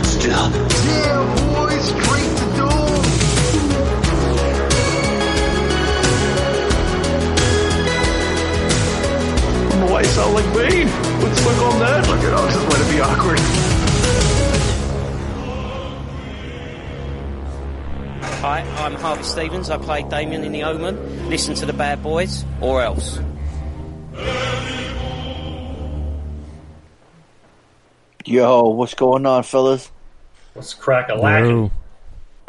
Still. Yeah, to doom. I don't why sound like Bane. Let's look on that. Look it up, just let it be awkward. Hi, I'm Harvey Stephens. I play Damien in The Omen. Listen to the Bad Boys, or else. Yo, what's going on, fellas? Let's crack a lacking.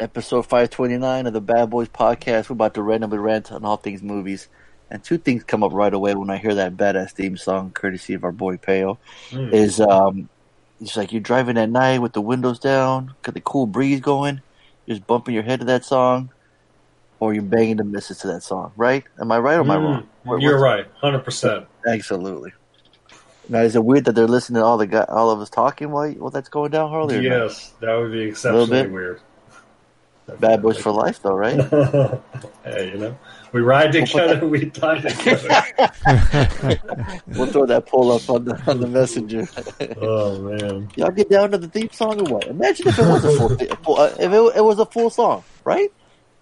Episode 529 of the Bad Boys podcast. We're about to randomly rant on all things movies. And two things come up right away when I hear that badass theme song, courtesy of our boy Peo. Mm. Is um, it's like you're driving at night with the windows down, got the cool breeze going, just bumping your head to that song, or you're banging the misses to that song, right? Am I right or am I Mm, wrong? What- You're right, hundred percent. Absolutely. Now, is it weird that they're listening to all the guy, all of us talking while, while that's going down, Harley? Yes, that would be exceptionally bit? weird. Bad boys for life, though, right? hey, you know, we ride together, we die together. we'll throw that poll up on the on the messenger. oh man, Y'all get down to the theme song or what? Imagine if it was a full, thi- a full uh, if it, it was a full song, right?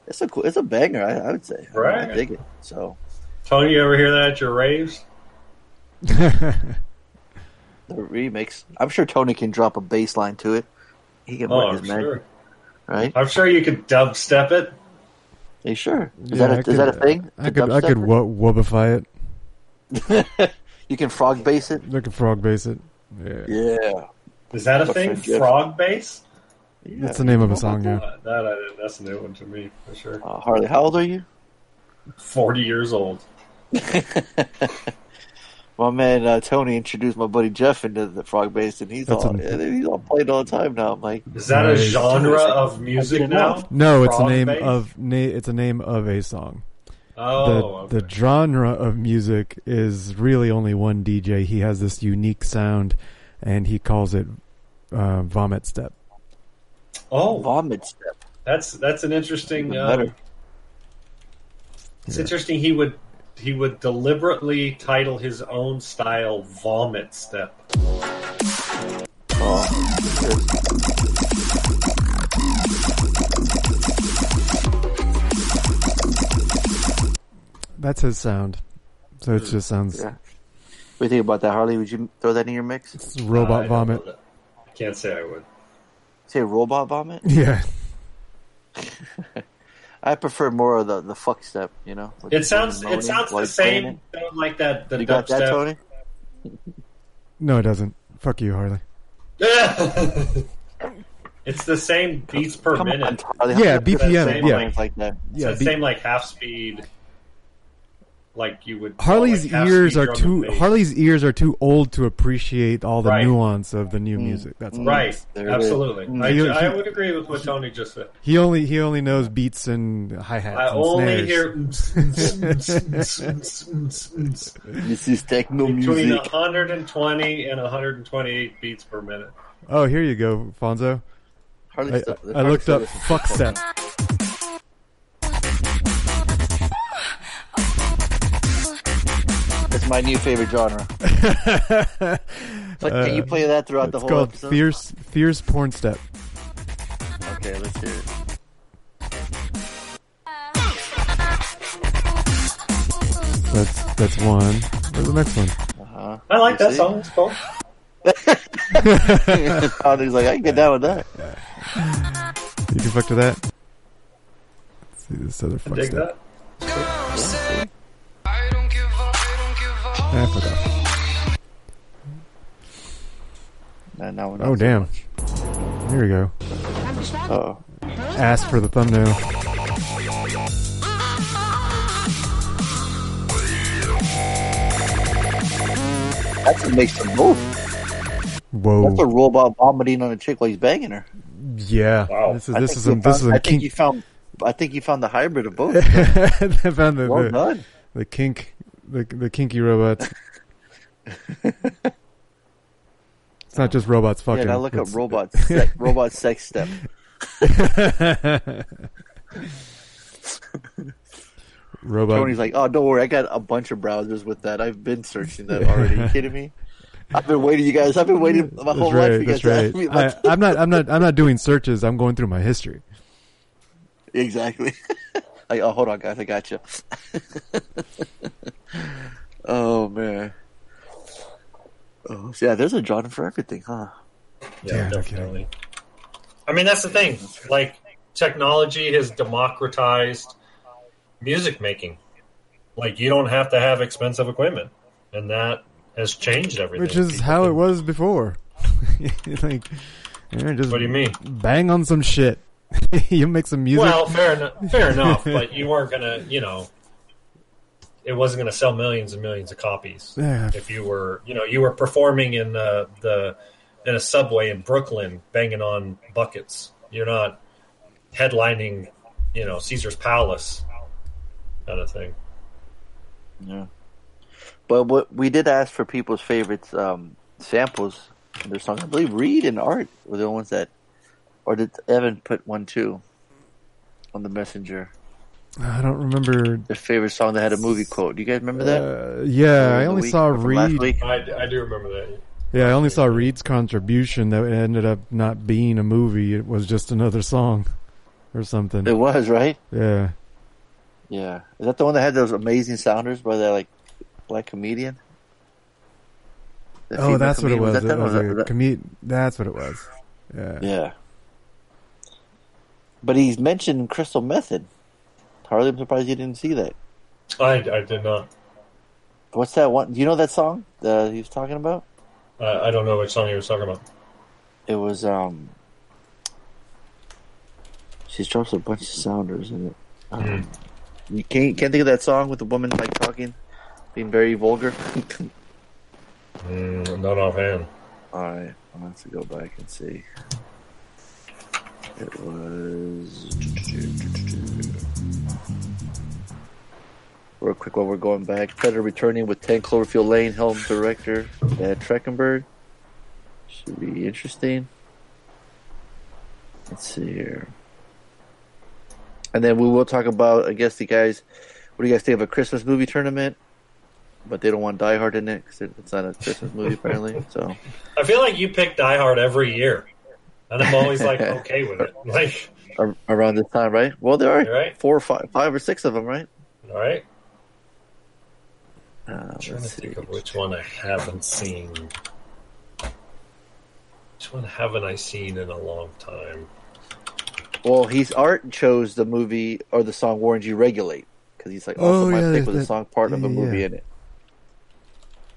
It's a cool, it's a banger. I, I would say. I, Right. I dig it. So Tony, you ever hear that at your raves? The remix. I'm sure Tony can drop a bass line to it. He can Oh, work I'm his magic, sure. right? I'm sure you could dubstep it. Are you sure? Is Yeah, that I a, is could- that a thing? I could I could wo- woobify it. you can frog bass it. I can frog bass it. Yeah. Yeah. Is that a That's thing? pretty. Frog bass? That's the name of a song, yeah. That I that's a new one to me for sure. Uh, Harley, how old are you? Forty years old. My man uh, Tony introduced my buddy Jeff into the frog bass, and he's That's all an- he's all playing all the time now. I'm like, Is that a genre of music now? No, it's a name bass? of na- it's a name of a song. Oh, the the genre of music is really only one DJ. He has this unique sound, and he calls it uh, vomit step. oh, vomit step. that's that's an interesting. Even better. it's interesting. He would he would deliberately title his own style "Vomit Step." That's his sound. So it hmm. just sounds Yeah. What do you think about that, Harley? Would you throw that in your mix? it's robot uh, I don't vomit. know that. I can't say I would. Say robot vomit? Yeah, I prefer more of the, the fuck step, you know? with It sounds moaning it sounds the he's playing same like that. The it. You got that, dubstep. Tony? no, it doesn't. Fuck you, Harley. it's the same beats per Come on, minute. Harley. Yeah, How can you put BPM, same yeah. length like that? It's Yeah, the be- same like half speed. Like you would. Harley's like ears are too. Harley's ears are too old to appreciate all the Right. nuance of the new Mm. music. That's right. There absolutely. Mm. I, He- I would agree with what Tony just said. He only he only knows beats and hi hats. I and only snares. hear This is techno between music. 120 and 128 beats per minute. Oh, here you go, Fonzo. Harley I, still- I looked up fuck listens my new favorite genre. It's like, can you play that throughout the It's whole called episode? fierce fierce porn step. Okay, let's hear it. That's that's one. Where's the next one? Uh-huh. I like You that see? song. It's cool. He's like, I can get down with that. You can fuck to that. Let's see this other I fuck dig step. that. Ah, fuck off. Nah, now we're not Oh damn. much. Here we go. Uh-oh. Ask for the thumbnail. That's a mix of both. Whoa. That's a robot vomiting on a chick while he's banging her. yeah. Wow. This is I this think is you some this is found- a I think kink. you found. I think you found the hybrid of both. I found the, well the, done. the kink the the kinky robots. it's not just robots fucking. Yeah, now look up It's- robot sex, robot sex step. Robot. Tony's like, oh, don't worry, I got a bunch of browsers with that. I've been searching that already. you kidding me? I've been waiting, you guys. I've been waiting my that's whole life right. you guys That's right. me I, I'm not. I'm not. I'm not doing searches. I'm going through my history. Exactly. Like, oh, hold on, guys, I got you. oh man. Oh yeah, there's a John for everything, huh? Yeah, Yeah, no definitely. I mean, that's the thing. Like, technology has democratized music making. Like, you don't have to have expensive equipment, and that has changed everything. Which is People how it was before. like, yeah, just What do you mean? bang on some shit. you make some music. Well, fair enough. Fair enough, but you weren't gonna, you know, it wasn't gonna sell millions and millions of copies. Yeah. If you were, you know, you were performing in the the in a subway in Brooklyn, banging on buckets. You're not headlining, you know, Caesar's Palace, kind of thing. Yeah. But what we did ask for people's favorites um, samples in their songs. I believe Reed and Art were the ones that, or did Evan put one too on the messenger? I don't remember. Their favorite song that had a movie quote. Do you guys remember that? Uh, yeah, I only saw or from last Reed. I, I do remember that. Yeah, I only saw Reed's contribution that ended up not being a movie. It was just another song or something. It was right. Yeah. Yeah, is that the one that had those amazing sounders by that like black comedian? The Oh, female that's what it comedian? was. that It them? was Or a that- comed- That's what it was. Yeah. Yeah. But he's mentioned Crystal Method. Harley, I'm surprised you didn't see that. I, I did not. What's that one? Do you know that song uh, he was talking about? Uh, I don't know which song he was talking about. It was um. She drops a bunch of sounders in it. Um, You can't can't think of that song with the woman like talking, being very vulgar. Mm, not offhand. All right, I'm gonna have to go back and see. It was real quick while we're going back. Predator returning with 10 Cloverfield Lane. Helm director Dan Trachtenberg. Should be interesting. Let's see here. And then we will talk about, I guess, the guys. What do you guys think of a Christmas movie tournament? But they don't want Die Hard in it because it's not a Christmas movie, apparently. So. I feel like you pick Die Hard every year, and I'm always like okay with it. Like, around this time, right? Well, there are Right. four or five, five or six of them, right? all right. Uh, I'm trying to see. think of which one I haven't seen. Which one haven't I seen in a long time? Well, he's Art chose the movie or the song "Warren G Regulate" because he's like, also Oh, my yeah, pick was a song part of a movie yeah. in it.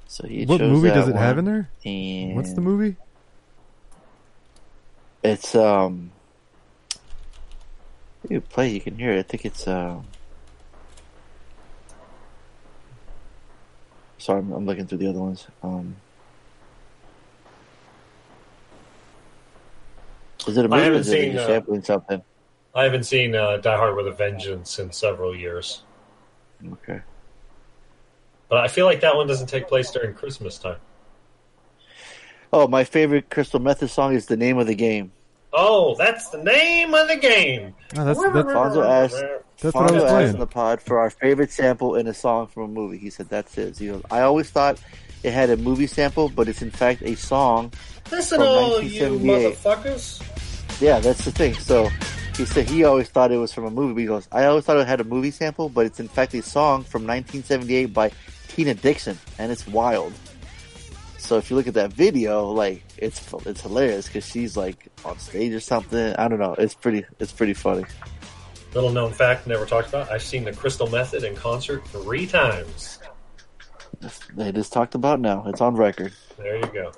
So he What chose movie that does it have in there? And What's the movie? It's um. You play, you can hear it. I think it's um. Sorry, I'm, I'm looking through the other ones. Um. Is it a movie? or haven't is seen, uh, sampling something? I haven't seen uh, Die Hard with a Vengeance in several years, Okay. but I feel like that one doesn't take place during Christmas time. Oh, my favorite Crystal Method song is "The Name of the Game." Oh, that's the name of the game. Oh, that's that's Fonzo asked. that's what I Fonzo was asked playing. in the pod for our favorite sample in a song from a movie. He said that's his. He goes, I always thought it had a movie sample, but it's in fact a song. Listen, From all you 1978. motherfuckers. Yeah, that's the thing. So he said he always thought it was from a movie. But he goes, I always thought it had a movie sample, but it's in fact a song from 1978 by Tina Dixon, and it's wild. So if you look at that video, like it's it's hilarious because she's like on stage or something. I don't know. It's pretty. It's pretty funny. Little known fact, never talked about. I've seen the Crystal Method in concert three times. They just talked about now. It's on record. There you go.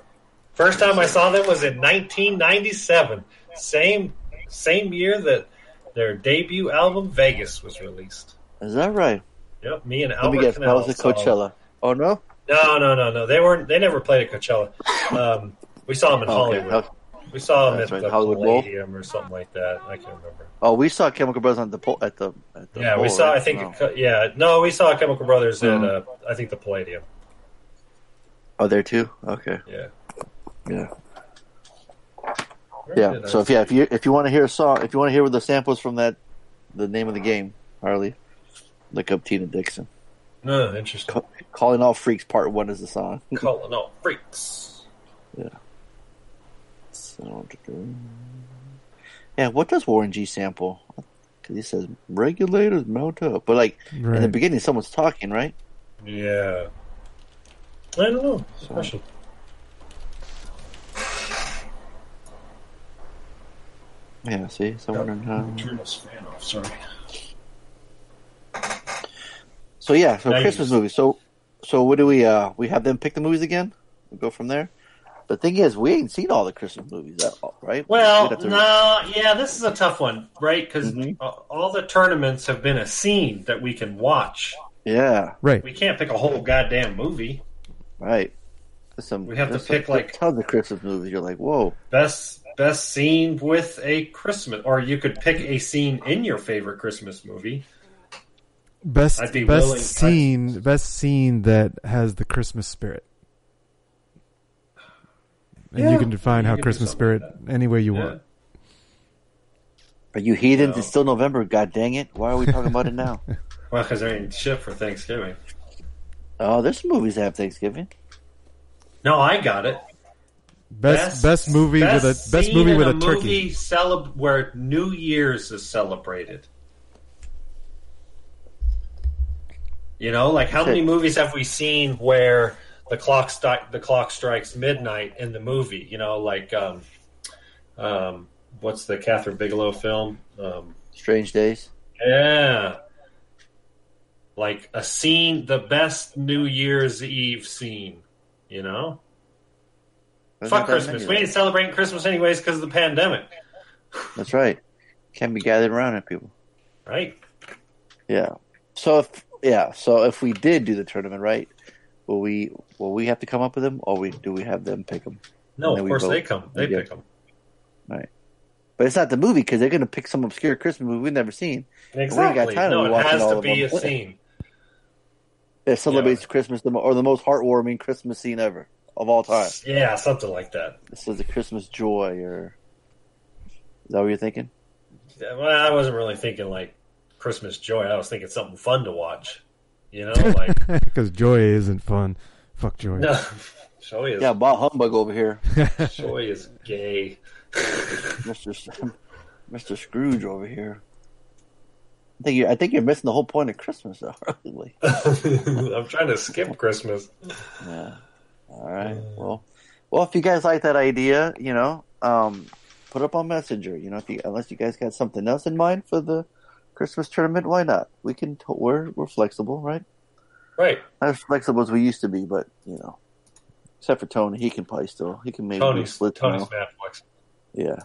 First time I saw them was in 1997. Same same year that their debut album Vegas was released. Is that right? Yep, me and Let me guess. That was at Coachella. Oh no. No, no, no, no. They weren't. They never played at Coachella. Um, We saw them in Oh, okay. Hollywood. We saw them That's at right, the Hollywood Bowl? Palladium or something like that. I can't remember. Oh, we saw Chemical Brothers on the at the. At the Yeah, we saw. right? I think. It- yeah, no, we saw Chemical Brothers at. Mhm. Uh, I think the Palladium. Oh, there too. Okay. Yeah. Yeah. Very Yeah. So if yeah, if you if you want to hear a song, if you want to hear the samples from that, the name of the game, Harley, look up Tina Dixon. No, interesting. Ca- Calling all freaks, part one is the song. Calling all freaks. So, yeah, what does Warren G sample? Because he says regulators mount up, but like in the beginning, someone's talking, right? Yeah. I don't know. Special. So- question. Yeah. See, someone. in, uh, Turn this fan off. Sorry. So yeah, so Now Christmas just- movies. So, so what do we? uh We have them pick the movies again. We go from there. The thing is, we ain't seen all the Christmas movies, at all, right? Well, We'd have to- no, yeah, this is a tough one, right? Because Mhm. all the tournaments have been a scene that we can watch. Yeah, Right. We can't pick a whole goddamn movie. right. Some. We have to there's some- pick, like- tons of Christmas movies. You're like, whoa. Best best scene with a Christmas, or you could pick a scene in your favorite Christmas movie. Best I'd be best willing- scene best scene that has the Christmas spirit. And Yeah, you can define you how can Christmas spirit like any way you Yeah. want. Are you heathens? No. It's still November. God dang it! Why are we talking about it now? Well, because there ain't shit for Thanksgiving. Oh, there's some movies that have Thanksgiving. No, I got it. Best best, movie with a best scene movie with a, a, turkey. movie celeb- where New Year's is celebrated. You know, like how many movies have we seen where the clock the clock strikes midnight in the movie? You know, like um, um, what's the Kathryn Bigelow film? Um, Strange Days. yeah, like a scene, the best New Year's Eve scene. You know, fuck Christmas. We ain't celebrating Christmas anyways because of the pandemic. That's right. Can't be gathered around it, people. right? Yeah. So if yeah, so if we did do the tournament, right? Will we will we have to come up with them, or we do we have them pick them? No, of course vote. they come. They Yeah. pick them. Right. But it's not the movie because they're going to pick some obscure Christmas movie we've never seen. Exactly. No, it has to be a scene. That celebrates Christmas the or the most heartwarming Christmas scene ever of all time. Yeah, something like that. This is the Christmas joy, or is that what you're thinking? Yeah, Well, I wasn't really thinking like Christmas joy. I was thinking something fun to watch. You know, like Because joy isn't fun. Fuck joy. no, joy is Yeah, Bob Humbug over here, joy is gay. Mister Mister Scrooge over here. I think you're, I think you're missing the whole point of Christmas, though. Like, I'm trying to skip Christmas. Yeah. All right. Well, well, if you guys like that idea, you know, um, put up on Messenger. You know, if you unless you guys got something else in mind for the Christmas tournament, why not? We can. T- we're we're flexible, right? Right, Not as flexible as we used to be, but you know, except for Tony, he can play still. He can maybe do Tony's splits Tony's now. mad flex. Yeah.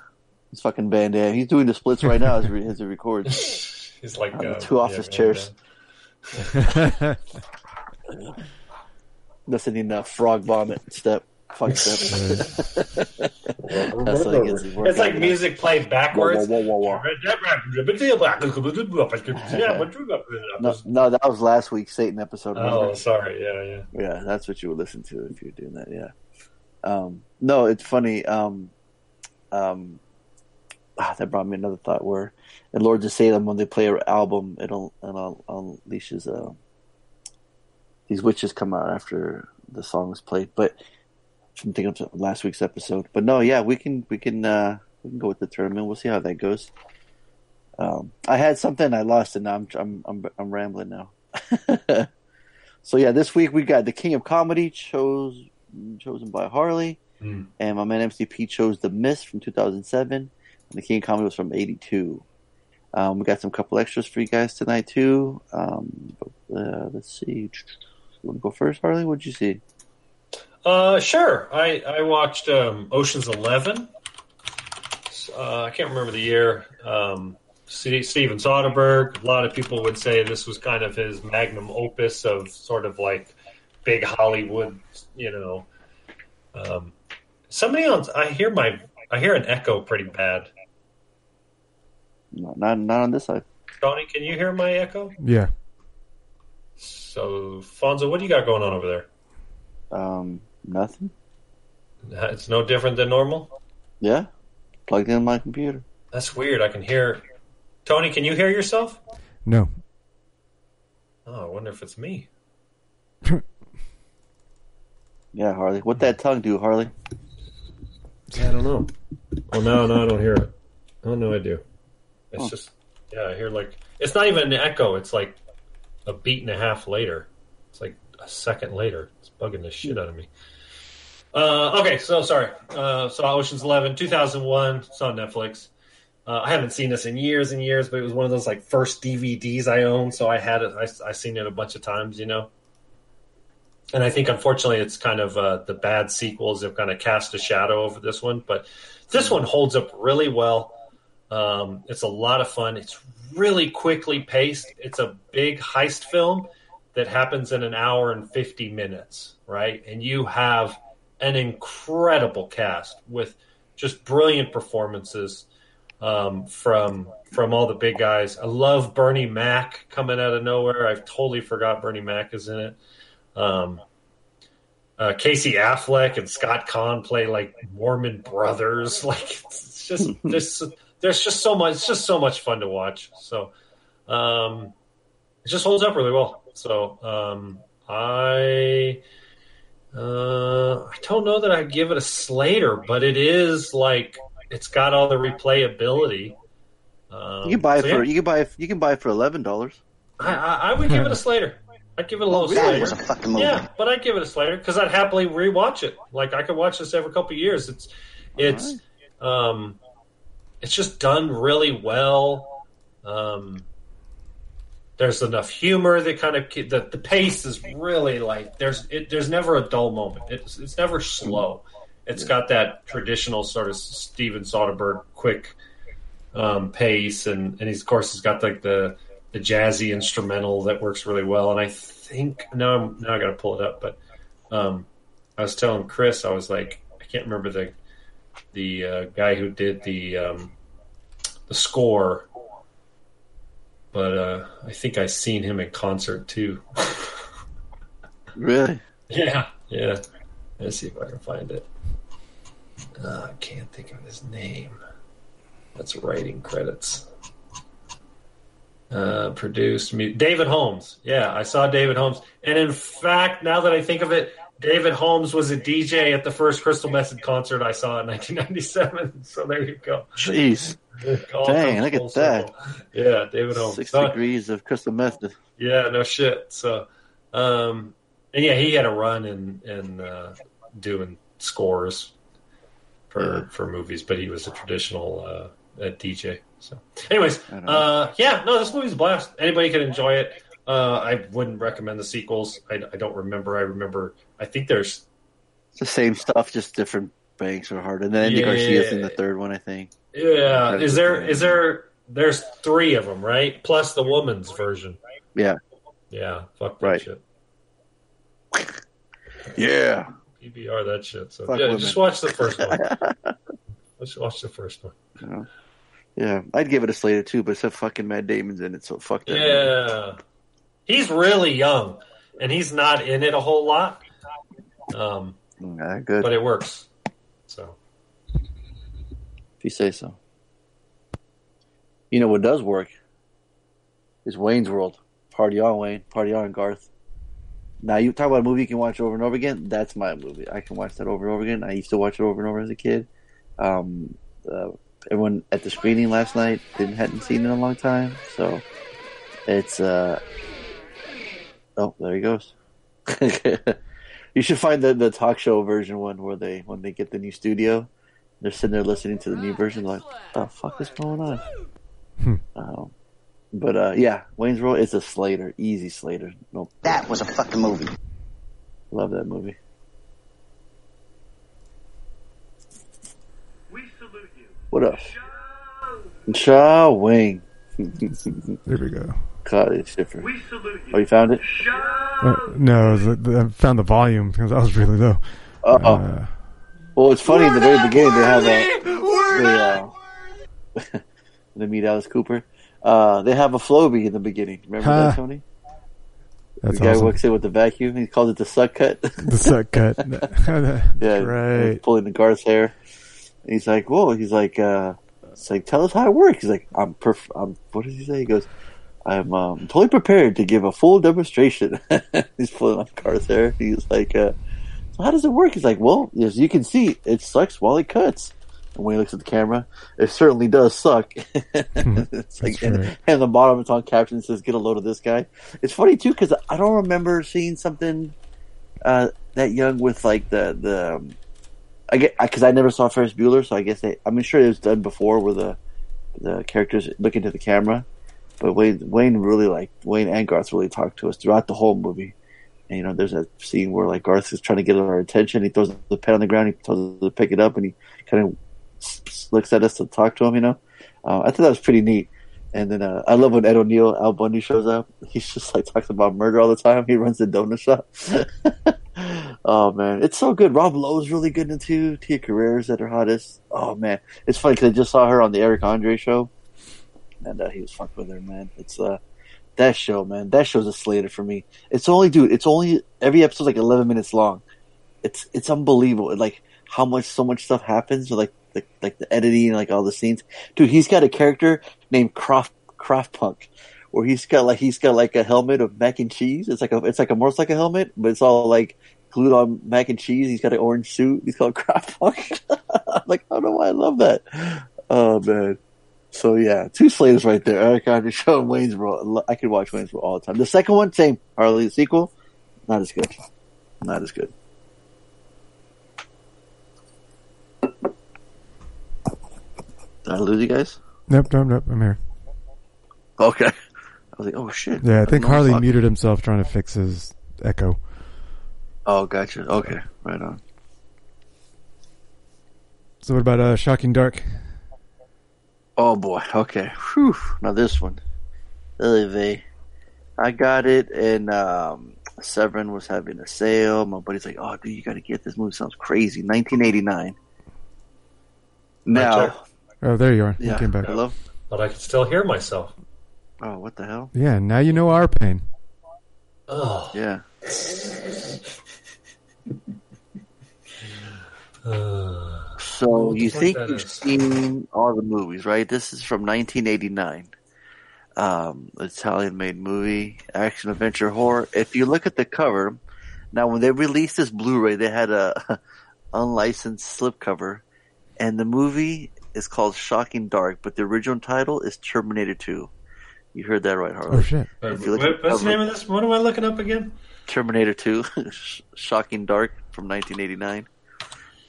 he's fucking bandana. He's doing the splits right now as, re- as he records. He's like uh, two office man, chairs. man. Listening to frog vomit step. Fuck step. That's like it's, It's like music played backwards. whoa, whoa, whoa, No, no, that was last week's Satan episode. Oh, remember? sorry. Yeah, yeah. Yeah, that's what you would listen to if you're doing that. Yeah. Um, no, it's funny. Um, um, ah, that brought me another thought. Where in Lords of Salem, when they play an album, it'll it'll unleashes uh, these witches come out after the song is played. But I'm thinking of last week's episode. But no, yeah, we can we can uh, we can go with the tournament. We'll see how that goes. Um, I had something I lost, and now I'm I'm I'm, I'm rambling now. so yeah, this week we got the King of Comedy chose chosen by Harley, Hmm. and my man MCP chose The Mist from 2007, and the King of Comedy was from '82. Um, we got some couple extras for you guys tonight too. Um, uh, let's see. You want to go first, Harley? What'd you see? Uh, sure. I I watched um, Ocean's Eleven. Uh, I can't remember the year. Um, Steven Soderbergh. A lot of people would say this was kind of his magnum opus of sort of like big Hollywood, you know, um, Somebody else. I hear my. I hear an echo pretty bad. Not, not not on this side. Tony, can you hear my echo? Yeah. So, Fonzo, what do you got going on over there? Um, nothing. It's no different than normal. Yeah, plugged in my computer. That's weird. I can hear. Tony, can you hear yourself? No. Oh, I wonder if it's me. Yeah, Harley. What that tongue do, Harley? I don't know. Well, no, no, I don't hear it. Oh no, I do. It's Huh. just, yeah, I hear like it's not even an echo. It's like a beat and a half later. It's like a second later. It's bugging the shit out of me. Uh, okay, so sorry. Uh, saw Ocean's Eleven, two thousand one. It's on Netflix. Uh, I haven't seen this in years and years, but it was one of those like first DVDs I owned, so I had it. I I seen it a bunch of times, you know. And I think unfortunately it's kind of uh, the bad sequels have kind of cast a shadow over this one, but this one holds up really well. Um, it's a lot of fun. It's really quickly paced. It's a big heist film that happens in an hour and 50 minutes, right? And you have an incredible cast with just brilliant performances um, from from all the big guys. I love Bernie Mac coming out of nowhere. I've totally forgot Bernie Mac is in it. Um, uh, Casey Affleck and Scott Caan play like Mormon brothers. Like it's just there's there's just so much. It's just so much fun to watch. So um, it just holds up really well. So um, I uh, I don't know that I'd give it a Slater, but it is like it's got all the replayability. Um, You can buy it so, for yeah, you can buy you can buy it for eleven dollars. I, I, I would give it a Slater. I'd give it a little really? Slater. Was a fucking movie. Yeah, but I'd give it a Slater because I'd happily rewatch it. Like I could watch this every couple of years. It's it's um it's just done really well. Um there's enough humor that kind of the the pace is really like there's it, there's never a dull moment. It's it's never slow. It's got that traditional sort of Steven Soderbergh quick um, pace, and and he's of course he's got like the the jazzy instrumental that works really well. And I think now I'm now I got to pull it up, but um, I was telling Chris I was like I can't remember the the uh, guy who did the um, the score, but uh, I think I seen him in concert too. Really? Yeah, yeah. Let's see if I can find it. Uh, I can't think of his name. That's writing credits. Uh, produced mu- David Holmes. Yeah, I saw David Holmes, and in fact, now that I think of it, David Holmes was a DJ at the first Crystal Method concert I saw in 1997. So there you go. Jeez, Dang, look at that. Yeah, David Holmes. six So- degrees of crystal method. yeah, no shit. So, um, and yeah, he had a run in in uh, doing scores for for movies, but he was a traditional uh, DJ. So, anyways, I don't know. uh, yeah, no, this movie's a blast. Anybody can enjoy it. Uh, I wouldn't recommend the sequels. I, I don't remember. I remember. I think there's It's the same stuff, just different banks are hard. And then Andy Yeah. Garcia's in the third one, I think. yeah. Is there is there there's three of them, right? Plus the woman's version. Yeah. Yeah, fuck that Right. shit. Yeah. PBR that shit. So Fuck yeah, women. just watch the first one. Let's watch the first one. Yeah, I'd give it a Slater too, but except fucking Matt Damon's in it, so fuck that. Yeah, he's really young, and he's not in it a whole lot. Um, Yeah, good. but it works. So if you say so. You know what does work is Wayne's World. Party on, Wayne. Party on, Garth. Now you talk about a movie you can watch over and over again. That's my movie. I can watch that over and over again. I used to watch it over and over as a kid. Um, uh, everyone at the screening last night didn't hadn't seen it in a long time, so it's. uh Oh, there he goes. you should find the the talk show version one where they when they get the new studio, they're sitting there listening to the new version, like, what the fuck is going on? Um, but uh, yeah, Wayne's World is a Slater, easy Slater. No, That was a fucking movie. love that movie. What up? Shaw Wing. There we go. Cottage Schiffer. Oh, you found it? Uh, no, it was the- I found the volume because I was really low. Uh-oh. Uh, Well, it's funny in the very beginning they have a they, uh, they meet Alice Cooper. Uh, they have a Flowbee in the beginning. Remember Huh. that, Tony? That's the guy awesome. walks in with the vacuum. He calls it the suck cut. The suck cut. yeah, Great. pulling the Garth's hair. And he's like, "Whoa!" He's like, uh, "It's like, tell us how it works." He's like, "I'm perf- I'm." What does he say? He goes, "I'm um, totally prepared to give a full demonstration." he's pulling on Garth's hair. He's like, uh, so "How does it work?" He's like, "Well, as you can see, it sucks while it cuts." And when he looks at the camera, it certainly does suck. it's like, and, right. and the bottom it's on caption says, "Get a load of this guy." It's funny too because I don't remember seeing something uh, that young with like the the. Um, I get because I never saw Ferris Bueller, so I guess they. I'm sure it was done before where the the characters look into the camera, but Wayne Wayne really like Wayne and Garth really talked to us throughout the whole movie. And you know, there's a scene where like Garth is trying to get our attention. He throws the pen on the ground. He tells us to pick it up, and he kind of looks at us to talk to him. You know, uh, I thought that was pretty neat. And then uh, I love when Ed O'Neill, Al Bundy shows up. He's just like talks about murder all the time. He runs the donut shop. oh man, it's so good. Rob Lowe's really good in it too. Tia Carrere's at her hottest. Oh man, it's funny because I just saw her on the Eric Andre show, and uh, he was fucked with her. Man, it's uh that show, man. That show's a slater for me. It's only, dude. It's only every episode's like eleven minutes long. It's it's unbelievable. Like how much so much stuff happens with like the like the editing and like all the scenes. Dude, he's got a character named Kraft Kraft Punk, where he's got like he's got like a helmet of mac and cheese. It's like a it's like a motorcycle helmet, but it's all like glued on mac and cheese. He's got an orange suit. He's called Kraft Punk. Like, I don't know why I love that. Oh man. So yeah, two slaters right there. Eric Andre show and Wayne's World. I could watch Wayne's World all the time. The second one, same. Harley sequel, not as good. Not as good. Did I lose you guys? Nope, nope, nope. I'm here. Okay. I was like, oh shit. Yeah, I think Harley fuck. muted himself trying to fix his echo. Oh, gotcha. Okay, right on. So what about uh, Shocking Dark? Oh boy. Okay. Whew. Now this one. Oy I got it, and um, Severin was having a sale. My buddy's like, "Oh, dude, you got to get this movie. Sounds crazy." 1989. Now. Oh, there you are. You yeah. came back. Hello. But I can still hear myself. Oh, what the hell? Yeah, now you know our pain. Oh, Yeah. uh, So What you think you've is? seen all the movies, right? This is from 1989. Um, Italian-made movie, action, adventure, horror. If you look at the cover, now when they released this Blu-ray, they had a unlicensed slipcover, and the movie is called Shocking Dark, but the original title is Terminator 2. You heard that right, Harley? Oh shit. If you look what- at the what's the name of this? What am I looking up again? Terminator 2, Shocking Dark from 1989.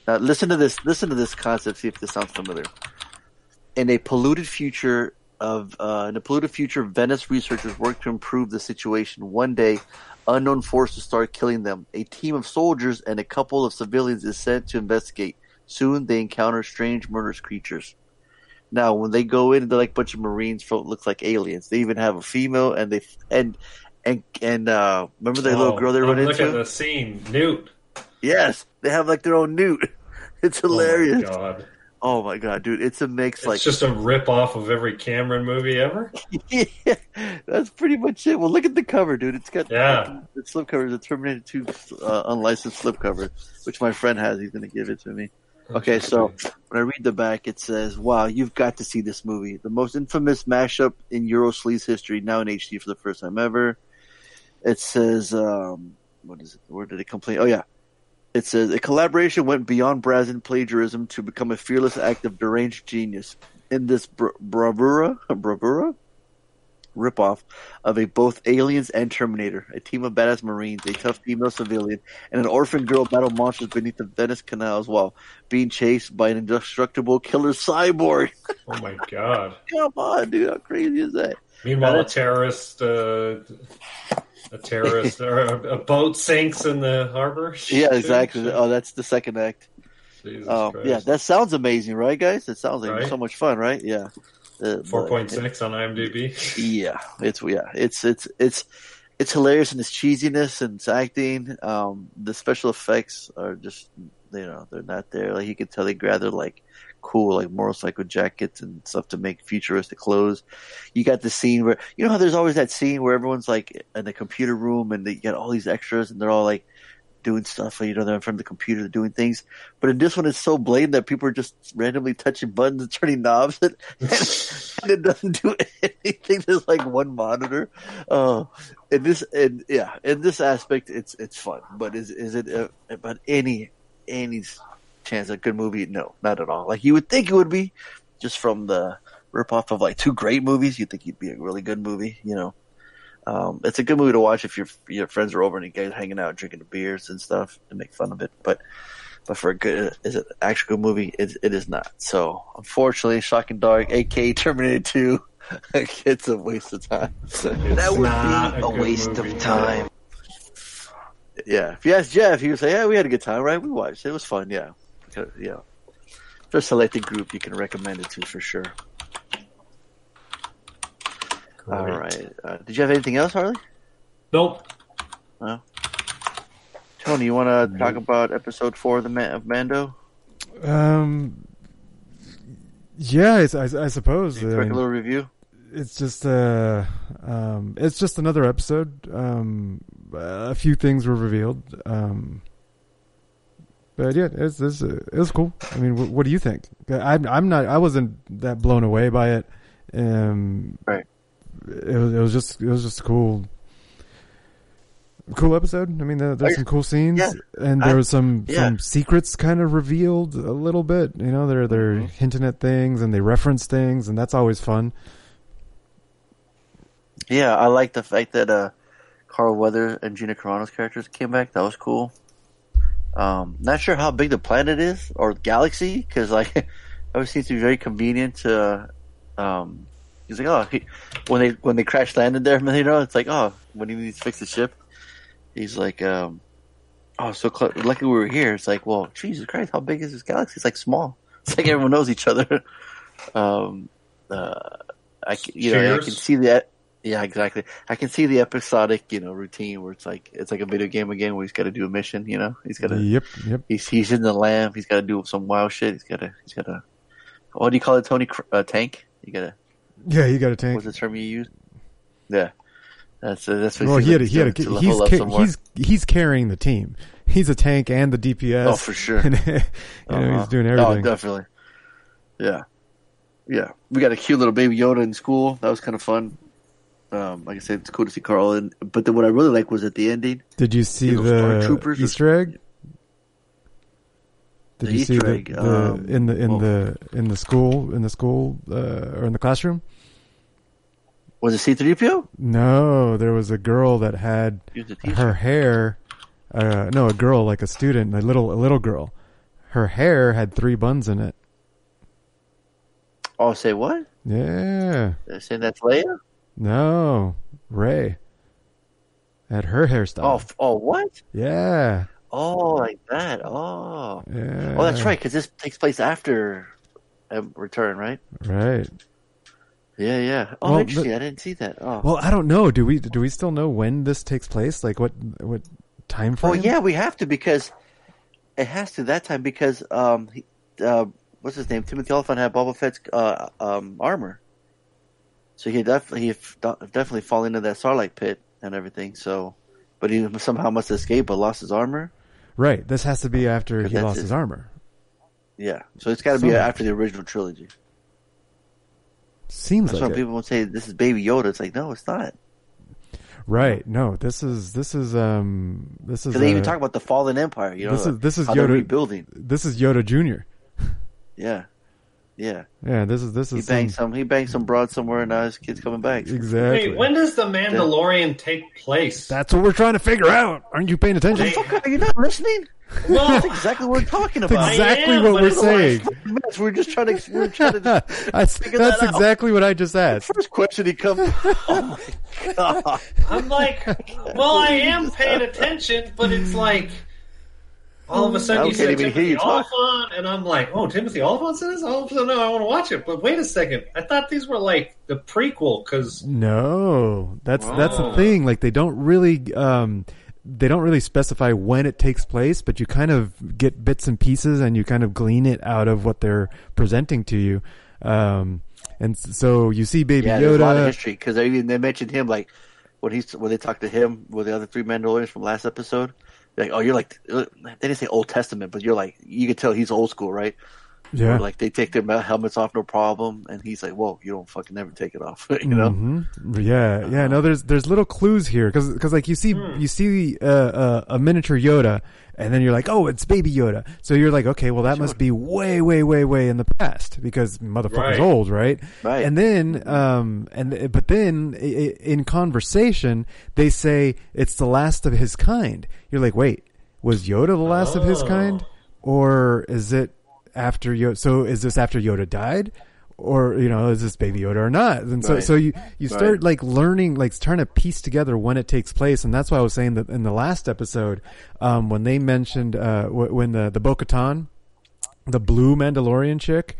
Now listen to this, listen to this concept, see if this sounds familiar. In a polluted future of, uh, in a polluted future, Venice researchers work to improve the situation. One day, unknown forces start killing them. A team of soldiers and a couple of civilians is sent to investigate. Soon they encounter strange murderous creatures. Now, when they go in, they're like a bunch of Marines, looks like aliens. They even have a female, and they and and and uh, remember the little Oh, girl they run Look into? Look at the scene, Newt. Yes, they have like their own newt. It's hilarious. Oh my god! Oh my god, dude! It's a mix. It's like, just a rip off of every Cameron movie ever. yeah, that's pretty much it. Well, look at the cover, dude. It's got Yeah. the slip cover is a Terminator Two uh, unlicensed slip cover, which my friend has. He's gonna give it to me. Okay, so when I read the back, it says, "Wow, you've got to see this movie. The most infamous mashup in Eurosleaze history, now in HD for the first time ever." It says, um, "What is it? Where did it complain?" Oh yeah, it says a collaboration went beyond brazen plagiarism to become a fearless act of deranged genius. In this bra- bravura, bravura, ripoff of a both aliens and Terminator, a team of badass Marines, a tough female civilian, and an orphan girl battle monsters beneath the Venice canals while being chased by an indestructible killer cyborg. Oh my god! Come on, dude, how crazy is that? Meanwhile, a terrorist, uh, a terrorist, or a, a boat sinks in the harbor. Yeah, exactly. Oh, that's the second act. Oh, Christ. yeah, that sounds amazing, right, guys? It sounds like Right? so much fun, right? Yeah. Uh, Four point six on IMDb. Yeah, it's yeah, it's it's it's it's hilarious in its cheesiness and its acting. Um, the special effects are just you know they're not there. Like you can tell they gather like cool like motorcycle jackets and stuff to make futuristic clothes. You got the scene where you know how there's always that scene where everyone's like in the computer room and they get all these extras and they're all like doing stuff. You know, they're in front of the computer doing things. But in this one, it's so blatant that people are just randomly touching buttons and turning knobs, and, and it doesn't do anything. There's like one monitor. Uh, in this, and yeah, in this aspect, it's it's fun. But is is it uh, about any any chance a good movie? No, not at all. Like you would think it would be, just from the ripoff of like two great movies. You'd think it'd be a really good movie, you know. Um, it's a good movie to watch if your your friends are over and you guys are hanging out drinking beers and stuff to make fun of it. But but for a good is it an actual good movie? It, it is not. So unfortunately, Shocking Dark, aka Terminator Two, it's a waste of time. that would be a waste of time. Yeah, if you ask Jeff, he would say, "Yeah, we had a good time, right? We watched it. It was fun. Yeah, yeah." For a selected group, you can recommend it to for sure. All right. Uh, did you have anything else, Harley? Nope. No. Tony, you want to talk about episode four of the Man- of Mando? Um, yeah, it's, I, I suppose. I Quick mean, little review. it's just uh, um, it's just another episode. Um, a few things were revealed. Um, but yeah, it's, it's it was cool. I mean, what, what do you think? I'm I'm not. I wasn't that blown away by it. Um, Right. It was it was just it was just a cool. Cool episode. I mean, there, there's some cool scenes, yeah. and there was some yeah. some secrets kind of revealed a little bit. You know, they're they're Mm-hmm. hinting at things and they reference things, and that's always fun. Yeah, I like the fact that uh, Carl Weather and Gina Carano's characters came back. That was cool. Um, not sure how big the planet is or galaxy because like it always seems to be very convenient to. Um, he's like, oh, he, when they when they crash landed there, you know, it's like, oh, when he needs to fix the ship, he's like, um, oh, so cl- lucky we were here. It's like, well, Jesus Christ, how big is this galaxy? It's like small. It's like everyone knows each other. um, uh, I you know I can see that. Yeah, exactly. I can see the episodic, you know, routine where it's like it's like a video game again where he's got to do a mission. You know, he's got to Yep, yep. he's he's in the lamp. He's got to do some wild shit. He's got to he's got to what do you call it, Tony? Uh, tank. You got to Yeah, you got a tank. what's the term you use? Yeah, that's uh, that's what Well, he had, a, he had, a, to he's, ca- he's, he's carrying the team. He's a tank and the DPS. Oh, for sure. And, you know, Uh-huh. he's doing everything. Oh, everything. definitely. Yeah, yeah. We got a cute little baby Yoda in school. That was kind of fun. Um, like I said, it's cool to see Carl. And but then what I really like was at the ending. Did you see the Stormtroopers or- Easter egg? Did The you see Easter the, egg, the um, in the in well- the in the school in the school uh, or in the classroom? Was it C three PO? No, there was a girl that had He was a teacher. her hair. Uh, no, a girl like a student, a little a little girl. Her hair had three buns in it. Oh, say what? Yeah. They're saying that's Leia. No, Rey had her Oh, hairstyle. f- oh, what? yeah, Oh, like that. Oh, yeah. oh, that's right. Because this takes place after um, Return, right? Right. Yeah, yeah. Oh, Well, interesting. the- I didn't see that. Oh, Well, I don't know. Do we do we still know when this takes place? Like what what time frame? Oh yeah, we have to because it has to that time because um, he, uh, what's his name? Timothy Olyphant had Boba Fett's uh, um, armor, so he definitely he definitely fall into that Sarlacc pit and everything. So, but he somehow must escape, but lost his armor. Right. This has to be after he lost it. his armor. Yeah, so it's got to be So- after the original trilogy. Seems That's like why people will say this is Baby Yoda. It's like no, it's not. Right. No. This is this is um this is they even uh, talk about the fallen empire. You know, this is this is Yoda rebuilding. This is Yoda Junior. Yeah, yeah. Yeah. This is this He is banged some, some. He banged some broad somewhere, and now his kid's coming back. exactly. Wait, when does the Mandalorian take place? That's what we're trying to figure out. Aren't you paying attention? Fuck, are you not listening? Well, That's exactly what we're talking That's about. exactly am, what we're saying. minutes. We're just trying to. We're trying to. that's figure that's that out. exactly what I just asked. The First question he comes. Oh my god! I'm like, well, I am paying attention, but it's like all of a sudden you can't said even Timothy you. Olyphant, and I'm like, oh, Timothy Olyphant says all of a sudden no, I want to watch it. But wait a second, I thought these were like the prequel because No, that's that's the Oh. thing. Like they don't really. Um, they don't really specify when it takes place, but you kind of get bits and pieces and you kind of glean it out of what they're presenting to you. Um, and so you see Baby Yeah, there's a lot of history because they they mentioned him like when he's when they talked to him with the other three Mandalorians from last episode. Like, oh, you're like they didn't say Old Testament, but you're like you can tell he's old school, right? Yeah. Where, like they take their helmets off no problem, and he's like, "Whoa, you don't fucking never take it off," you know? hmm Yeah, yeah. No, there's there's little clues here because because like you see you see uh, uh, a miniature Yoda, and then you're like, oh, it's Baby Yoda. So you're like, okay, well that must be way, way, way, way in the past because motherfucker's Right. old, right? Right. And then, um, and but then i- i- in conversation they say it's the last of his kind. You're like, wait, was Yoda the last of his Oh. kind, or is it after Yoda? So is this after Yoda died? Or you know, is this Baby Yoda or not? And so, Right. so you you start Right. like learning, like trying to piece together when it takes place, and that's why I was saying that in the last episode, um, when they mentioned uh, when the the Bo-Katan, the blue Mandalorian chick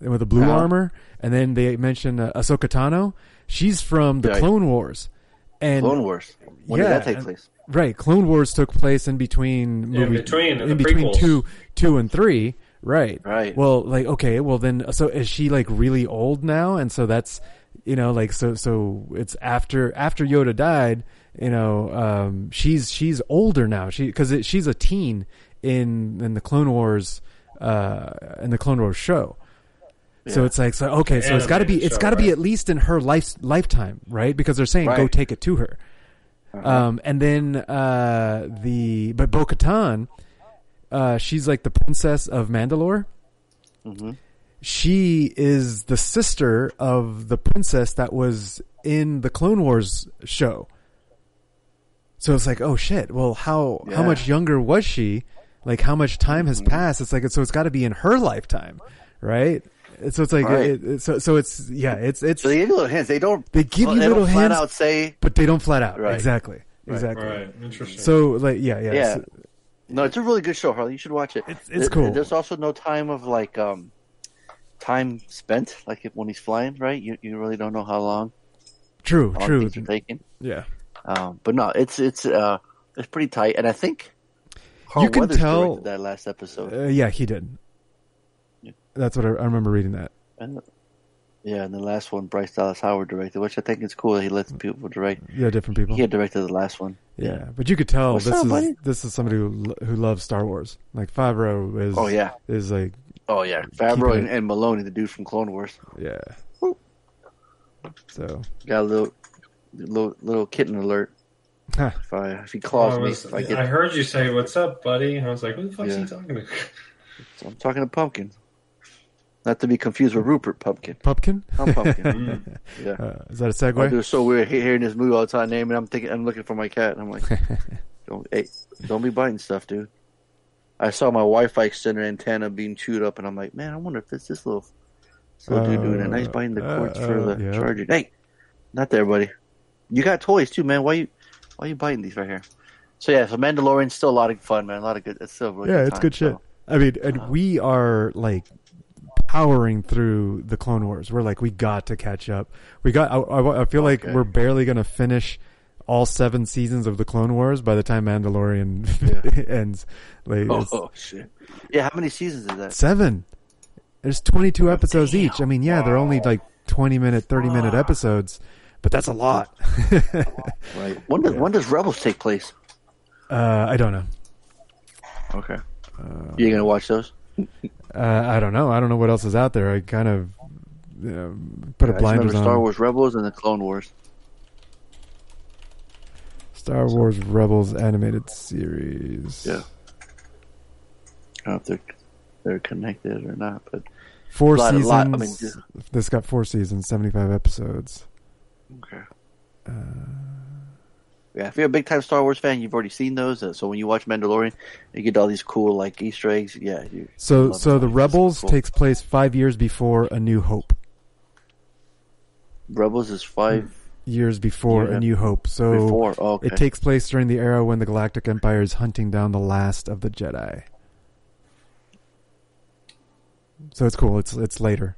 with the blue Uh-huh. armor, and then they mentioned uh, Ahsoka Tano. She's from the Right. Clone Wars, and Clone Wars. When Yeah, did that take place? Right, Clone Wars took place in between Yeah, movie, between, in between prequels. two two and three. Right. Right. Well, like okay, well then, so is she like really old now? And so that's you know like so so it's after after Yoda died. You know, um, she's she's older now. She because she's a teen in in the Clone Wars uh in the Clone Wars show. So it's like so okay, so it's got to be Animated it's show, got to be at least in her life lifetime, right? Because they're saying go take it to her. Um, and then uh, the but Bo Katan, uh, she's like the princess of Mandalore. She is the sister of the princess that was in the Clone Wars show. So it's like, oh shit. Well, how how much younger was she? Like, how much time has passed? It's like, so it's got to be in her lifetime, right? So it's like, Right. it, it- so so it's yeah, it's it's So they give you little hints. They don't. They give you they little don't flat hints. out say. but they don't flat out Right. exactly, exactly. Right. Interesting. So like, yeah, yeah. Yeah. so- No, it's a really good show, Harley. You should watch it. It's- it's There- cool. There's also no time of like um time spent, like if, when he's flying, right? You you really don't know how long. true, How long true. Yeah. Um, but no, it's it's uh it's pretty tight, and I think Carl You can Weathers tell- that last episode. Uh, yeah, he did. That's what I, I remember reading that. And, yeah, and the last one Bryce Dallas Howard directed, which I think is cool. that He lets people direct. Yeah, different people. He had directed the last one. yeah, but you could tell What's this up, is buddy? this is somebody who who loves Star Wars. Like Favreau is. Oh, yeah. is like Oh yeah, Favreau and, and Filoni, the dude from Clone Wars, yeah. So got a little little, little kitten alert. huh. If I if he claws I, me, was- if I I heard you say, "What's up, buddy?" And I was like, "Who the fuck's Yeah. he talking to?" I'm talking to Pumpkin. Not to be confused with Rupert Pupkin. Pumpkin. I'm Pumpkin. yeah. Uh, is that a segue? do so weird hearing this movie all the time, naming. I'm thinking, I'm looking for my cat, and I'm like, don't, hey, don't be biting stuff, dude. I saw my Wi-Fi extender antenna being chewed up, and I'm like, man, I wonder if it's this little, this little dude doing that. Nice biting the cords uh, for uh, the yeah. charger. Hey, not there, buddy. You got toys too, man. Why you, why you biting these right here? So yeah, so Mandalorian's still a lot of fun, man. A lot of good. It's still really yeah, good it's time, good shit. so. I mean, and Uh-huh. we are like powering through the Clone Wars. We're like, we got to catch up. We got. I, I, I feel like we're barely gonna finish all seven seasons of the Clone Wars by the time Mandalorian ends. Like Oh, oh shit! Yeah, how many seasons is that? seven. There's 22 episodes each. I mean, yeah, they're only like 20 minute, 30 minute episodes, but that's a lot. Right. When does when does Rebels take place? uh, I don't know. Okay. you gonna watch those? Uh, I don't know. I don't know what else is out there. I kind of you know, put a I just blinders on. Star Wars Rebels and the Clone Wars. Star Wars Rebels animated series. Yeah. I don't know if they're they're connected or not, but Four Lot- seasons. lot- I mean, just- this got four seasons, 75 episodes. okay. Yeah, if you're a big time Star Wars fan, you've already seen those. Uh, so when you watch Mandalorian, you get all these cool like Easter eggs. Yeah. You, So, so the Rebels cool. takes place five years before A New Hope. Rebels is five Years before Yeah. A New Hope. So before. Oh, okay. it takes place during the era when the Galactic Empire is hunting down the last of the Jedi. So it's cool. It's it's later.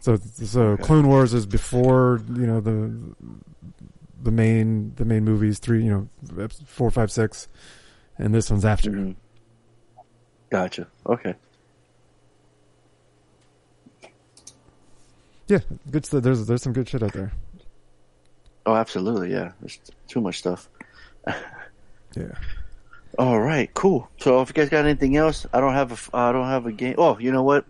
So so Okay. Clone Wars is before you know the the main the main movies three you know four five six, and this one's after. Mhm. Gotcha. Okay. Yeah, good stuff. There's there's some good shit out there. Oh, absolutely. Yeah. There's too much stuff. Yeah. All right. Cool. So if you guys got anything else, I don't have a I don't have a game. Oh, you know what?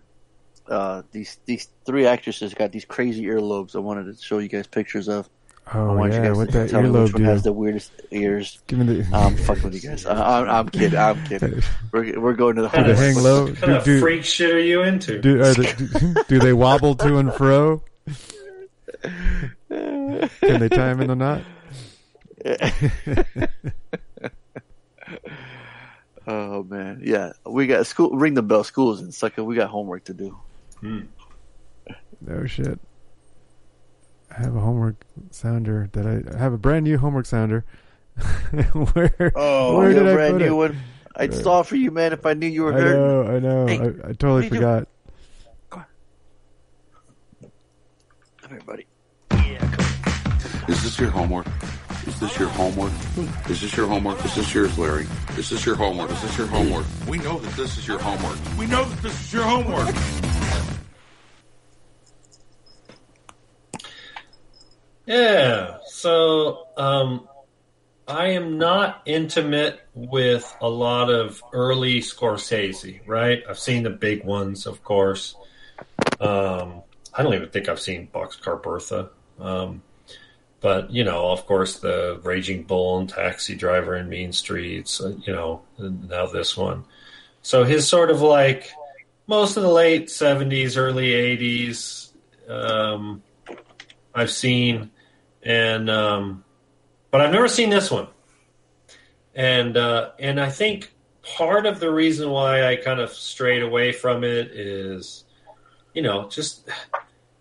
Uh, these these three actresses got these crazy earlobes. I wanted to show you guys pictures of. Oh, I Oh want yeah, you guys what to that tell me which earlobe one has do? the weirdest ears. Give me the. Um, I'm fucking with you guys. I, I'm, I'm kidding. I'm kidding. We're we're going to the Do they hang low? What kind Do, of do, freak shit are you into? do, are they, do, do they wobble to and fro? Can they tie him in a knot? Oh man, yeah. We got school. Ring the bell. School's in sucker. We got homework to do. No shit. I have a homework sounder that I, I have a brand new homework sounder. where Oh, where did got a I brand put new it? one. I'd uh, stall for you, man. If I knew you were here. I hurting. know, I know. Hey, I, I totally do you do? forgot. Come here, buddy. Is this your homework? Is this your homework? Is this your homework? Is this yours, Larry? Is this your homework? Is this your homework? We know that this is your homework. We know that this is your homework. Yeah. So, um, I am not intimate with a lot of early Scorsese, right? I've seen the big ones, of course. Um, I don't even think I've seen Boxcar Bertha. Um, but, you know, of course, the Raging Bull and Taxi Driver and Mean Streets, uh, you know, now this one. So his sort of like most of the late 70s, early 80s, um, I've seen and um, but I've never seen this one, and uh, and I think part of the reason why I kind of strayed away from it is, you know, just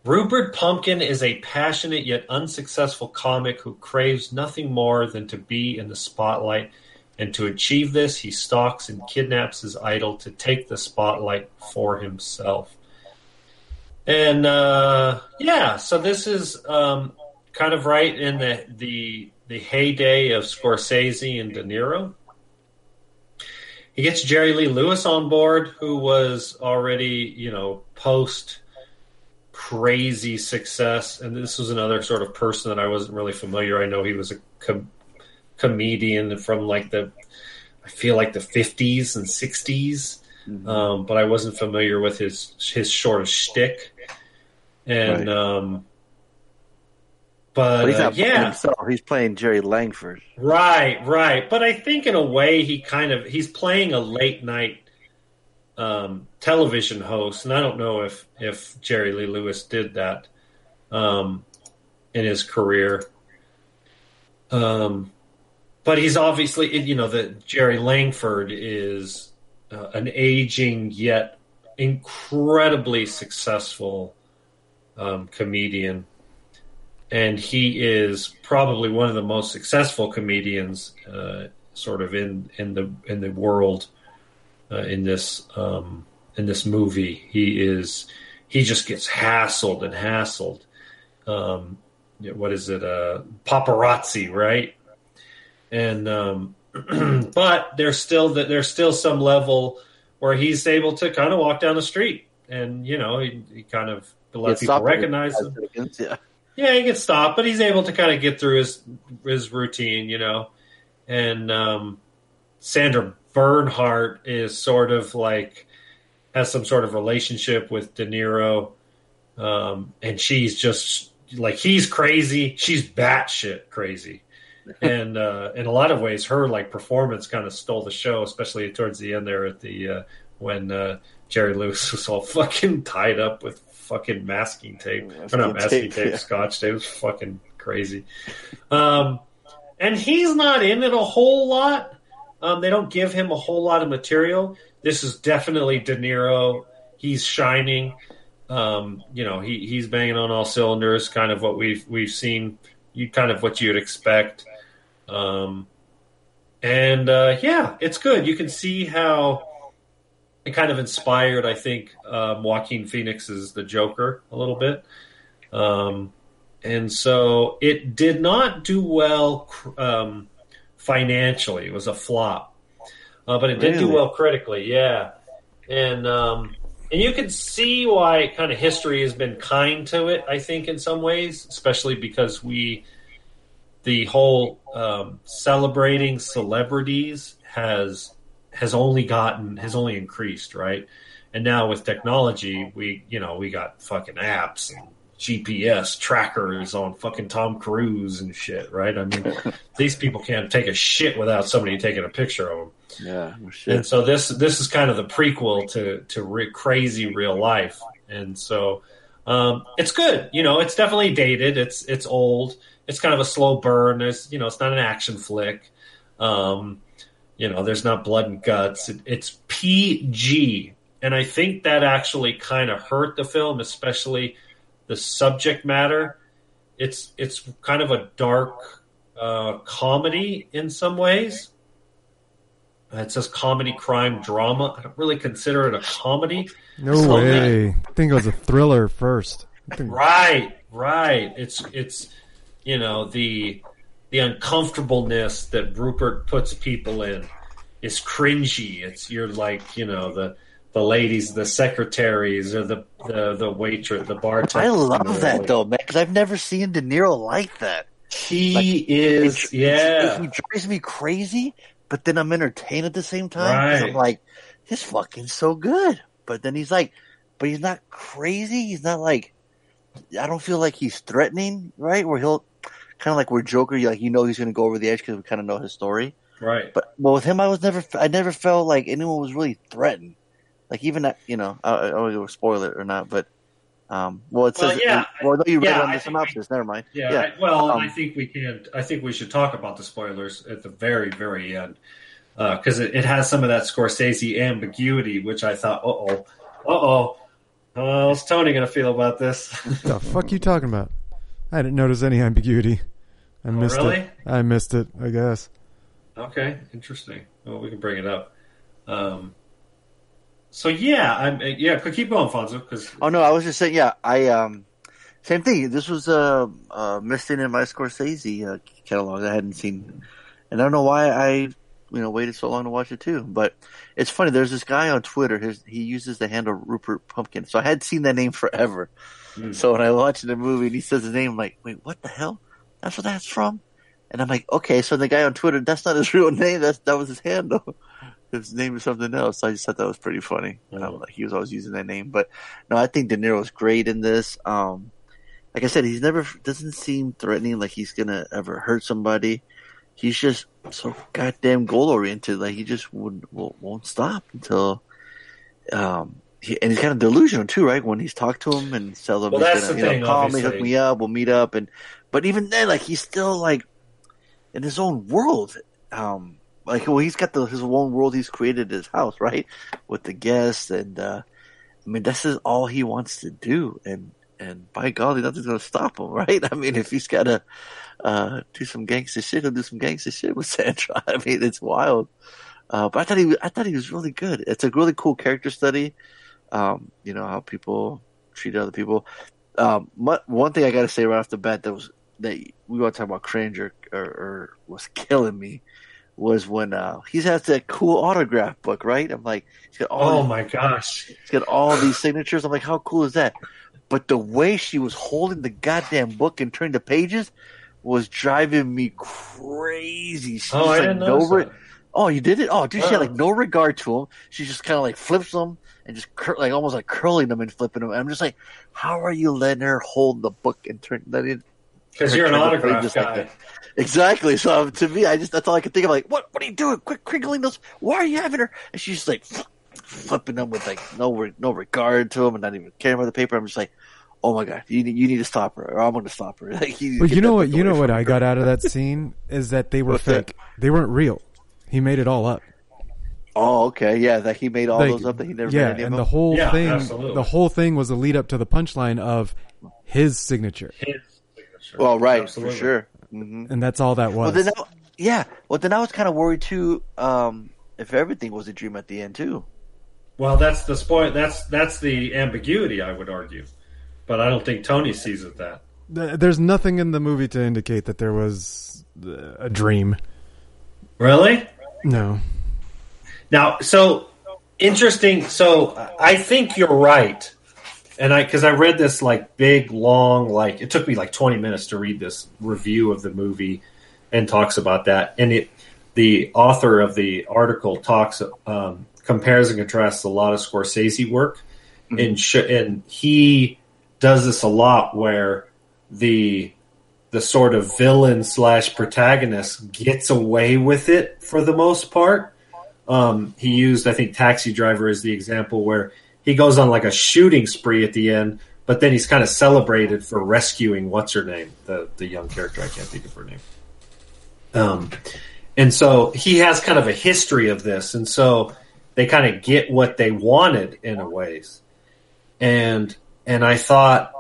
Rupert Pupkin is a passionate yet unsuccessful comic who craves nothing more than to be in the spotlight. And to achieve this, he stalks and kidnaps his idol to take the spotlight for himself. And uh, yeah, so this is um, kind of right in the the the heyday of Scorsese and De Niro. He gets Jerry Lee Lewis on board, who was already you know post crazy success, and this was another sort of person that I wasn't really familiar. I know he was a com- comedian from like the I feel like the fifties and 60s um, but I wasn't familiar with his his sort of shtick. And Right. um, but, But he's uh, not playing yeah, himself. He's playing Jerry Langford. right, right. But I think in a way he kind of he's playing a late night um, television host, and I don't know if if Jerry Lee Lewis did that um, in his career. Um, but he's obviously, you know, that Jerry Langford is uh, an aging yet incredibly successful um, comedian, and he is probably one of the most successful comedians, uh, sort of in in the in the world uh, in this um, in this movie. He is he just gets hassled and hassled. Um, what is it? Uh, paparazzi, right? And um, but there's still that there's still some level where he's able to kind of walk down the street, and you know he, he kind of let Gets people recognize him. Yeah. Yeah, he gets stopped, but he's able to kind of get through his his routine, you know. And um, Sandra Bernhard is sort of like has some sort of relationship with De Niro, um, and she's just like he's crazy, she's batshit crazy, and uh, in a lot of ways, her like performance kind of stole the show, especially towards the end there at the uh, when uh, Jerry Lewis was all fucking tied up with fucking masking tape, or not Masking masking tape, tape, yeah. scotch tape. It was fucking crazy. Um, and he's not in it a whole lot. Um, they don't give him a whole lot of material. This is definitely De Niro. He's shining. Um, you know, he, he's banging on all cylinders. Kind of what we've we've seen. You kind of what you'd expect. Um, and uh, yeah, it's good. You can see how it kind of inspired. I think um, Joaquin Phoenix's The Joker a little bit. Um, and so it did not do well um, financially. It was a flop, uh, but it did do well critically. Yeah, and um, and you can see why kind of history has been kind to it. I think in some ways, especially because we the whole um, celebrating celebrities has has only gotten has only increased, right? And now with technology, we you know we got fucking apps and GPS trackers on fucking Tom Cruise and shit, right? I mean, these people can't take a shit without somebody taking a picture of them. Yeah, well, And so this this is kind of the prequel to to re- crazy real life, and so um, it's good. You know, it's definitely dated. It's it's old. It's kind of a slow burn. There's you know, it's not an action flick. Um, you know, there's not blood and guts. It, it's PG, and I think that actually kind of hurt the film, especially the subject matter. It's it's kind of a dark uh, comedy in some ways. Uh, It says comedy, crime, drama. I don't really consider it a comedy. No not way. I think it was a thriller first. Think- Right, right. It's it's you know the the uncomfortableness that Rupert puts people in is cringy. It's you're like you know the the ladies, the secretaries, or the the the waitress, the bartender. I love that though, man, because I've never seen De Niro like that. He Like, is, It- yeah. he drives me crazy, but then I'm entertained at the same time. Right. I'm like, he's fucking so good. But then he's like, but he's not crazy. He's not like, I don't feel like he's threatening, right? Where he'll kind of like where Joker, you like you know he's going to go over the edge because we kind of know his story. Right. But well, with him, I was never, I never felt like anyone was really threatened. Like even that, you know, I, I don't know if spoil it or not, but um, well, it Well, says, yeah, well, no, you read yeah, it on the think synopsis. Never mind. Yeah. yeah. I, well, Um, I think we can. I think we should talk about the spoilers at the very, very end because it, it has some of that Scorsese ambiguity, which I thought, uh oh, uh oh, how's Tony going to feel about this? What the fuck you talking about? I didn't notice any ambiguity. I missed really? it. I missed it. I guess. okay, interesting. Well, we can bring it up. Um, so yeah, I'm yeah. Keep going, Fonzo, because Oh no, I was just saying. Yeah, I um, same thing. This was uh, uh missing in my Scorsese uh, catalog. I hadn't seen, and I don't know why I you know waited so long to watch it too. But it's funny. There's this guy on Twitter. His he uses the handle Rupert Pupkin. So I had seen that name forever. So when I watched the movie and he says his name, I'm like, wait, what the hell? That's where that's from. And I'm like, okay, so the guy on Twitter, that's not his real name. That's that was his handle. His name is something else. I just thought that was pretty funny. Um, like he was always using that name, but no, I think De Niro's great in this. Um, like I said, he's never doesn't seem threatening. Like he's gonna ever hurt somebody. He's just so goddamn goal oriented. Like he just would won't, won't stop until. Um, he, and he's kind of delusional too, right? When he's talked to him and tell him, Well, he's that's gonna, the you thing, know, call me, hook me up, we'll meet up, and but even then, like he's still like in his own world. Um, like well, he's got the his own world he's created his house, right, with the guests, and uh, I mean this is all he wants to do, and and by golly, nothing's gonna stop him, right? I mean, if he's gotta uh, do some gangster shit, he'll do some gangster shit with Sandra. I mean, it's wild. Uh, but I thought he, I thought he was really good. It's a really cool character study. Um, you know how people treat other people. Um, mu- one thing I got to say right off the bat that was that we want to talk about cringe or, or, or was killing me was when uh, he has that cool autograph book, right? I'm like, he's got all oh these- my gosh, He's got all these signatures. I'm like, how cool is that? But the way she was holding the goddamn book and turning the pages was driving me crazy. She Oh, I like, didn't no re-. Oh, you did it? Oh, dude, she had Oh. like no regard to him. She just kind of like flips them and just cur- like almost like curling them and flipping them. And I'm just like, how are you letting her hold the book and turn that in? Because you're an turn autograph pages like guy. Exactly. So um, to me, I just that's all I could think of. Like, what? What are you doing? Quick, crinkling those. Why are you having her? And she's just like flipping them with like no re- no regard to them and not even caring about the paper. I'm just like, oh my god, you need you need to stop her, or I'm going to stop her. Like, you need to But get you know what? You know what from I got out of that scene is that they were What's that? fake. They weren't real. He made it all up. Oh, okay, yeah, that he made all Like, those up that he never yeah, made any and them. the whole Yeah, thing, absolutely. the whole thing was a lead up to the punchline of his signature, His signature. Well, right, Absolutely. for sure. hmm and that's all that Well, was. then, I, yeah. Well, then I was kind of worried too. Um, if everything was a dream at the end too. Well, that's the spoil. That's that's the ambiguity. I would argue, but I don't think Tony sees it that. There's nothing in the movie to indicate that there was uh, a dream. Really? No. Now, so interesting. So I think you're right, and I because I read this like big long like it took me like 20 minutes to read this review of the movie and talks about that, and it the author of the article talks um, compares and contrasts a lot of Scorsese work, and sh- and he does this a lot where the the sort of villain slash protagonist gets away with it for the most part. Um, he used, I think, Taxi Driver as the example where he goes on like a shooting spree at the end, but then he's kind of celebrated for rescuing what's her name, the the young character. I can't think of her name. Um, and so he has kind of a history of this, and so they kind of get what they wanted in a ways. And and I thought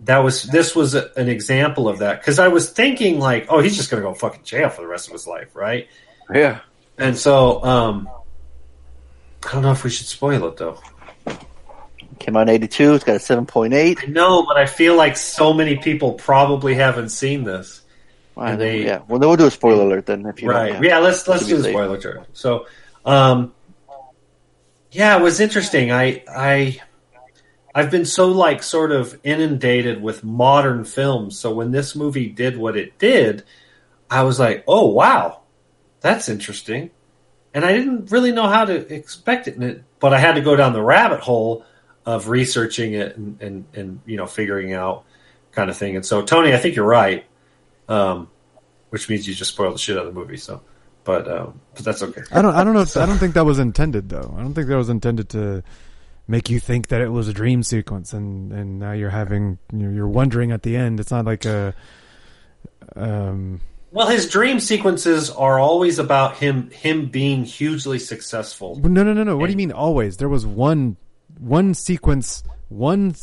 that was this was a, an example of that because I was thinking like, oh, he's just gonna go fucking jail for the rest of his life, right? Yeah. And so, um, I don't know if we should spoil it though. Came out in 82. It's got a 7.8. I know, but I feel like so many people probably haven't seen this. They- yeah. Well, then we'll do a spoiler alert then. If you right? don't, Yeah, let's let's do the spoiler alert. So, um, yeah, it was interesting. I I I've been so like sort of inundated with modern films. So when this movie did what it did, I was like, oh wow, that's interesting. And I didn't really know how to expect it but I had to go down the rabbit hole of researching it and, and, and you know figuring out kind of thing. And so Tony, I think you're right. Um, which means you just spoiled the shit out of the movie. So, but um, but that's okay. I don't. I don't know. If, I don't think that was intended, though. I don't think that was intended to make you think that it was a dream sequence, and and now you're having you're, you're wondering at the end. It's not like a. Um. Well, his dream sequences are always about him him being hugely successful. No, no, no, no. What do you mean? Always. There was one one sequence, one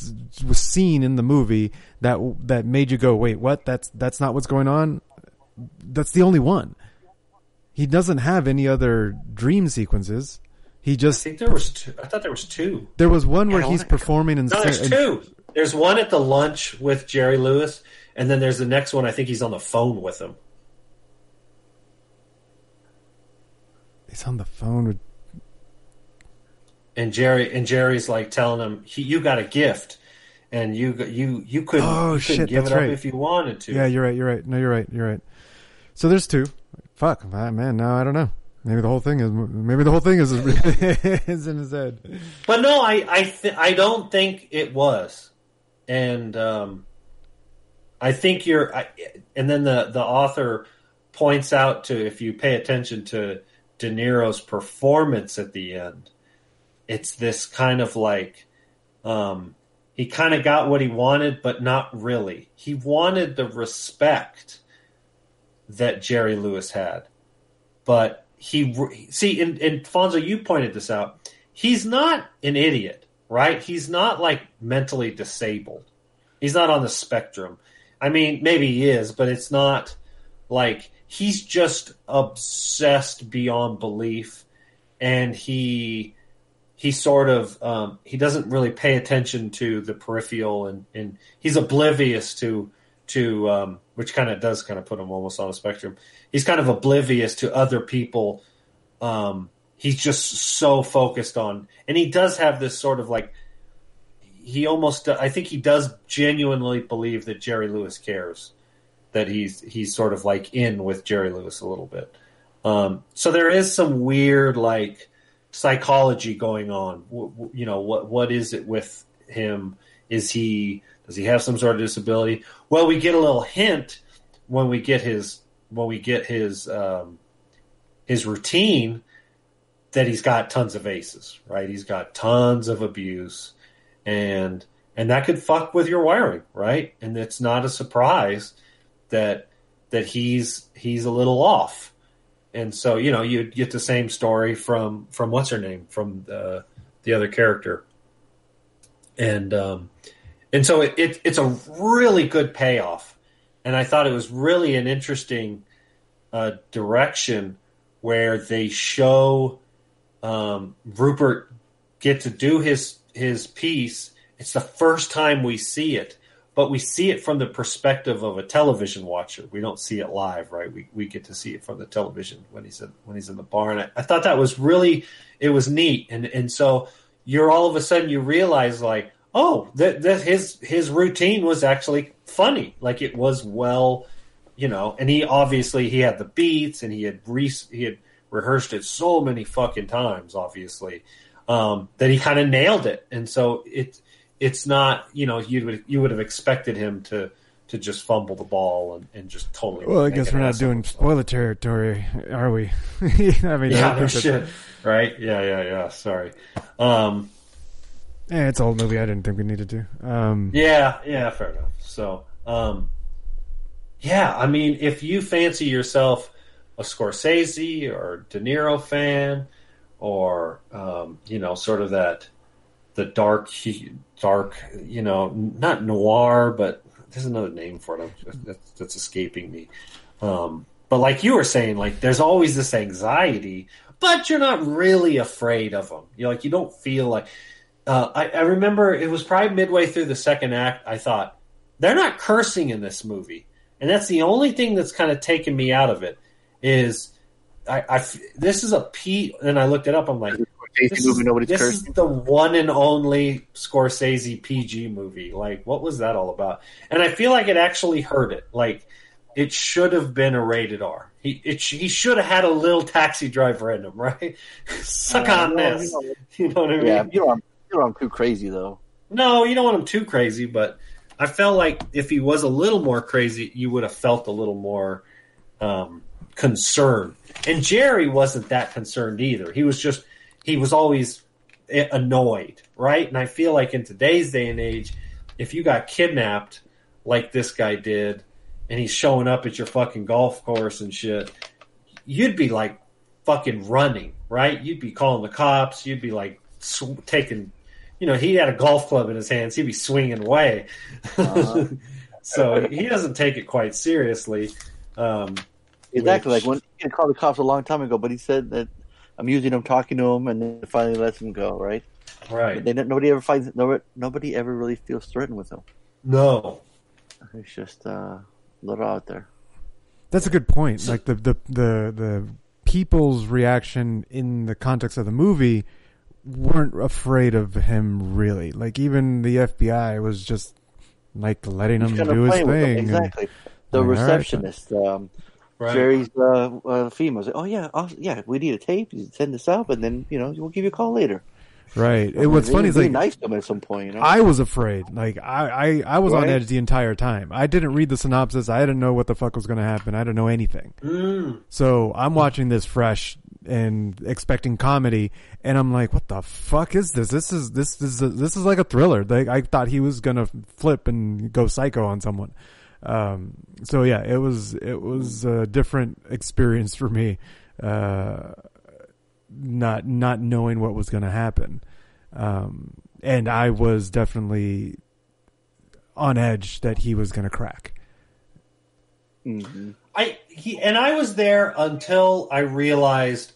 was scene in the movie that that made you go, "Wait, what? That's that's not what's going on." That's the only one. He doesn't have any other dream sequences. He just I think there was two. I thought there was two. there was one where he's performing and No, there's two. There's one at the lunch with Jerry Lewis, and then there's the next one. I think he's on the phone with him. He's on the phone with. And Jerry and Jerry's like telling him, he, "You got a gift, and you you you couldn't, Oh, you couldn't shit, give it up right. if you wanted to." Yeah, you're right. You're right. No, you're right. You're right. So there's two. Fuck, man. Now I don't know. Maybe the whole thing is. Maybe the whole thing is is in his head. But no, I I th- I don't think it was, and um, I think you're. I, and then the the author points out to if you pay attention to De Niro's performance at the end, it's this kind of like um, he kind of got what he wanted, but not really. He wanted the respect that Jerry Lewis had, but he see and, and Fonzo, you pointed this out. He's not an idiot, right? He's not like mentally disabled. He's not on the spectrum. I mean, maybe he is, but it's not like he's just obsessed beyond belief, and he he sort of um, he doesn't really pay attention to the peripheral, and, and he's oblivious to to um, which kind of does kind of put him almost on the spectrum. He's kind of oblivious to other people. Um, he's just so focused on, and he does have this sort of like he almost I think he does genuinely believe that Jerry Lewis cares that he's he's sort of like in with Jerry Lewis a little bit. Um, so there is some weird like psychology going on. You know what what is it with him? Is he does he have some sort of disability? Well, we get a little hint when we get his when we get his um, his routine that he's got tons of aces, right? He's got tons of abuse, and and that could fuck with your wiring, right? And it's not a surprise that that he's he's a little off, and so you know you get the same story from from what's her name? From the the other character, and um, and so it, it it's a really good payoff, and I thought it was really an interesting uh, direction where they show um, Rupert get to do his his piece. It's the first time we see it, but we see it from the perspective of a television watcher. We don't see it live, right? We we get to see it from the television when he's in, when he's in the bar, and I, I thought that was really it was neat, and and so you're all of a sudden you realize like oh that that his his routine was actually funny, like it was well, you know, and he obviously he had the beats and he had re- he had rehearsed it so many fucking times, obviously, um, that he kind of nailed it, and so it it's not you know you would you would have expected him to to just fumble the ball and, and just totally. Well, I guess we're not doing spoiler territory, are we? I mean, Yeah, no shit. Right? Yeah, yeah, yeah. Sorry. Um, Eh, it's an old movie. I didn't think we needed to. Um, yeah, yeah, fair enough. So, um, yeah, I mean, if you fancy yourself a Scorsese or De Niro fan, or um, you know, sort of that the dark, dark, you know, not noir, but there's another name for it. That's, that's escaping me. Um, but like you were saying, like there's always this anxiety, but you're not really afraid of them. You like you don't feel like. Uh, I, I remember it was probably midway through the second act. I thought they're not cursing in this movie, and that's the only thing that's kind of taken me out of it. Is I this is a P, and I looked it up. I'm like, Scorsese this, movie, is, nobody's this is the one and only Scorsese PG movie. Like, what was that all about? And I feel like it actually hurt it. Like, it should have been a rated R. He it, he should have had a little taxi driver in him, right? Suck Uh, on no, this. you know- You know what I mean? Yeah, you know, I'm, you know, I'm too crazy though. No, you don't want him too crazy, but I felt like if he was a little more crazy, you would have felt a little more um, concerned. And Jerry wasn't that concerned either. He was just he was always annoyed, right? And I feel like in today's day and age, if you got kidnapped like this guy did, and he's showing up at your fucking golf course and shit, you'd be like fucking running, right? You'd be calling the cops. You'd be like sw- taking, you know, he had a golf club in his hands. He'd be swinging away. so he doesn't take it quite seriously. Um, Exactly. which- Like when he called the cops a long time ago, but he said that I'm using him, talking to him, and then finally lets him go. Right? right? They, nobody ever finds nobody, nobody ever really feels threatened with him. No, It's just uh, a little out there. That's a good point. Like the, the the the people's reaction in the context of the movie weren't afraid of him really. Like even the FBI was just like letting him do his playing with thing. and- Exactly. The All right, so- receptionist, um, right? Jerry's uh, uh, female, was like, "Oh yeah, yeah, we need a tape. You send this out, and then you know we'll give you a call later." right. It, what's funny is being like nice to him at some point. You know? I was afraid. Like I, I, I was on edge the entire time. I didn't read the synopsis. I didn't know what the fuck was going to happen. I didn't know anything. Mm, So I'm watching this fresh and expecting comedy, and I'm like, "What the fuck is this? This is this is this is like a thriller." Like I thought he was gonna flip and go psycho on someone. Um, so yeah, it was it was a different experience for me, uh, not not knowing what was gonna happen, um, and I was definitely on edge that he was gonna crack. hmm I he and I was there until I realized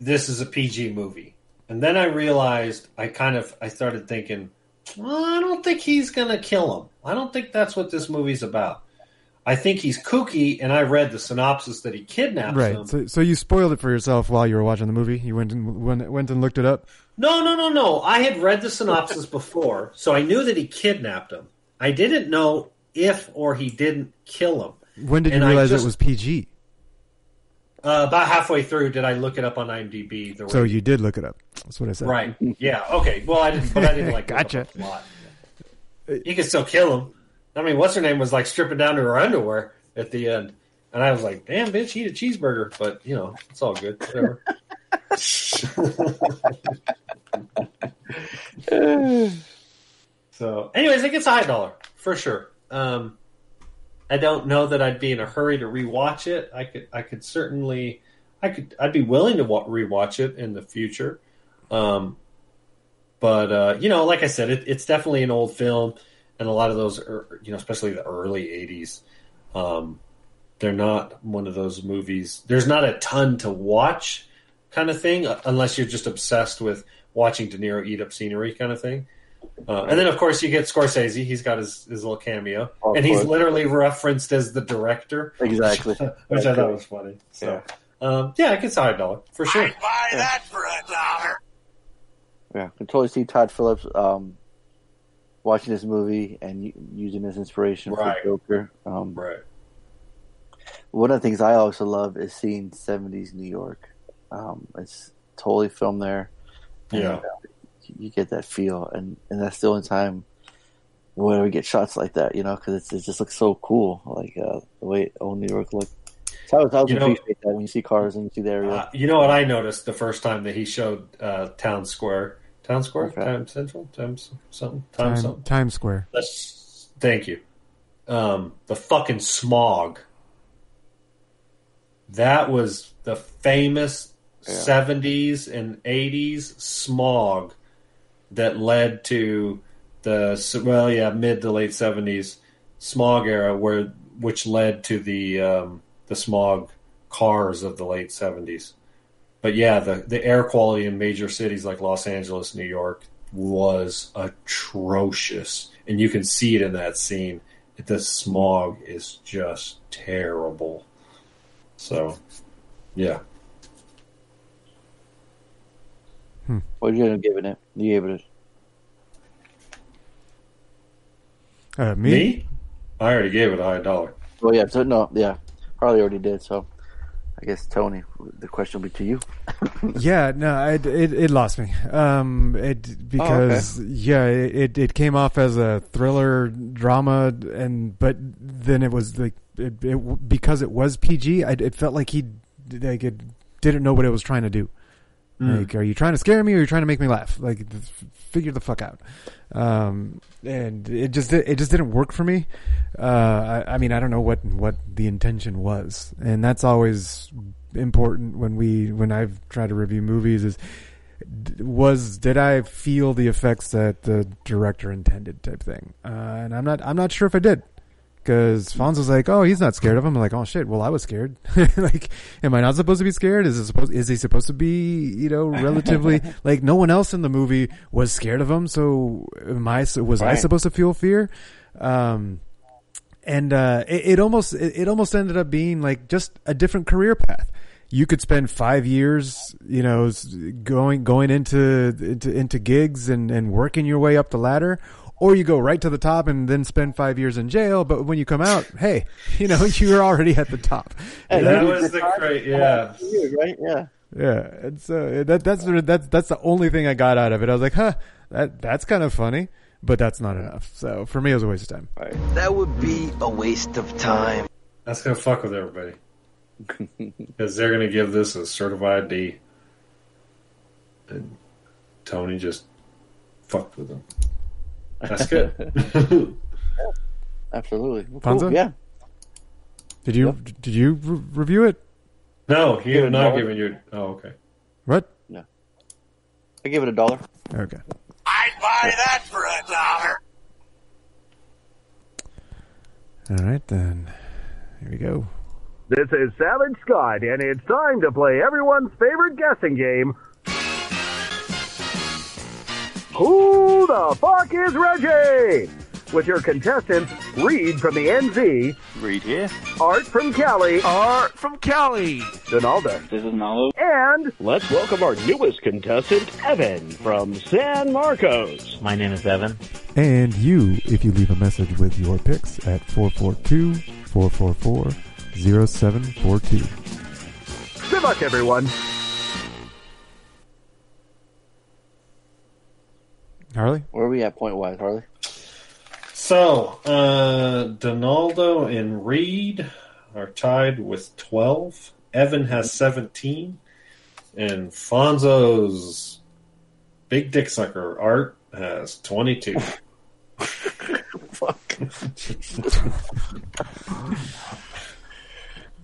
this is a PG movie, and then I realized I kind of I started thinking, well, I don't think he's gonna kill him. I don't think that's what this movie's about. I think he's kooky, and I read the synopsis that he kidnaps Right. him. So, so you spoiled it for yourself while you were watching the movie. You went and went, went and looked it up. No, no, no, no. I had read the synopsis before, so I knew that he kidnapped him. I didn't know if or he didn't kill him. When did And you realize just- it was PG? Uh, about halfway through, did I look it up on IMDb? The So you did look it up. That's what I said. Right. Yeah. Okay. Well, I didn't, but I didn't like Gotcha. up a lot. You could still kill him. I mean, what's her name was like stripping down to her underwear at the end, and I was like, "Damn, bitch, eat a cheeseburger." But you know, it's all good. Whatever. so, anyways, it gets a high dollar for sure. Um, I don't know that I'd be in a hurry to rewatch it. I could, I could certainly, I could, I'd be willing to wa- rewatch it in the future. Um, but uh, you know, like I said, it, it's definitely an old film, and a lot of those, are, you know, especially the early '80s, um, they're not one of those movies. There's not a ton to watch, kind of thing, uh, unless you're just obsessed with watching De Niro eat up scenery, kind of thing. Uh, and then, of course, you get Scorsese. He's got his, his little cameo, Of and he's literally referenced as the director, Exactly. which I thought was funny. So, um, yeah, it gets a dollar for sure. I'd buy Yeah, I can totally see Todd Phillips um, watching this movie and using this inspiration Right. for Joker. Um, Right. One of the things I also love is seeing 70s New York. Um, it's totally filmed there. And, Yeah. uh, you get that feel, and, and that's the only time where we get shots like that, you know, because it just looks so cool, like uh, the way old New York looked. So I always, I always You know- appreciate that when you see cars and you see the area. Uh, you know what I noticed the first time that he showed uh, Town Square, Town Square, Okay. Time Central, Times something, Time, Time, something. Times Square. That's thank you. Um, the fucking smog. That was the famous Yeah. seventies and eighties smog that led to the well, yeah, mid to late seventies smog era, where which led to the um, the smog cars of the late seventies. But yeah, the the air quality in major cities like Los Angeles, New York was atrocious, and you can see it in that scene. The smog is just terrible. So, yeah, What are you going to give it? You gave it Uh, me? me, I already gave it a high dollar. Well, yeah. So no, yeah. Harley already did. So I guess Tony, the question will be to you. Yeah, no, it it, it lost me. Um, it because yeah, it it came off as a thriller drama, and but then it was like it, it because it was PG. I, it felt like he like it didn't know what it was trying to do. Like, are you trying to scare me or are you trying to make me laugh? Like, figure the fuck out. Um, and it just it just didn't work for me. Uh, I, I mean, I don't know what what the intention was, and that's always important when we when I've tried to review movies. Is was did I feel the effects that the director intended type thing? Uh, and I'm not I'm not sure if I did. Because Fonzo's like, oh, he's not scared of him. I'm like, oh shit. Well, I was scared. like, am I not supposed to be scared? Is it supposed? Is he supposed to be, you know, relatively like no one else in the movie was scared of him? So am I? Was I supposed to feel fear? Um, and uh, it, it almost it, it almost ended up being like just a different career path. You could spend five years, you know, going going into into, into gigs and, and working your way up the ladder, or you go right to the top and then spend five years in jail. But when you come out, hey, you know, you're already at the top. Hey, That you was the great, yeah. years, right? Yeah. Yeah, and so uh, that that's sort of- that's that's the only thing I got out of it. I was like, huh, that that's kind of funny, but that's not enough. So for me, it was a waste of time. That would be a waste of time. That's gonna fuck with everybody because they're gonna give this a certified D, and Tony just fucked with them. That's good. Absolutely. Well, Fonzo? cool. Yeah. Did you did you re- review it? no, Give you're a not dollar. giving your. Oh, okay. What? No. I give it a dollar. Okay. I'd buy that for a dollar. All right then. Here we go. This is Savage Scott, and it's time to play everyone's favorite guessing game. Who the fuck is Reggie? With your contestants, Reed from the NZ, Reed here. Art from Cali, Art from Cali. Donaldo, This is Nalo. and let's welcome our newest contestant, Evan from San Marcos. My name is Evan. And you, if you leave a message with your picks at 442-444-0742. Good luck, everyone. Harley? Where are we at point wise, Harley? So, uh, Donaldo and Reed are tied with 12. Evan has 17. And Fonzo's big dick sucker, Art, has 22. Fuck.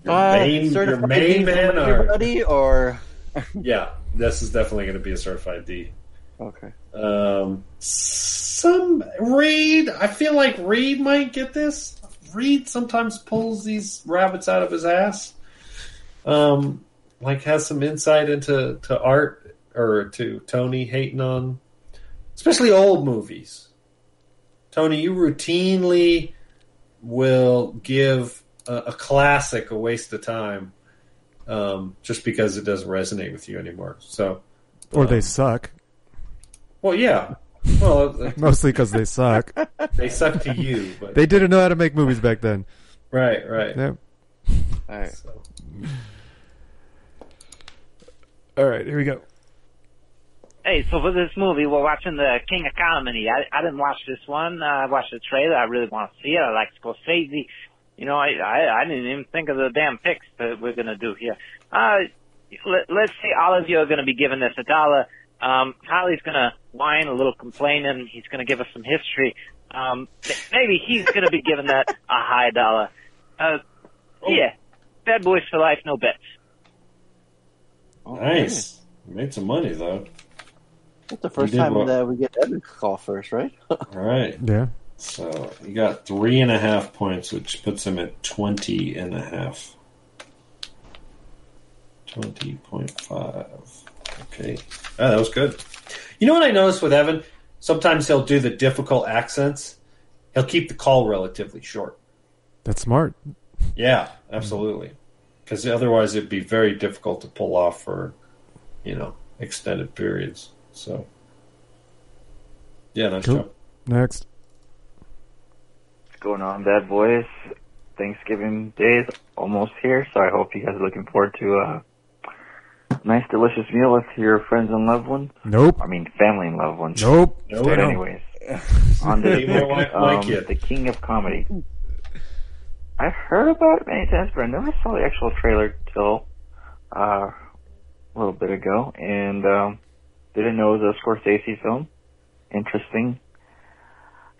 Your Uh, main, your certified main D men from are. everybody, or Yeah, this is definitely going to be a certified D. okay. Um, some Reed, I feel like Reed might get this. Reed sometimes pulls these rabbits out of his ass. Um, like has some insight into to art or to Tony hating on especially old movies. Tony, you routinely will give a, a classic a waste of time um, just because it doesn't resonate with you anymore. So, Or they suck. Well, yeah. Well, Mostly because they suck. they suck to you, but They didn't know how to make movies back then. right, right. Yep. All right. So, All right, here we go. Hey, so for this movie, we're watching the King of Comedy. I, I didn't watch this one. Uh, I watched the trailer. I really want to see it. I like Scorsese. You know, I, I, I didn't even think of the damn picks that we're going to do here. Uh, let, let's say all of you are going to be giving this a dollar. Um, Holly's going to whine a little complaining. He's going to give us some history. Um, maybe he's going to be giving that a high dollar. Uh, yeah. Bad boys for life, no bets. nice. Made some money though. That's the first did time what? that we get Evan to call first, right? All right. Yeah. So he got three and a half points, which puts him at 20 and a half. 20.5. Okay. Ah, that was good. You know what I noticed with Evan? Sometimes he'll do the difficult accents. He'll keep the call relatively short. That's smart. Yeah, absolutely. Because otherwise it'd be very difficult to pull off for, you know, extended periods. So, yeah, nice Cool. job. Next. What's going on, bad boys? Thanksgiving Day is almost here, so I hope you guys are looking forward to a nice, delicious meal with your friends and loved ones. Nope. I mean, family and loved ones. Nope. Nope. But Stay anyways, on to Stay more like my um, kid. the king of comedy. I've heard about it many times, but I never saw the actual trailer till uh, a little bit ago, and um, didn't know it was a Scorsese film. Interesting,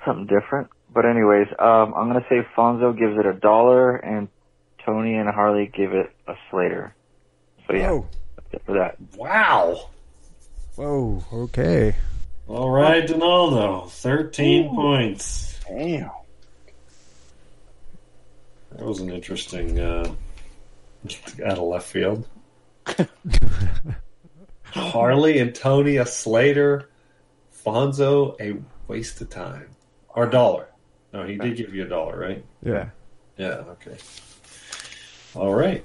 something different. But anyways, um, I'm gonna say Fonzo gives it a dollar, and Tony and Harley give it a Slater. So yeah, Whoa. That's it for that. Wow. Whoa. Okay. All right, Donaldo. 13 points. Damn. That was an interesting uh, out of left field. Harley and Tony a Slater, Fonzo a waste of time or a dollar. No, he did give you a dollar, right? Yeah. Yeah. Okay. All right.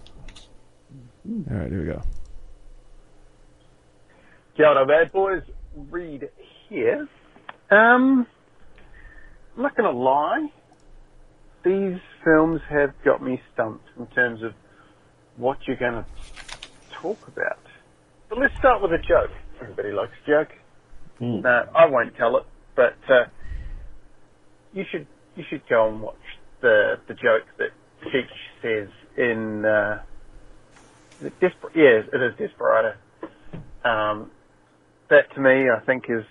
All right, here we go. Kia ora, bad boys. Reed here. Um, I'm not going to lie. These films have got me stumped in terms of what you're going to talk about. But let's start with a joke. Everybody likes a joke. No, I won't tell it, but uh, you should you should go and watch the the joke that Cheech says in uh, is it Desper- yeah, it is Desperado. Um, that to me, I think, is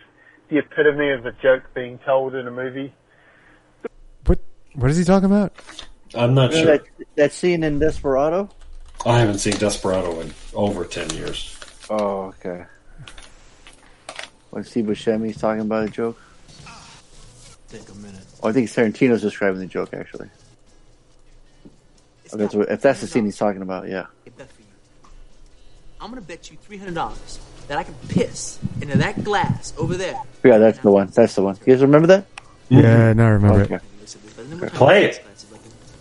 the epitome of a joke being told in a movie. What What is he talking about? I'm not sure. that, that scene in Desperado? I haven't seen Desperado in over 10 years. Oh, okay. When Steve Buscemi's talking about a joke? Take a minute. Oh, I think Tarantino's describing the joke, actually. If that's, what, if that's the scene he's talking about, yeah. Get that for you. I'm gonna bet you three hundred dollars that I can piss into that glass over there. Yeah, that's the one. That's the one. You guys remember that? Yeah, now I remember Okay. it. Play it.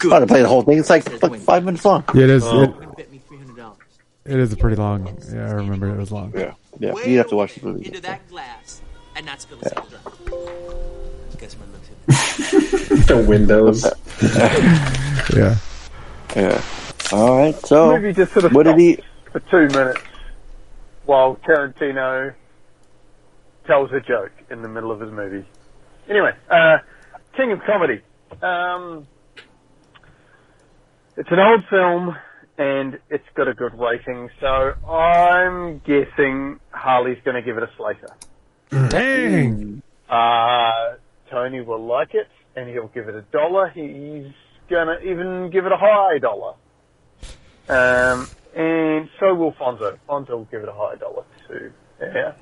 Oh, to play the whole thing. It's like, like five minutes long. Yeah, it is. Oh. It, it is a pretty long. Yeah, I remember it was long. Yeah. Yeah, you have to watch the movie. Into that glass and not spill the yeah. Guess my looks the windows. Yeah. Yeah. All right. So, the movie just sort of what did he? For two minutes while Tarantino tells a joke in the middle of his movie. Anyway, uh, King of Comedy. Um, it's an old film and it's got a good rating, so I'm guessing Harley's going to give it a Slater. Dang. Uh, Tony will like it and he'll give it a dollar. He's gonna even give it a high dollar. Um, and so will Fonzo. Fonzo will give it a high dollar too. Yeah.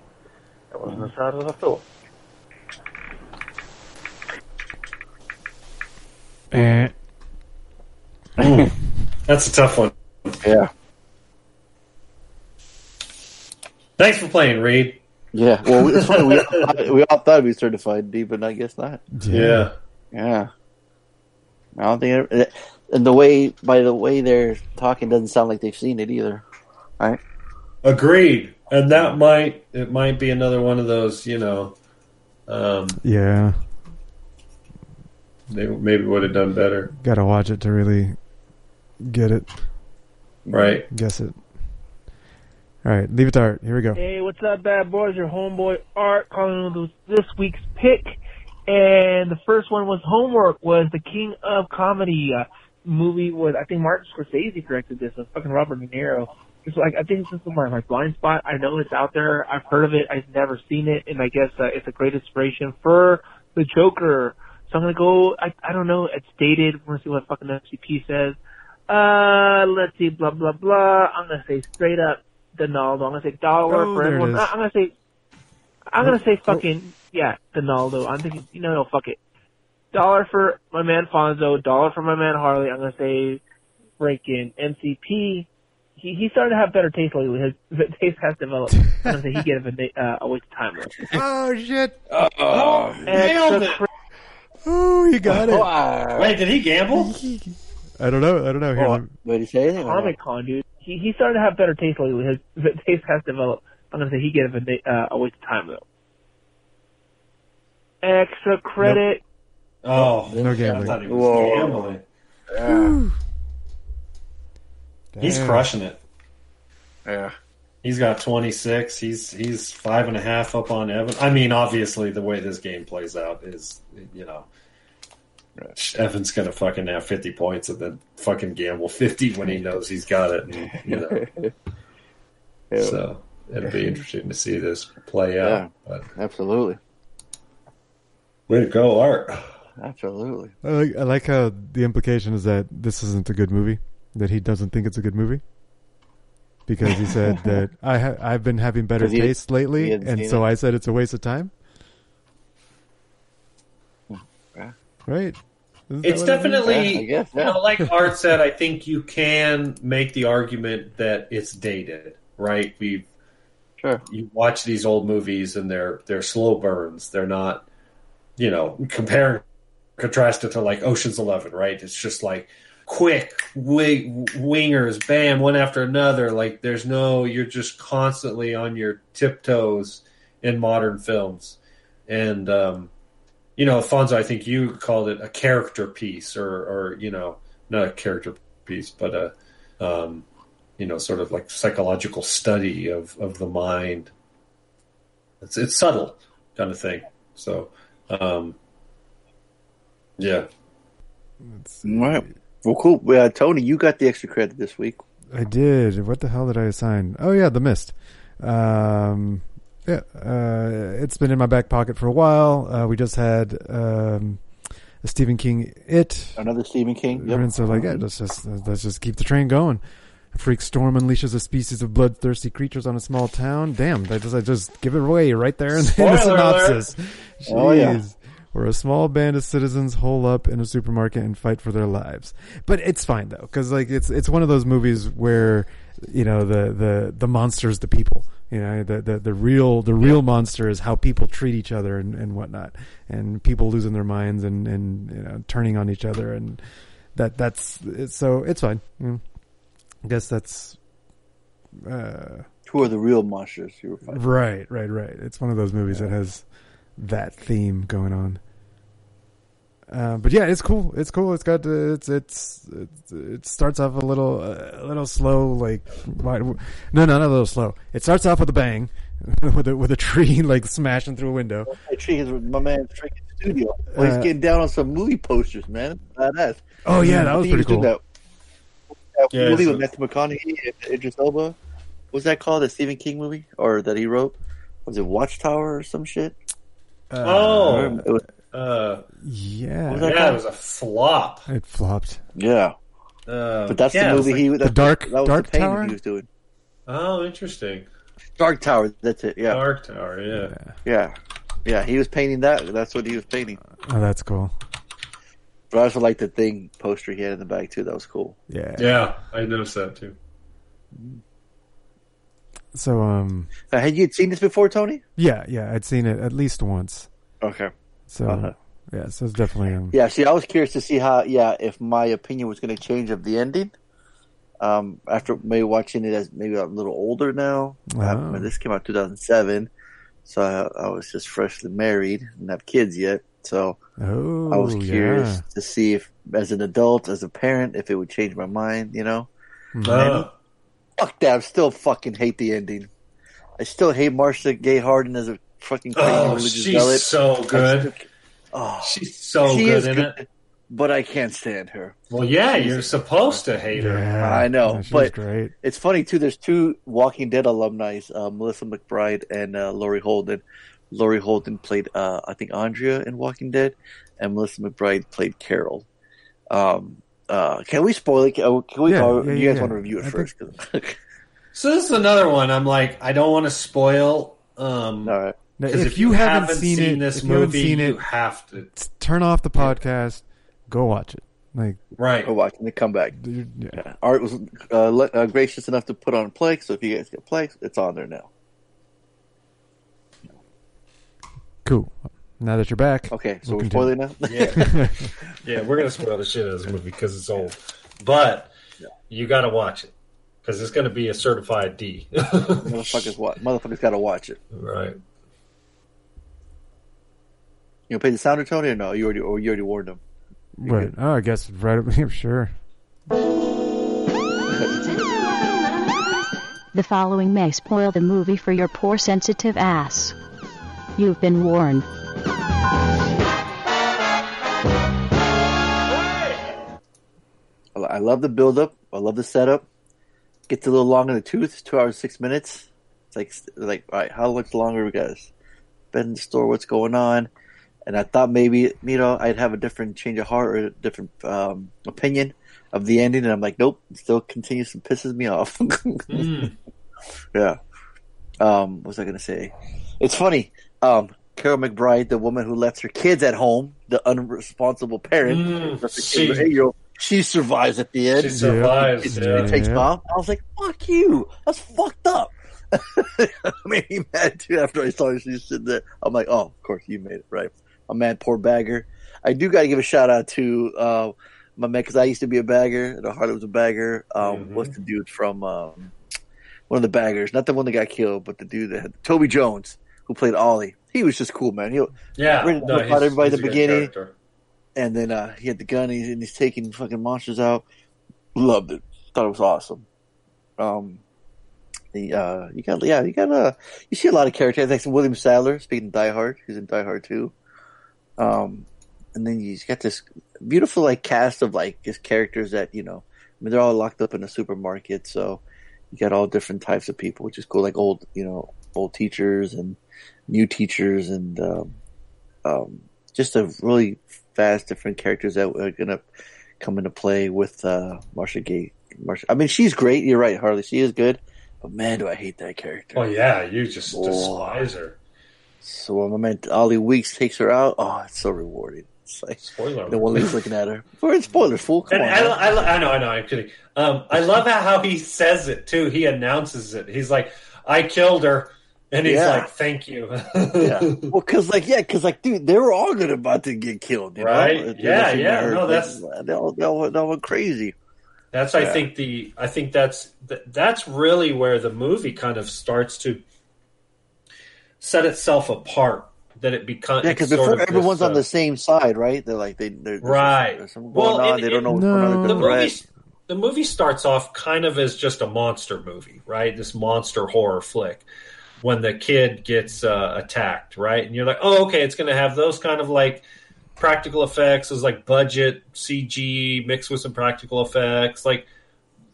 That wasn't as hard as I thought. Eh. That's a tough one. Yeah. Thanks for playing, Reed. Yeah, well, it's funny. We all, thought, we all thought we certified D, but I guess not. Yeah. Yeah. I don't think, it, and the way by the way they're talking doesn't sound like they've seen it either, right? Agreed. And that might it might be another one of those, you know, um, Yeah, they maybe would have done better. got to watch it to really get it, Right. guess it. All right, leave it to Art. Here we go. Hey, what's up, bad boys? Your homeboy Art calling with this week's pick, and the first one was Homework. Was the King of Comedy uh, movie? Was I think Martin Scorsese directed this? With fucking Robert De Niro. It's like I think this is my my blind spot. I know it's out there. I've heard of it. I've never seen it, and I guess uh, it's a great inspiration for the Joker. So I'm gonna go. I I don't know. It's dated. We're gonna see what fucking FCP says. Uh, let's see. Blah blah blah. I'm gonna say straight up Donaldo. I'm gonna say dollar Oh, for everyone. I'm gonna say. I'm gonna say fucking yeah, Donaldo. I'm thinking. You know, no, fuck it. Dollar for my man Fonzo. Dollar for my man Harley. I'm gonna say freaking MCP. He he started to have better taste lately. His, his taste has developed. I'm gonna say he gave him a, uh, a waste of time. Oh shit! Oh, nailed it. Oh, you got it. Wait, did he gamble? I don't know. I don't know. Here, Oh, let Wait, did he say anything? Comic Con, dude. He he started to have better taste lately. His, his taste has developed. I'm gonna say he gave him a, uh, a waste of time though. Extra credit. Oh, No I gambling. thought he was Whoa. gambling. He's crushing it. Yeah. He's got 26. He's he's five and a half up on Evan. I mean, obviously, the way this game plays out is, you know, Evan's gonna fucking have 50 points and then fucking gamble 50 when he knows he's got it. And, you know, Yeah. so it'll be interesting to see this play out. Yeah. But Absolutely. way to go, Art. Absolutely. I like, I like how the implication is that this isn't a good movie. That he doesn't think it's a good movie. Because he said that I ha- I've been having better he- taste lately, hadn't and so it. I said it's a waste of time. Yeah. Right? Isn't It's what it is? definitely, Yeah, I guess, you know, like Art said, I think you can make the argument that it's dated, right? We Sure. you watch these old movies and they're they're slow burns. They're not, you know, compare contrast it to like Ocean's Eleven, right? It's just like quick wi- wingers, bam, one after another. Like there's no, you're just constantly on your tiptoes in modern films, and um, you know, Alfonso, I think you called it a character piece, or or you know, not a character piece, but a um, you know, sort of like psychological study of, of the mind. It's it's subtle kind of thing. So, um, yeah, All right. Well, cool. Uh, Tony, you got the extra credit this week. I did. What the hell did I assign? Oh yeah, The Mist. Um, yeah, uh, it's been in my back pocket for a while. Uh, we just had um, a Stephen King It, Another Stephen King. Yep. and so like, yeah, let's just let's just keep the train going. A freak storm unleashes a species of bloodthirsty creatures on a small town. Damn, I just I just give it away right there in, the- in the Spoiler alert. synopsis. Oh, yeah. Where a small band of citizens hole up in a supermarket and fight for their lives. But it's fine though, because like it's it's one of those movies where you know the the the monsters, the people. You know the the, the real the real monster is how people treat each other and, and whatnot, and people losing their minds and and you know turning on each other and that that's it's, so it's fine. Mm. I guess that's uh, Who are the real monsters you were fighting? right, right, right. It's one of those movies that has that theme going on. Uh, but yeah, it's cool. It's cool. It's got uh, it's it's, it's it starts off a little uh, a little slow. Like why, no, no, not a little slow. It starts off with a bang, with a with a tree like smashing through a window. Hey, Tree is my man's freaking studio. Well, he's Uh, getting down on some movie posters, man. Badass. Oh, yeah, that was pretty cool. That, that Yeah, movie so- with Matthew McConaughey and Idris Elba. What's that called? The Stephen King movie, or that he wrote? Was it Watchtower or some shit? Oh, It was- uh, Yeah, was that yeah, it was a flop. it flopped. yeah. Uh, But that's yeah, the movie like- he that, Dark- that was Dark the painting Tower? he was doing. oh, interesting. Dark Tower. That's it. Yeah, Dark Tower, yeah. yeah, yeah. He was painting that. That's what he was painting. Oh, that's cool. But I also like the thing poster he had in the back too. That was cool. Yeah, Yeah, I noticed that too. So um, Uh, had you seen this before, Tony? yeah, yeah, I'd seen it at least once. Okay. So Uh-huh. yeah, so it's definitely um, Yeah, see, I was curious to see how, yeah, if my opinion was going to change of the ending. Um, after maybe watching it as maybe a little older now. Oh. Uh, this came out 2007, so I, I was just freshly married and have kids yet. So Oh, I was curious yeah. to see if, as an adult, as a parent, if it would change my mind. You know, Mm-hmm. And fuck that. I still fucking hate the ending. I still hate Marcia Gay Harden as a fucking crazy Oh, religious she's zealot. so good. still- Oh, She's so she good in good, it. but I can't stand her. Well, yeah, you're supposed to hate her. I know, yeah, she's but great. it's funny too. There's two Walking Dead alumni, uh, Melissa McBride and uh, Laurie Holden. Laurie Holden played, uh, I think, Andrea in Walking Dead, and Melissa McBride played Carol. Um, uh, can we spoil it? Can can we? Yeah, or yeah, you guys yeah. want to review it I first? So this is another one. I'm like, I don't want to spoil. Um, All right. Now, Because if, you, haven't, seen, it, this if you haven't movie, seen you have to. turn off the podcast, go watch it. Like right, go watch and then come back. Yeah. Art was uh, le- uh, gracious enough to put on Plex, so if you guys get Plex, it's on there now. Cool. Now that you're back, Okay, so we'll we're continue. spoiling now. Yeah, yeah, we're gonna spoil the shit out of this movie because it's old, but you got to watch it because it's gonna be a certified D. Motherfuckers, watch. Motherfuckers got to watch it. right. You gonna pay the sounder, Tony, or no? You already, or you already warned them. Right. Oh, I guess right. up- Sure. The following may spoil the movie for your poor sensitive ass. You've been warned. I I love the build up. I love the setup. Gets a little long in the tooth. Two hours six minutes. It's like like all right, how much longer we guys been in the store? What's going on? And I thought maybe you know I'd have a different change of heart or a different um, opinion of the ending, and I'm like, nope. It still continues and pisses me off. Yeah. Um, what was I gonna say? It's funny. Um, Carol McBride, the woman who lets her kids at home, the unresponsible parent, Mm, the she- kid with eight year old, she survives at the end. She survives, It, yeah. it takes Yeah. mom. I was like, "Fuck you! That's fucked up." I made me mad too after I saw her. She's sitting there. I'm like, "Oh, of course you made it right." I'm mad, poor bagger. I do got to give a shout out to uh, my man because I used to be a bagger. and Harley was a bagger. Um, What's the dude from um, one of the baggers? Not the one that got killed, but the dude that had Toby Jones who played Ollie. He was just cool, man. He Yeah, no, everybody at the beginning, and then uh, he had the gun. He's, and he's taking fucking monsters out. Loved it. Thought it was awesome. Um, the uh, you got yeah, you got uh, you see a lot of characters. Like William Sadler, speaking of Die Hard, he's in Die Hard too. Um, and then you got this beautiful like cast of like just characters that you know. I mean, they're all locked up in a supermarket, so you got all different types of people, which is cool. Like old, you know, old teachers and new teachers, and um, um, just a really fast different characters that are gonna come into play with uh, Marcia Gay. Marcia, I mean, she's great. You're right, Harley. She is good, but man, do I hate that character. Oh yeah, you just Oh. despise her. So when my man Ollie Weeks takes her out, oh, it's so rewarding. It's like Spoiler. the one lady's looking at her. We're in spoilers, fool. Come And on. I, man. I, I know, I know, I'm kidding. Um, I love how he says it too. He announces it. He's like, "I killed her," and he's Yeah. like, "Thank you." yeah. Well, cause like, yeah, cause like, dude, they were all good about to get killed, you Right? know? Yeah, They- yeah. they- No, that's- they all, they all, they all went crazy. That's I think the I think that's that's really where the movie kind of starts to set itself apart. That it becomes Yeah, because before everyone's on uh, the same side, right? They're like, they, they're, right. There's something going Well, on. it- they don't it- know what's going on. the movie the movie starts off kind of as just a monster movie, right? This monster horror flick. When the kid gets uh, attacked, right, and you're like, oh, okay, it's going to have those kind of like practical effects, those like budget CG mixed with some practical effects, like.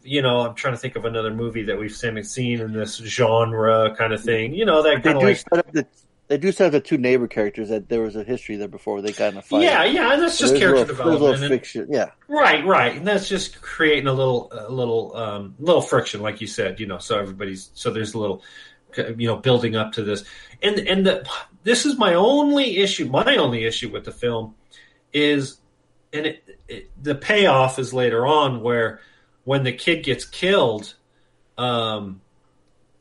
You know, I'm trying to think of another movie that we've seen in this genre kind of thing. You know, that kind of like set up the. They do set up the two neighbor characters that there was a history there before they got in a fight. Yeah, yeah, and that's just character little- little development and- fiction. Yeah, Right, right, and that's just creating a little, a little, um, little friction, like you said. You know, so everybody's so there's a little, you know, building up to this, and and the this is my only issue. My only issue with the film is, and it, it, the payoff is later on where when the kid gets killed, um,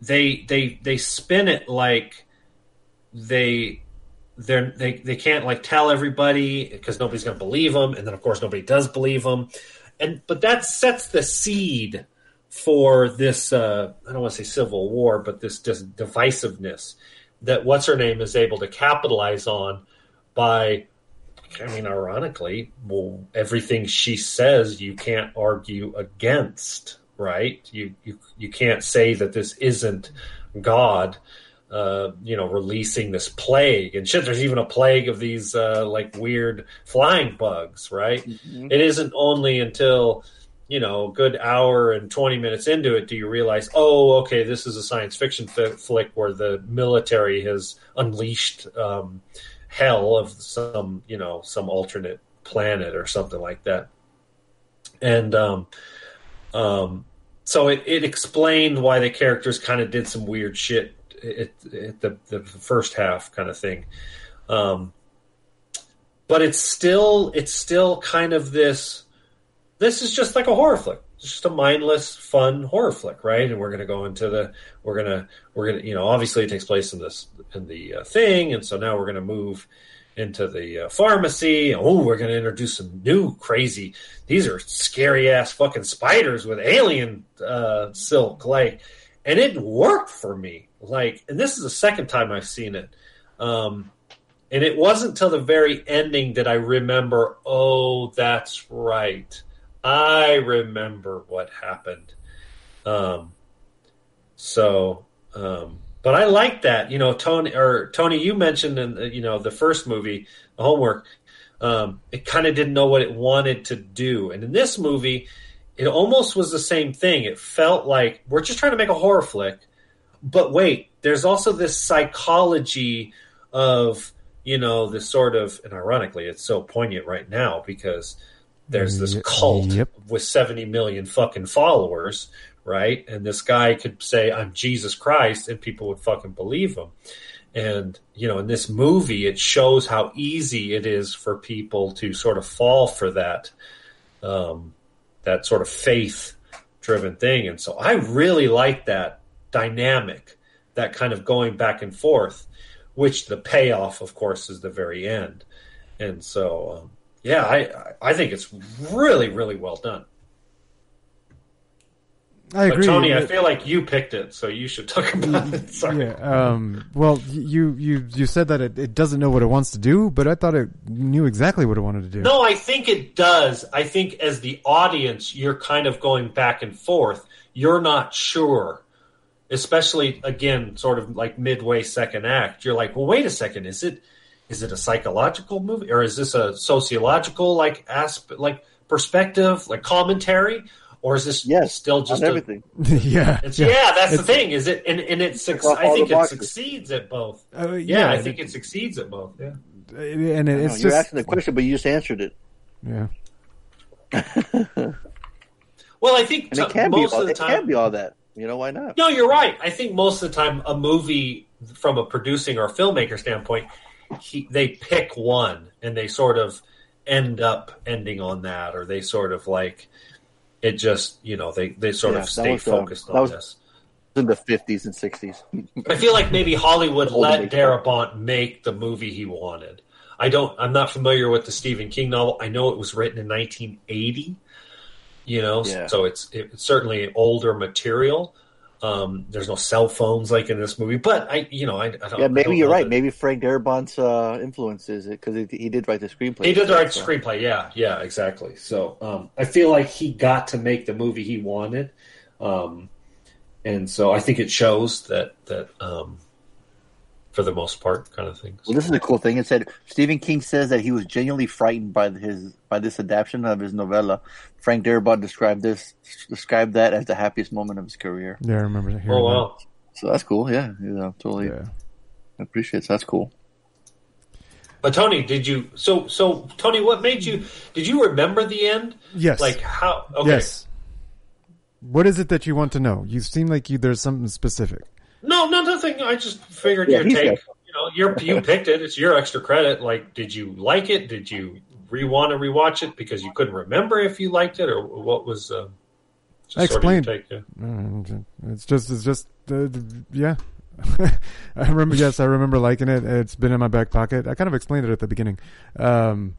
they they they spin it like they they're, they they can't like tell everybody because nobody's going to believe them, and then of course nobody does believe them, and but that sets the seed for this. Uh, I don't want to say civil war, but this just divisiveness that what's her name is able to capitalize on by. I mean, ironically, well, everything she says you can't argue against, right? You you you can't say that this isn't God uh, you know, releasing this plague and shit. There's even a plague of these uh, like weird flying bugs, right? Mhm. It isn't only until you know, good hour and 20 minutes into it do you realize, oh, okay, this is a science fiction fi- flick where the military has unleashed um, hell of some, you know, some alternate planet or something like that. And um, um, so it, it explained why the characters kind of did some weird shit at, at the, the first half kind of thing. Um, but it's still it's still kind of this this is just like a horror flick. It's just a mindless, fun horror flick, right? And we're going to go into the we're going to we're going to you know obviously it takes place in this in the uh, thing, and so now we're going to move into the uh, pharmacy. Oh, we're going to introduce some new crazy. These are scary ass fucking spiders with alien uh, silk, like, and it worked for me. Like, and this is the second time I've seen it. Um, and it wasn't till the very ending that I remember, oh, that's right. I remember what happened. Um, so, um, but I like that. You know, Tony or Tony, you mentioned in you know the first movie, the homework. Um, it kind of didn't know what it wanted to do, and in this movie, it almost was the same thing. It felt like we're just trying to make a horror flick, but wait, there's also this psychology of you know this sort of, and ironically, it's so poignant right now because there's this cult yep. with 70 million fucking followers, right? And this guy could say, I'm Jesus Christ, and people would fucking believe him. And, you know, in this movie, it shows how easy it is for people to sort of fall for that, um, that sort of faith driven thing. And so I really like that dynamic, that kind of going back and forth, which the payoff, of course, is the very end. And so, um, yeah, I I think it's really really well done. I But agree. Tony, I feel like you picked it, so you should talk about it. Sorry. Yeah. Um, well, you you you said that it, it doesn't know what it wants to do, but I thought it knew exactly what it wanted to do. No, I think it does. I think as the audience, you're kind of going back and forth. You're not sure, especially again, sort of like midway second act. You're like, well, wait a second, is it is it a psychological movie or is this a sociological like aspect, like perspective, like commentary, or is this Yes, still just on a- everything. yeah. It's, yeah, that's the thing. Is it and, and it suc- I think it succeeds at both. Uh, yeah, yeah, I think it succeeds at both. Yeah. And I it, know, it's you're asking the question, but you just answered it. yeah. Well, I think And it t- can be most all, of the it time. can be all that. You know why not? No, you're right. I think most of the time, a movie from a producing or filmmaker standpoint, he, they pick one and they sort of end up ending on that, or they sort of like it. Just you know, they they sort Yeah, of stay was, uh, focused that on was- this. In the fifties and sixties. I feel like maybe Hollywood let Darabont make the movie he wanted. I don't. I'm not familiar with the Stephen King novel. I know it was written in 1980. You know, Yeah. so it's it's certainly older material. Um, there's no cell phones like in this movie, but I, you know, I, I don't. Yeah, I maybe don't you're right. that- Maybe Frank Darabont's uh, influences it because he, he did write the screenplay. He did write the So- screenplay. Yeah, yeah, exactly. So um, I feel like he got to make the movie he wanted, um, and so I think it shows that that um, for the most part, kind of things. Well, this is a cool thing. It said Stephen King says that he was genuinely frightened by his by this adaptation of his novella. Frank Darabont described this described that as the happiest moment of his career. Yeah, I remember hearing Oh wow! So that's cool. Yeah, yeah, totally. Yeah. I appreciate. it. That's cool. But Tony, did you? So so Tony, what made you? Did you remember the end? Yes. Like how? Okay. Yes. What is it that you want to know? You seem like you there's something specific. No, no, nothing. I just figured Yeah, your take. got- You know, you're, you picked it. It's your extra credit. Like, did you like it? Did you re want to rewatch it because you couldn't remember if you liked it or what was? Uh... Just I sort of take, yeah. Mm, It's just, it's just, uh, yeah. I remember, yes, I remember liking it. It's been in my back pocket. I kind of explained it at the beginning. Um,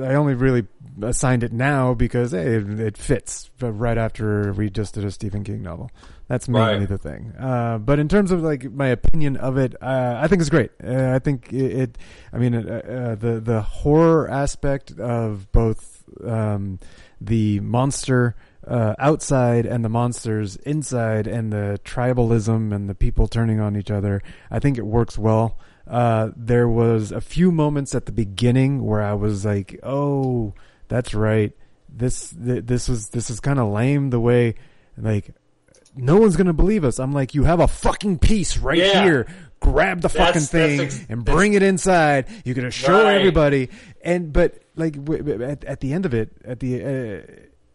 I only really assigned it now because hey, it, it fits right after we just did a Stephen King novel. That's mainly Right. the thing. Uh, but in terms of like my opinion of it, uh, I think it's great. Uh, I think it, it I mean, uh, uh, the the horror aspect of both um, the monster uh, outside and the monsters inside, and the tribalism and the people turning on each other. I think it works well. Uh, there was a few moments at the beginning where I was like, "Oh, that's right. This th- this was this is kind of lame the way like." No one's gonna believe us. I'm like, you have a fucking piece right Yeah. here. Grab the That's- fucking thing ex- and bring it inside. You're gonna show Right. everybody. And but like w- at, at the end of it, at the uh,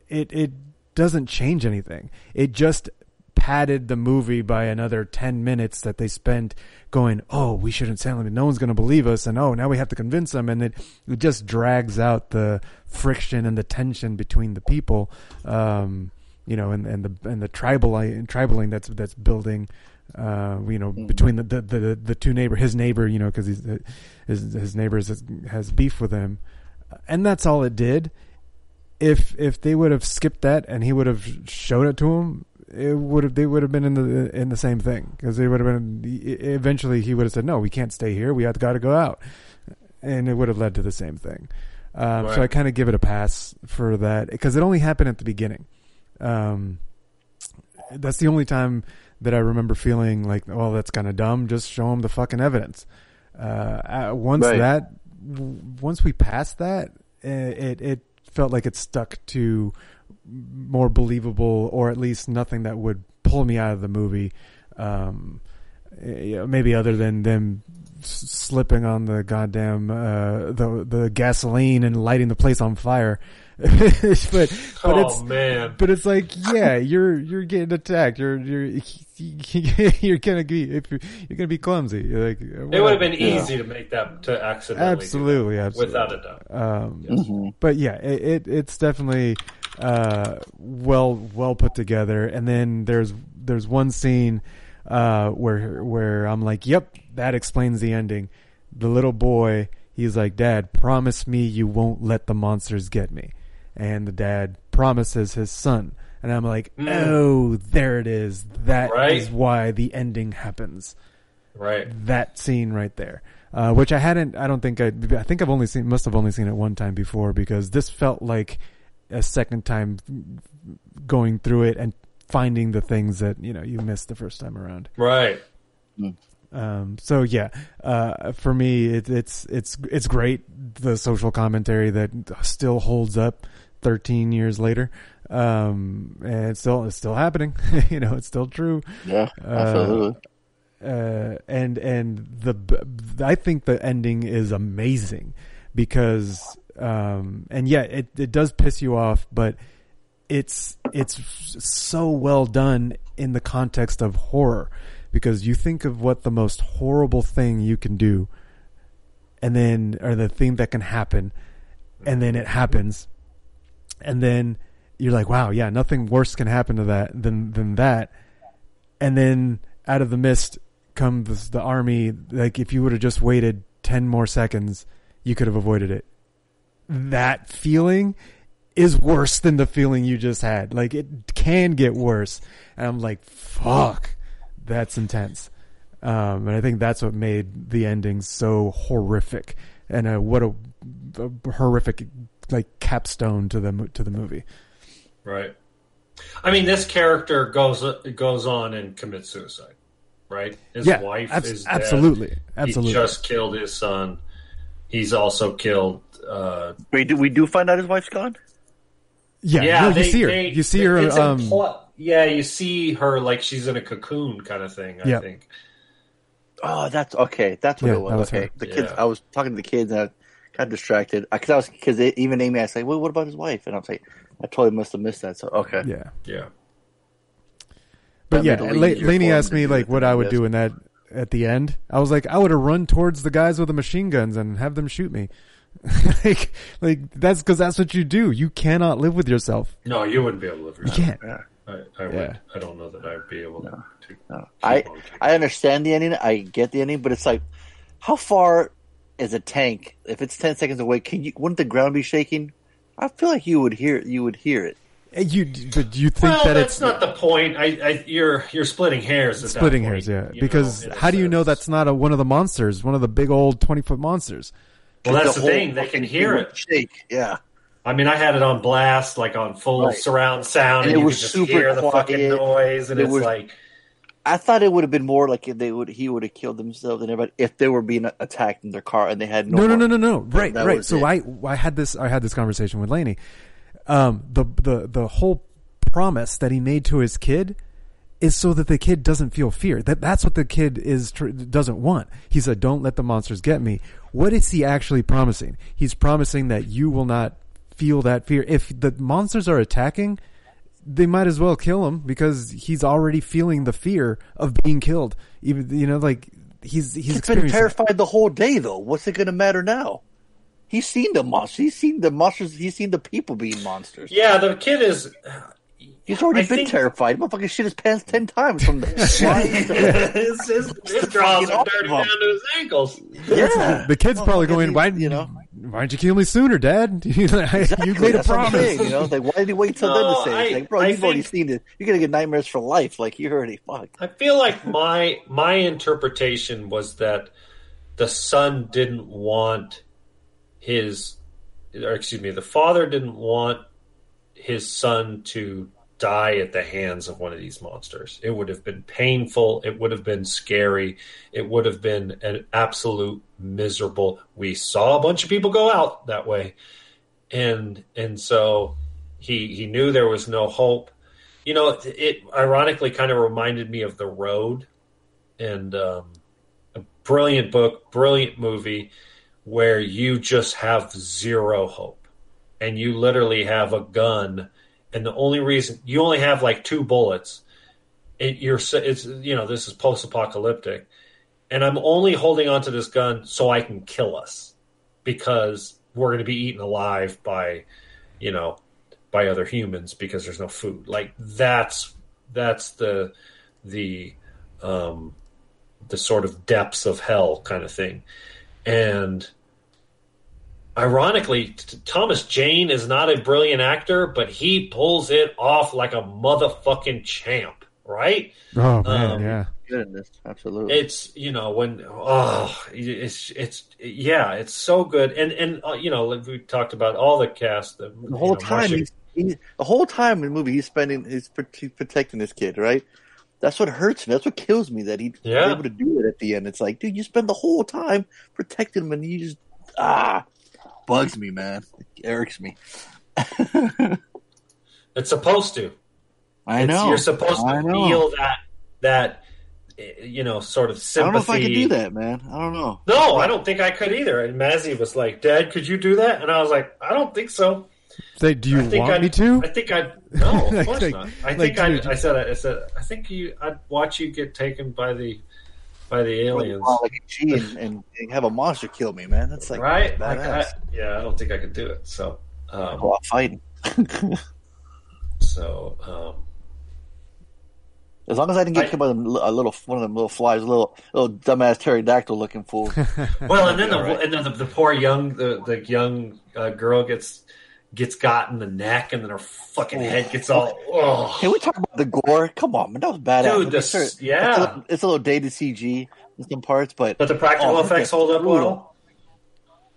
it it doesn't change anything. It just padded the movie by another 10 minutes that they spent going, oh, we shouldn't say anything. No one's going to believe us. And oh, now we have to convince them. And it, it just drags out the friction and the tension between the people. Um, you know, and, and the, and the tribal, tribaling that's, that's building, uh, you know, between the, the, the, the two neighbor, his neighbor, you know, cause he's, his, his neighbor has, has beef with him. And that's all it did if if they would have skipped that and he would have showed it to him, it would have they would have been in the in the same thing because they would have been eventually he would have said no, we can't stay here, we have got to go out, and it would have led to the same thing. Um, So I kind of give it a pass for that because it only happened at the beginning. Um, that's the only time that I remember feeling like, well, that's kind of dumb. Just show him the fucking evidence. Uh, once Right. that, w- once we passed that, it it felt like it stuck to more believable, or at least nothing that would pull me out of the movie. Um, maybe other than them slipping on the goddamn uh, the the gasoline and lighting the place on fire. but but Oh, it's man. but it's like yeah, you're you're getting attacked. You're you're you're gonna be if you're, you're gonna be clumsy. You're like It would have been easy to make that to accidentally. absolutely, that, absolutely, without a doubt. Um, But yeah, it, it it's definitely uh, well well put together. And then there's there's one scene uh, where where I'm like, yep, that explains the ending. The little boy, he's like, Dad, promise me you won't let the monsters get me. And the dad promises his son. And I'm like, Mm. oh, there it is. That is Right. why the ending happens Right. that scene right there, uh, which I hadn't. I don't think I. I think I've only seen. Must have only seen it one time before because this felt like a second time going through it and finding the things that you know you missed the first time around. Right. Um, so yeah, uh, for me, it, it's it's it's great. The social commentary that still holds up 13 years later. Um, and it's still it's still happening. you know, it's still true. Yeah, Uh, absolutely. uh, and and the I think the ending is amazing because um, and yeah, it it does piss you off, but it's it's so well done in the context of horror because you think of what the most horrible thing you can do and then or the thing that can happen and then it happens and then you're like wow yeah nothing worse can happen to that than than that. And then out of the mist comes the army. Like if you would have just waited 10 more seconds you could have avoided it. That feeling is worse than the feeling you just had. Like it can get worse. And i'm like fuck that's intense. Um, and i think that's what made the ending so horrific. And uh, what a, a horrific like capstone to the to the movie Right. I mean, this character goes goes on and commits suicide. Right. His Yeah, wife abs- is dead. absolutely, absolutely. He just killed his son. He's also killed. Uh, Wait, do we do find out his wife's gone? yeah, no, you see her you see her It's um, impl- yeah, you see her like she's in a cocoon kind of thing. I Yeah. think. Oh, that's okay. That's what Yeah, it was. was okay, her. the kids. Yeah. I was talking to the kids and I got distracted because I was because even Amy I like, "Well, what about his wife?" And I'm like, "I totally must have missed that." So okay, yeah Yeah. But That yeah, made it a La- little easier Laney asked me like what I I would do in that at the end. I was like, I would have run towards the guys with the machine guns and have them shoot me. like, like that's because that's what you do. You cannot live with yourself. No, you wouldn't be able to live. You can't. I, I, would, Yeah. I don't know that I'd be able to. I I understand the ending. I get the ending, but it's like, how far is a tank? If it's ten seconds away, can you? Wouldn't the ground be shaking? I feel like you would hear. You would hear it. You, but you think well, that that's it's not the point. I, I, you're you're splitting hairs. At that splitting point, hairs, yeah. Because know, how do you know that's not a, one of the monsters, one of the big old twenty foot monsters? Well, that's the, whole thing. They can hear it. Shake. Yeah. I mean, I had it on blast, like on full Right. surround sound, And and, it you was could just super hear the fucking noise, and It it's was- like, I thought it would have been more like if they would. He would have killed themselves and everybody if they were being attacked in their car and they had no. No, no, no, no, no. Right, that right. So it. I, I had this, I had this conversation with Laney. Um, the, the, the whole promise that he made to his kid is so that the kid doesn't feel fear. That, that's what the kid is, tr- doesn't want. He said, don't let the monsters get me. What is he actually promising? He's promising that you will not feel that fear. If the monsters are attacking, they might as well kill him because he's already feeling the fear of being killed. Even, you know, like, he's, he's He's been experiencing it. terrified the whole day, though. What's it going to matter now? He's seen the monsters. He's seen the monsters. He's seen the people being monsters. yeah, the kid is. He's already I been think- terrified. Motherfucker shit his pants ten times from the. his, his, his drawers are dirty down to his ankles. yeah, The kid's probably Motherfucker, going, he- why, you know, why'd you kill me sooner, Dad? you made a That's what promise. saying, you know, like why did he wait till then to say? it? It's I- like, bro, I you've already seen it. You're gonna get nightmares for life. Like you already fucked. I feel like my my interpretation was that the son didn't want his, or excuse me, the father didn't want his son to die at the hands of one of these monsters. It would have been painful. It would have been scary. It would have been an absolute miserable. We saw a bunch of people go out that way, and and so he he knew there was no hope. You know, it, it ironically kind of reminded me of The Road, and um, a brilliant book, brilliant movie, where you just have zero hope, and you literally have a gun, and the only reason you only have like two bullets. It, you're it's you know this is post-apocalyptic, and I'm only holding onto this gun so I can kill us because we're going to be eaten alive by, you know, by other humans because there's no food. Like that's that's the the um, the sort of depths of hell kind of thing, and ironically, t- Thomas Jane is not a brilliant actor, but he pulls it off like a motherfucking champ, right? Oh man, Um, yeah. Goodness, absolutely. It's you know when oh it's it's yeah it's so good and and uh, you know like we talked about all the cast the, the whole time, he's, he, the whole time in the movie, he's spending, he's, he's protecting this kid, right? That's what hurts me. That's what kills me. That he Yeah. was able to do it at the end. It's like, dude, you spend the whole time protecting him, and you just ah bugs me, man. It irks me. it's supposed to I It's- know. you're supposed to know. feel that that you know sort of sympathy. I don't know if I could do that, man. I don't know. No, I don't think I could either. And Mazzy was like, "Dad, could you do that?" And I was like, "I don't think so." Say, do you I think want I'd, me to? I think I no, of course like- not. I like, think I, dude. I said I said I think you I'd watch you get taken by the by the aliens. Like a G and, and, have a monster kill me, man. That's like right? Like, I, yeah, I don't think I could do it. So, um, Go out fighting. so um, As long as I didn't get I- killed by them, a little one of them little flies, a little little dumbass pterodactyl looking fool. well, and then the right. and then the, the poor young the the young uh, girl gets gets got in the neck, and then her fucking head gets all. Oh, Can we talk about the gore? Come on, man, that was badass. Dude, this- sure, yeah. it's a, little, it's a little dated CG in some parts, but but the practical oh, effects hold up brutal. well.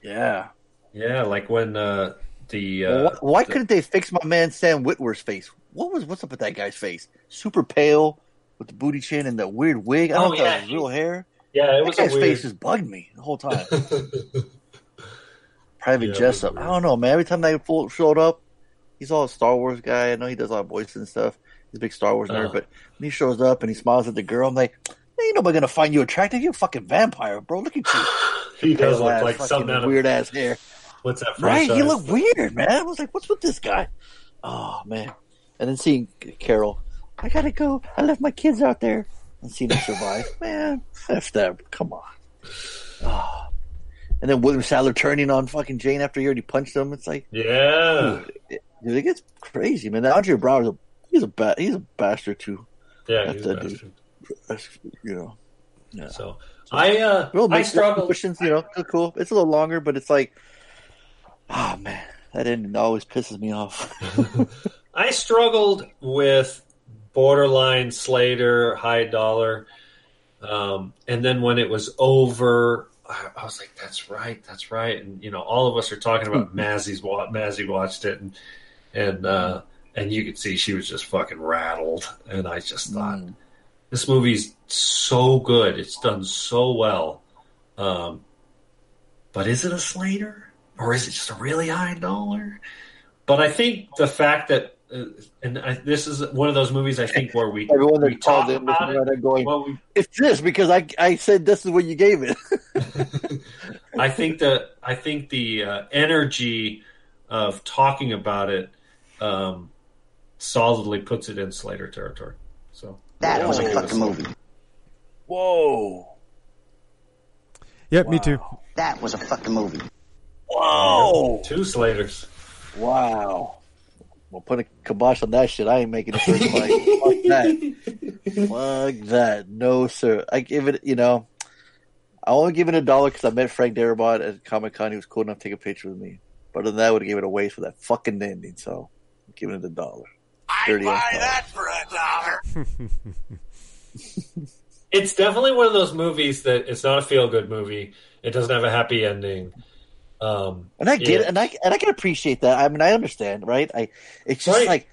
Yeah. Yeah, like when uh, the uh, why why the- couldn't they fix my man Sam Witwer's face? What was what's up with that guy's face? Super pale with the booty chin and the weird wig. I don't Oh, know if yeah, that was real hair. Yeah, it that was a guy's weird- face just bugged me the whole time. Private Yeah, Jessup. I don't know, man. Every time they fool showed up, he's all a Star Wars guy. I know he does a lot of voices and stuff. He's a big Star Wars nerd, Uh. but when he shows up and he smiles at the girl, I'm like, ain't nobody gonna find you attractive. You're a fucking vampire, bro. Look at you. He does look like something weird ass hair. What's that? Right? He franchise? looked weird, man. I was like, what's with this guy? Oh man. And then seeing Carol, I gotta go. I left my kids out there and seeing him survive. man, F that. Come on. Oh. And then William Sadler turning on fucking Jane after he already punched him. It's like, Yeah. dude, it, dude, it gets crazy, man. Andre Braugher's a he's a ba- he's a bastard too. Yeah, he's a bastard. That's, you know. Yeah. So I uh Well, I struggle Questions, you know, cool. It's a little longer, but it's like, oh man, that ending always pisses me off. I struggled with borderline Slater, high dollar. Um, and then when it was over, I, was like, that's right, that's right. And, you know, all of us are talking about Mazzy's wa- Mazzy watched it and, and, uh, and you could see she was just fucking rattled. And I just thought, this movie's so good. It's done so well. Um, but is it a Slater or is it just a really high dollar? But I think the fact that, and I, this is one of those movies I think where we Everyone we that called talk in about it. they're going, Well, we, it's this because I I said this is what you gave it. I think the I think the uh, energy of talking about it um, solidly puts it in Slater territory. So That was a fucking movie. Whoa. Yep, me too. That was a fucking movie. Whoa. Two Slaters. Wow. Well, put a kibosh on that shit. I ain't making a first fight. Fuck that. Fuck that. No, sir. I give it, you know, I only give it a dollar because I met Frank Darabont at Comic Con. He was cool enough to take a picture with me. But other than that, I would have given it a waste for that fucking ending. So, I'm giving it a dollar. I buy dollar. that for a dollar. It's definitely one of those movies that it's not a feel good movie. It doesn't have a happy ending. Um, And I get it- it, and I and I can appreciate that. I mean, I understand, right? I it's just Right. like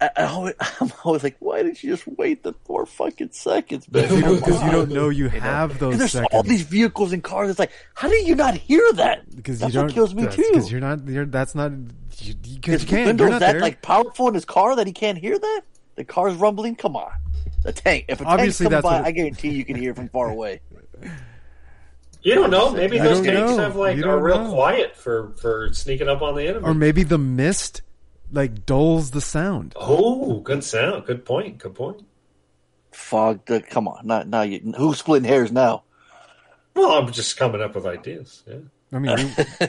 I, I always, I'm always like, why didn't you just wait the four fucking seconds, man? Because you don't, 'cause you don't know you know? have 'Cause those there's seconds. all these vehicles and cars. It's like, how do you not hear that? because that's you don't. what kills me too. Because you're not. You're, that's not. You, you, 'cause Is you can't. Windows You're not that there. like powerful in his car that he can't hear that? The car's rumbling. Come on, the tank. If a Obviously, tank's coming that's by, what- I guarantee you can hear from far away. You don't know. Maybe I those don't tanks know. have like You are real know. quiet for for sneaking up on the enemy. or maybe the mist like dulls the sound. oh, good sound. Good point. Good point. Fog. The, come on, not now. You, who's splitting hairs now? Well, I'm just coming up with ideas. Yeah. I mean, you-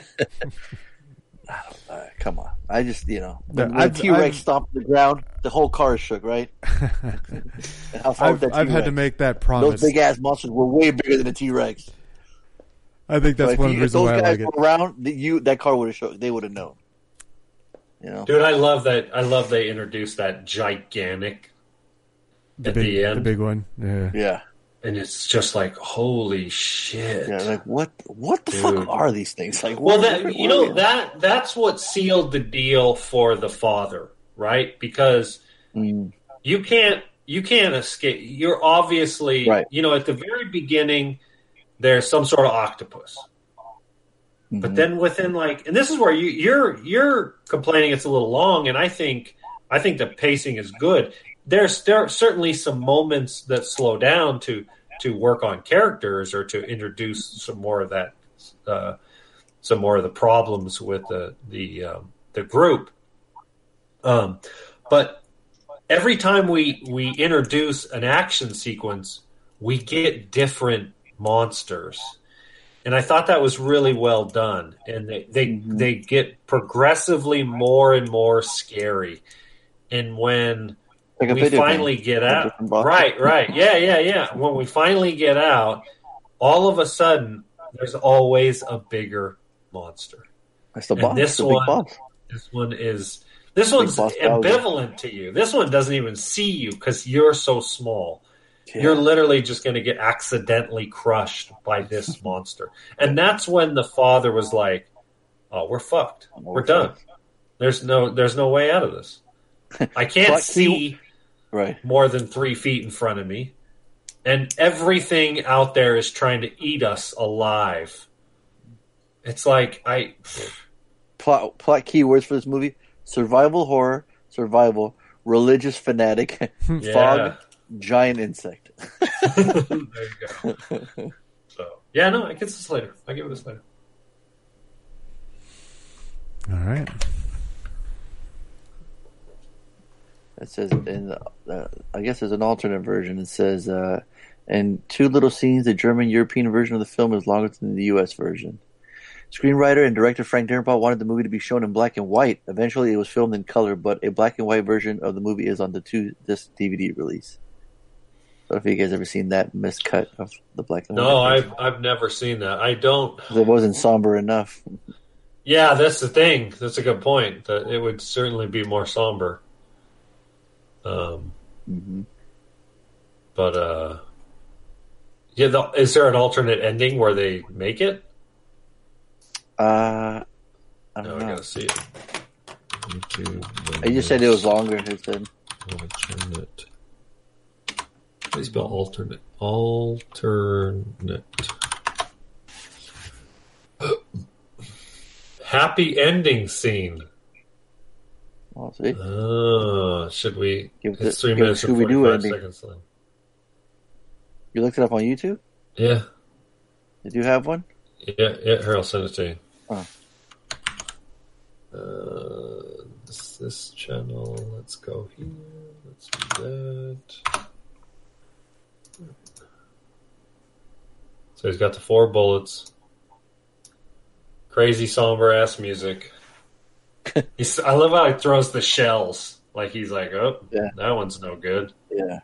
Uh, come on. I just, you know, No, when, when T Rex I've- stomped the ground, the whole car shook, right? And how far I've, that I've had to make that promise. Those big ass monsters were way bigger than a T Rex. I think that's if, one of you- the if reasons those why I guys like it. around, the, you that car would have shook. They would have known. You know, Dude, I love that. I love they introduced that gigantic The at big, the end. the big one. Yeah. yeah, and it's just like holy shit. yeah. Like what? What the Dude. fuck are these things? Like, Well, what- that you know that that's what sealed the deal for the father, right? Because Mm. you can't you can't escape. You're obviously Right. you know at the very beginning there's some sort of octopus, Mm-hmm. but then within like and this is where you you're you're complaining it's a little long, and I think I think the pacing is good. There's there are certainly some moments that slow down to to work on characters or to introduce some more of that uh, some more of the problems with the the um, the group. Um, but every time we we introduce an action sequence, we get different monsters, and I thought that was really well done. And they they, Mm-hmm. they get progressively more and more scary. And when Like we finally get out, right, right, yeah, yeah, yeah. When we finally get out, all of a sudden, there's always a bigger monster. That's the And boss. this the one- boss. This one is this one's ambivalent to you. This one doesn't even see you because you're so small. Yeah. You're literally just going to get accidentally crushed by this monster, and that's when the father was like, "Oh, we're fucked. We're, we're done. fucked." There's no, there's no way out of this. I can't he- see Right. more than three feet in front of me, and everything out there is trying to eat us alive. It's like I." Plot plot keywords for this movie: survival horror, survival, religious fanatic, Yeah. fog, giant insect. there you go. So yeah, no, I get this later. I give it this later. All right. It says in uh, I guess there's an alternate version. It says uh, in two little scenes, the German European version of the film is longer than the U.S. version. Screenwriter and director Frank Darabont wanted the movie to be shown in black and white. Eventually, it was filmed in color, but a black and white version of the movie is on the two disc DVD release. I don't know if you guys ever seen that miscut of the black and No, white. I've I've never seen that. I don't. It wasn't somber enough. Yeah, that's the thing. That's a good point. That it would certainly be more somber. Um, hmm but uh, yeah, the, is there an alternate ending where they make it? Uh, I No, don't I know. gotta see it. YouTube. I just said it was longer. It said alternate. How do you spell alternate? Alternate. Happy ending scene. Oh, see? Oh, should we? Give it's three give minutes and forty-five seconds. Then. You looked it up on YouTube. Yeah, Did you have one? yeah, yeah. Here, I'll send it to you. Oh. Uh, this, this channel. Let's go here. Let's do that. So he's got the four bullets. Crazy somber ass music. he's, I love how he throws the shells. Like he's like, oh, Yeah. that one's no good. Yeah.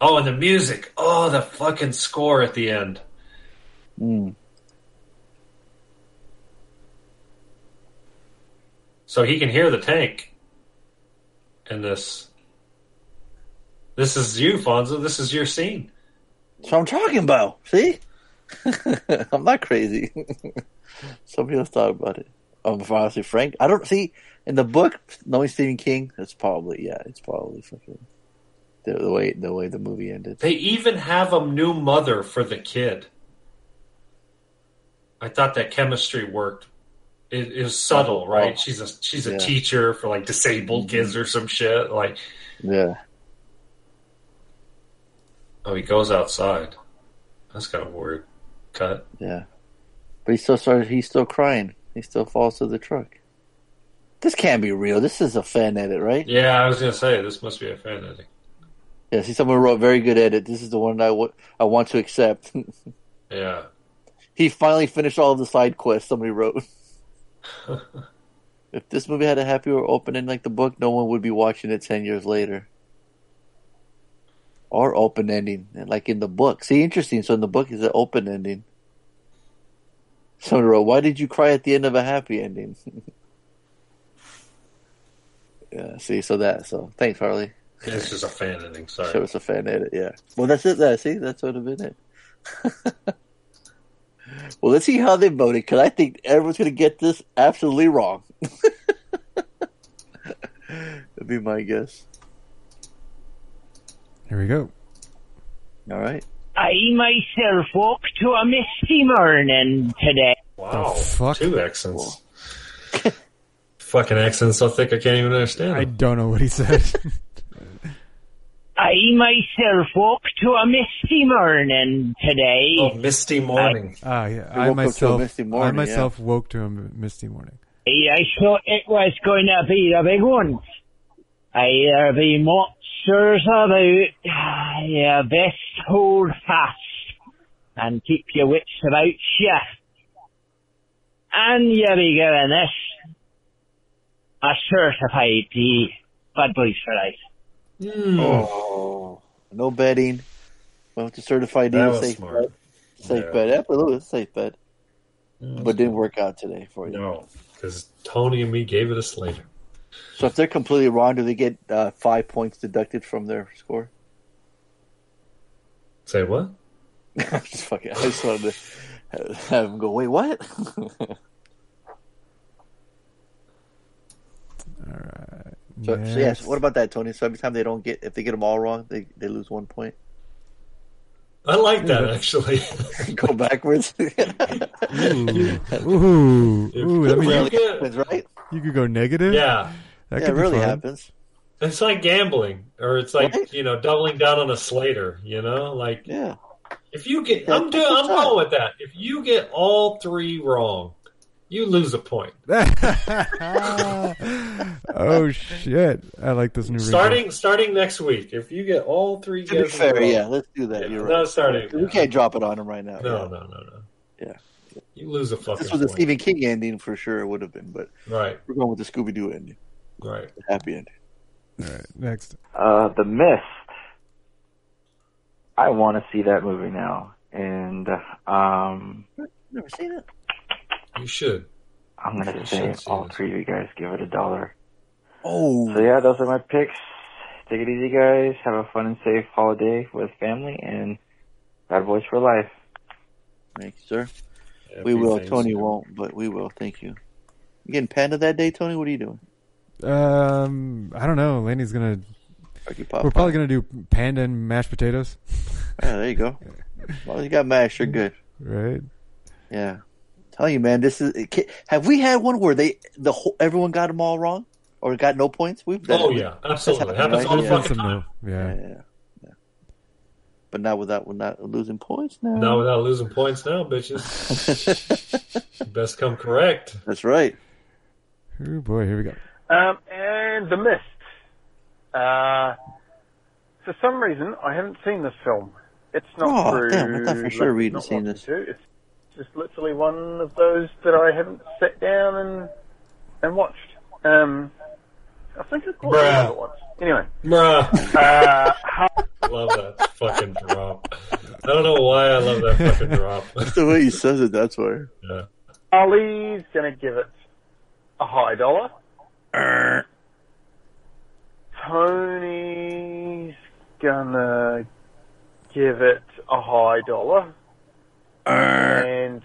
Oh, and the music. Oh, the fucking score at the end. Mm. So he can hear the tank in this. This is you, Fonzo. This is your scene. That's what I'm talking about. See? I'm not crazy. Some people thought about it. Um, honestly, Frank, I don't see in the book knowing Stephen King. It's probably yeah, it's probably fucking the, the way the way the movie ended. They even have a new mother for the kid. I thought that chemistry worked. It, it was subtle, right? She's a she's a Yeah. teacher for like disabled kids or some shit. Like, Yeah, oh, he goes outside. That's got a weird. Cut. yeah, but he still started. He's still crying. He still falls to the truck. This can't be real. This is a fan edit, right? Yeah, I was gonna say this must be a fan edit. Yeah. See, someone wrote very good edit. This is the one I wa- I want to accept. Yeah. he finally finished all of the side quests. Somebody wrote. If this movie had a happier opening like the book, no one would be watching it ten years later. Or open ending, like in the book. See, interesting. So in the book, is an open ending. Someone wrote, "Why did you cry at the end of a happy ending?" yeah. See, so that. So thanks, Harley. It's just a fan ending. Sorry. Show us a fan edit. Yeah. Well, that's it. That see, that's what have been it. well, let's see how they voted because I think everyone's going to get this absolutely wrong. That'd be my guess. Here we go. All right. I myself woke to a misty morning today. Wow. fuck? Two accents. Fucking accents so thick I can't even understand. I don't know what he said. I myself woke to a misty morning today. Oh, misty morning. Ah, yeah. I woke up to a myself, misty I morning, myself woke to a m- misty morning. I thought it was going to be a big one. I there'll be monsters about. You best hold fast and keep your wits about you. And you'll be given this a certified P. Bad boys for life. Hmm. Oh, no betting. Went to certified That deal. Safe smart. bet. Safe Yeah. bet. Absolutely, safe bet. But didn't work out today for you. No, because Tony and me gave it a Slater. So if they're completely wrong, do they get uh, five points deducted from their score? Say what? I'm just fucking. I just wanted to have them go. Wait, what? So, so yes. What about that, Tony? So every time they don't get, if they get them all wrong, they they lose one point. I like that actually. Go backwards. Ooh, ooh, ooh. That means Really you, happens, right? you could go negative. Yeah. that yeah, could it really fun. happens. It's like gambling, or it's like Right? you know doubling down on a Slater. You know, like Yeah. if you get, Yeah, I'm doing, I'm going with that. If you get all three wrong, you lose a point. oh shit! I like this new wrinkle. Starting starting next week, if you get all three To be guesses fair, wrong, yeah, let's do that. Yeah, You're right. starting We now. can't drop it on him right now. no, yeah. no, no, no. Yeah. You lose a fucking This was a point. Stephen King ending for sure. It would have been, but Right. we're going with the Scooby Doo ending. Right. The happy ending. All right, next. Uh, The Mist. I want to see that movie now, and um, Never seen it. You should. I'm gonna You say should all this. three of you guys give it a dollar. Oh. So yeah, those are my picks. Take it easy, guys. Have a fun and safe holiday with family, and Bad Boys for life. Thank you, sir. we will. Everything's Tony good. won't, but we will. Thank you. You getting panda that day, Tony? What are you doing? Um, I don't know. Laney's gonna. Turkey pot We're pie. probably gonna do panda and mashed potatoes. Yeah, there you go. As long as you got mashed, you're good. Right. Yeah. Tell you, man, this is. Have we had one where they the whole everyone got them all wrong or got no points? We've done Oh, it. yeah. That's Absolutely. happened, Happens all the yeah. fucking Some no. Yeah. Yeah, yeah. But not without without losing points now. Not without losing points now, bitches. Best come correct. That's right. Oh boy, here we go. Um, and The Mist. Uh, for some reason, I haven't seen this film. It's not Oh, through. damn, I thought for sure like, Reed had not seen this. to. It's just literally one of those that I haven't sat down and and watched. Um, I think I caught the Bruh. other once. Anyway, Bruh. uh, I love that fucking drop. I don't know why I love that fucking drop. That's the way he says it. That's why. Yeah. Harley's gonna give it a high dollar. Tony's gonna give it a high dollar. And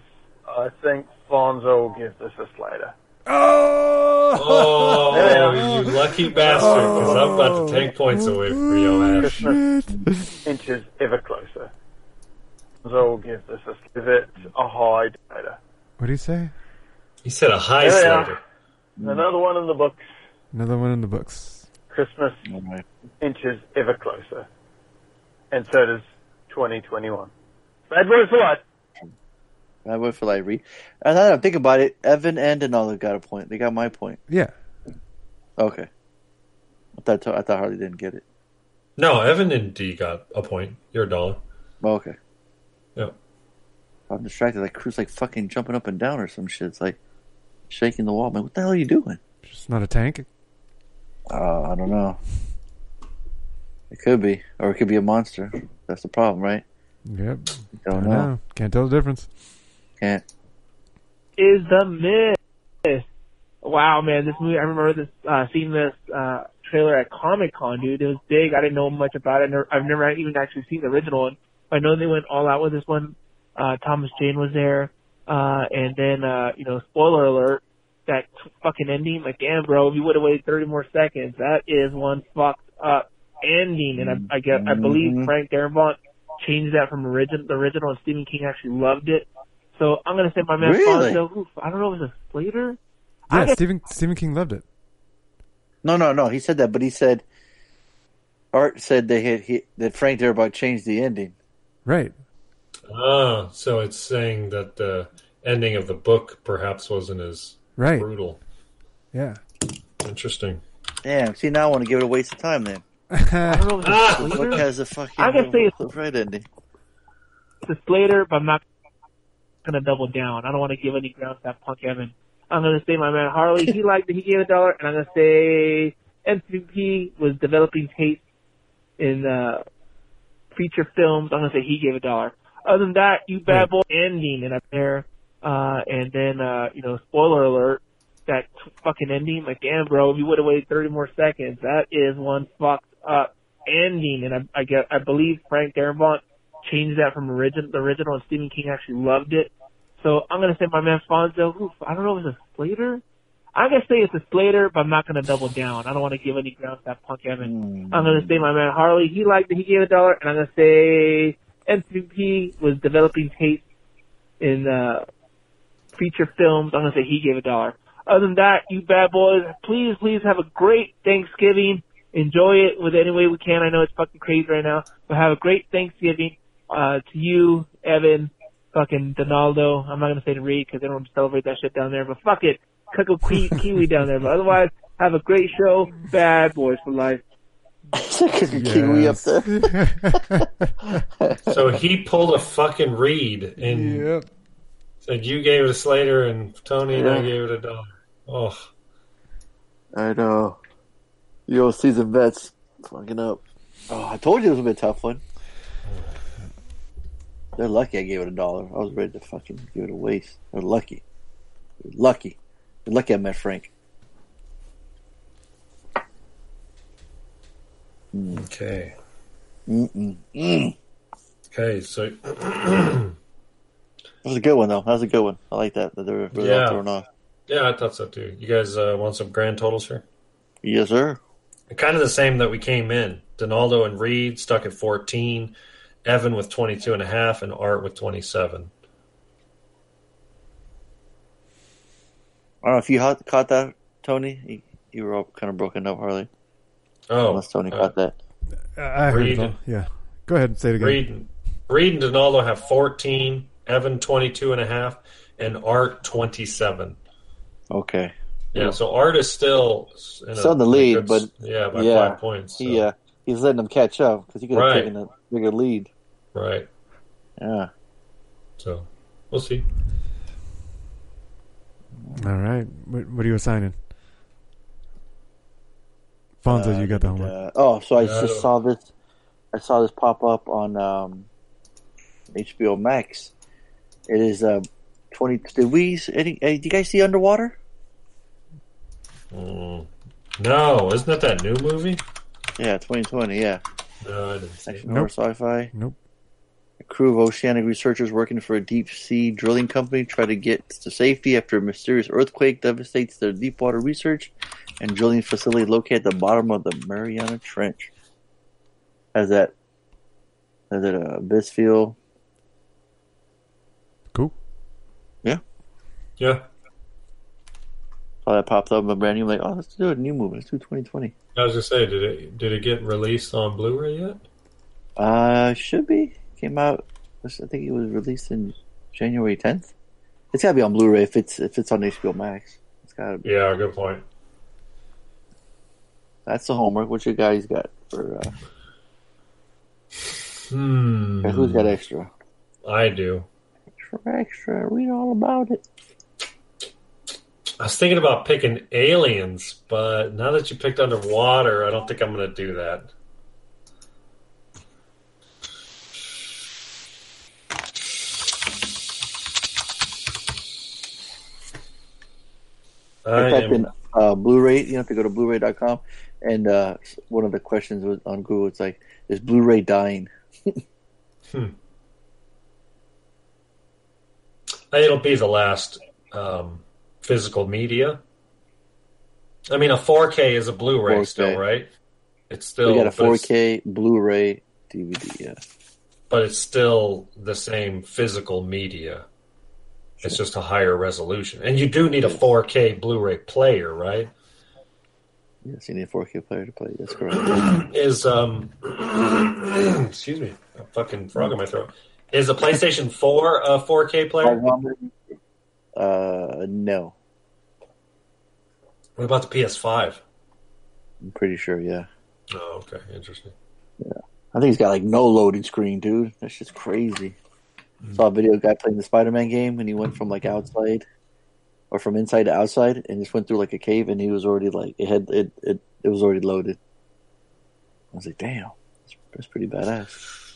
I think Fonzo will give this a Slater. Oh, oh you lucky bastard! Because I'm about to take points away from your oh, ass. Christmas inches ever closer. Fonzo will give this a give it a high dollar. What do you say? He said a high There we are. slater. Another one in the books. Another one in the books. Christmas inches ever closer. And so does 2021. Bad Boys for Life. I went for like Reed. And now that I'm thinking about it, Evan and Denali got a point. They got my point. Yeah. Okay. I thought I thought Harley didn't get it. No, Evan and D got a point. You're a dollar. Oh, okay. Yeah. I'm distracted. Like Crew's like fucking jumping up and down or some shit. It's like shaking the wall. Man, what the hell are you doing? It's not a tank. Uh, I don't know. It could be, or it could be a monster. That's the problem, right? Yep. Don't I know. Can't tell the difference. Can't. is the myth. Wow, man, this movie. I remember this, uh, seeing this uh, trailer at Comic Con, dude. It was big. I didn't know much about it. I've never even actually seen the original one. I know they went all out with this one. Uh, Thomas Jane was there, uh, and then uh, you know, spoiler alert, that fucking ending. Like, damn, bro, if you would have waited 30 more seconds, that is one fucked up ending. And I, I get, I believe Mhm. Frank Darabont changed that from original, the original, and Stephen King actually loved it. So I'm gonna say my man Really? Fonzo. Oof, I don't know if it's a Slater. Yeah, I guess Stephen Stephen King loved it. No, no, no. He said that, but he said Art said they had he, that Frank Darabont changed the ending. Right. Ah, so it's saying that the ending of the book perhaps wasn't as Right. brutal. Yeah. Interesting. Damn. See, now I want to give it a waste of time. Then I don't know if it's Ah! the book has a fucking I'm gonna say it's right ending. a Slater, but I'm not gonna double down. I don't want to give any ground to that punk Evan. I'm gonna say my man Harley. He liked it. He gave a dollar, and I'm gonna say MVP was developing taste in uh, feature films. I'm gonna say he gave a dollar. Other than that, you bad boy ending and up there, uh, and then uh, you know, spoiler alert, that fucking ending. Like, damn, bro, if you would have waited 30 more seconds, that is one fucked up ending. And I, I get, I believe Frank Darabont changed that from original, the original, and Stephen King actually loved it. So I'm gonna say my man Fonzo. Oof, I don't know if it's a Slater. I'm gonna say it's a Slater, but I'm not gonna double down. I don't want to give any ground to that punk Evan. I'm gonna say my man Harley. He liked it. He gave a dollar, and I'm gonna say MVP was developing taste in uh, feature films. I'm gonna say he gave a dollar. Other than that, you bad boys, please, please have a great Thanksgiving. Enjoy it with any way we can. I know it's fucking crazy right now, but have a great Thanksgiving uh, to you, Evan, fucking Donaldo. I'm not gonna say to Reed because they don't celebrate that shit down there, but fuck it, Cocoa Ki- Kiwi down there. But otherwise, have a great show. Bad boys for life. Kiwi up there. So he pulled a fucking reed and Yep. Said you gave it a Slater and Tony and I Yeah. gave it a dollar. Oh, I know. You old season vets fucking up. Oh, I told you it was gonna be a tough one. They're lucky I gave it a dollar. I was ready to fucking give it a waste. They're lucky. They're lucky. They're lucky I met Frank. okay. Mm-mm. Mm. Okay, so That was a good one though. That was a good one. I like that. That they were really Yeah. thrown off. yeah, I thought so too. You guys uh, want some grand totals here? Yes, sir. Kind of the same that we came in. Donaldo and Reed stuck at 14, Evan with 22 and a half, and Art with 27. I don't know if you caught, caught that, Tony. You, you were all kind of broken up, Harley. Oh, unless Tony uh, caught that. I I heard Reed. Yeah. Go ahead and say it again. Reed, Reed and Donaldo have 14, Evan 22 and a half, and Art 27. Okay. Yeah, so Art is still in a- Still in the lead, good but yeah, by yeah, five points. so- He, uh, he's letting them catch up because he could have Right. taken a bigger lead. Right. Yeah. So we'll see. All right. What, what are you assigning? Fonzo, Uh, you got the homework. Uh, oh, so I Yeah, just saw this. I saw this pop up on um, HBO Max. It is uh, twenty. Did we? Any? Did you guys see Underwater? Mm. No, isn't that that new movie? Yeah, twenty twenty. Yeah, No, I didn't see it. action horror sci-fi. Nope. A crew of oceanic researchers working for a deep sea drilling company try to get to safety after a mysterious earthquake devastates their deep water research and drilling facility located at the bottom of the Mariana Trench. Has that? Has it uh, a abyss feel? Cool. Yeah. Yeah, Saw that popped up in my brand new. like, oh, let's do a new movie. Let's do 2020. I was just say, did it did it get released on Blu-ray yet? Uh, should be came out. I think it was released in January 10th. It's gotta be on Blu-ray if it's if it's on HBO Max. It's gotta be. Yeah, good point. That's the homework. What you guys got for? Uh, Hmm. Who's got extra? I do. Extra, extra. Read all about it. I was thinking about picking aliens, but now that you picked underwater, I don't think I'm going to do that. I typed am, in uh, Blu-ray. You have to go to Blu-ray.com, and uh, one of the questions was on Google. It's like, is Blu-ray dying? hmm. It'll be the last um, physical media. I mean, a 4K is a Blu-ray 4K. still, right? It's still we got a 4K Blu-ray DVD. Yeah. but it's still the same physical media. It's just a higher resolution, and you do need a 4K Blu-ray player, right? Yes, you need a 4K player to play. That's correct. Is um, excuse me, a fucking frog in my throat. Is a PlayStation 4 a 4K player? uh, no. What about the PS5? I'm pretty sure. Yeah. Oh, okay, interesting. Yeah, I think he's got like no loading screen, dude. That's just crazy. Saw a video of a guy playing the Spider-Man game, and he went from like outside or from inside to outside, and just went through like a cave, and he was already like it had it it, it was already loaded. I was like, damn, that's, that's pretty badass.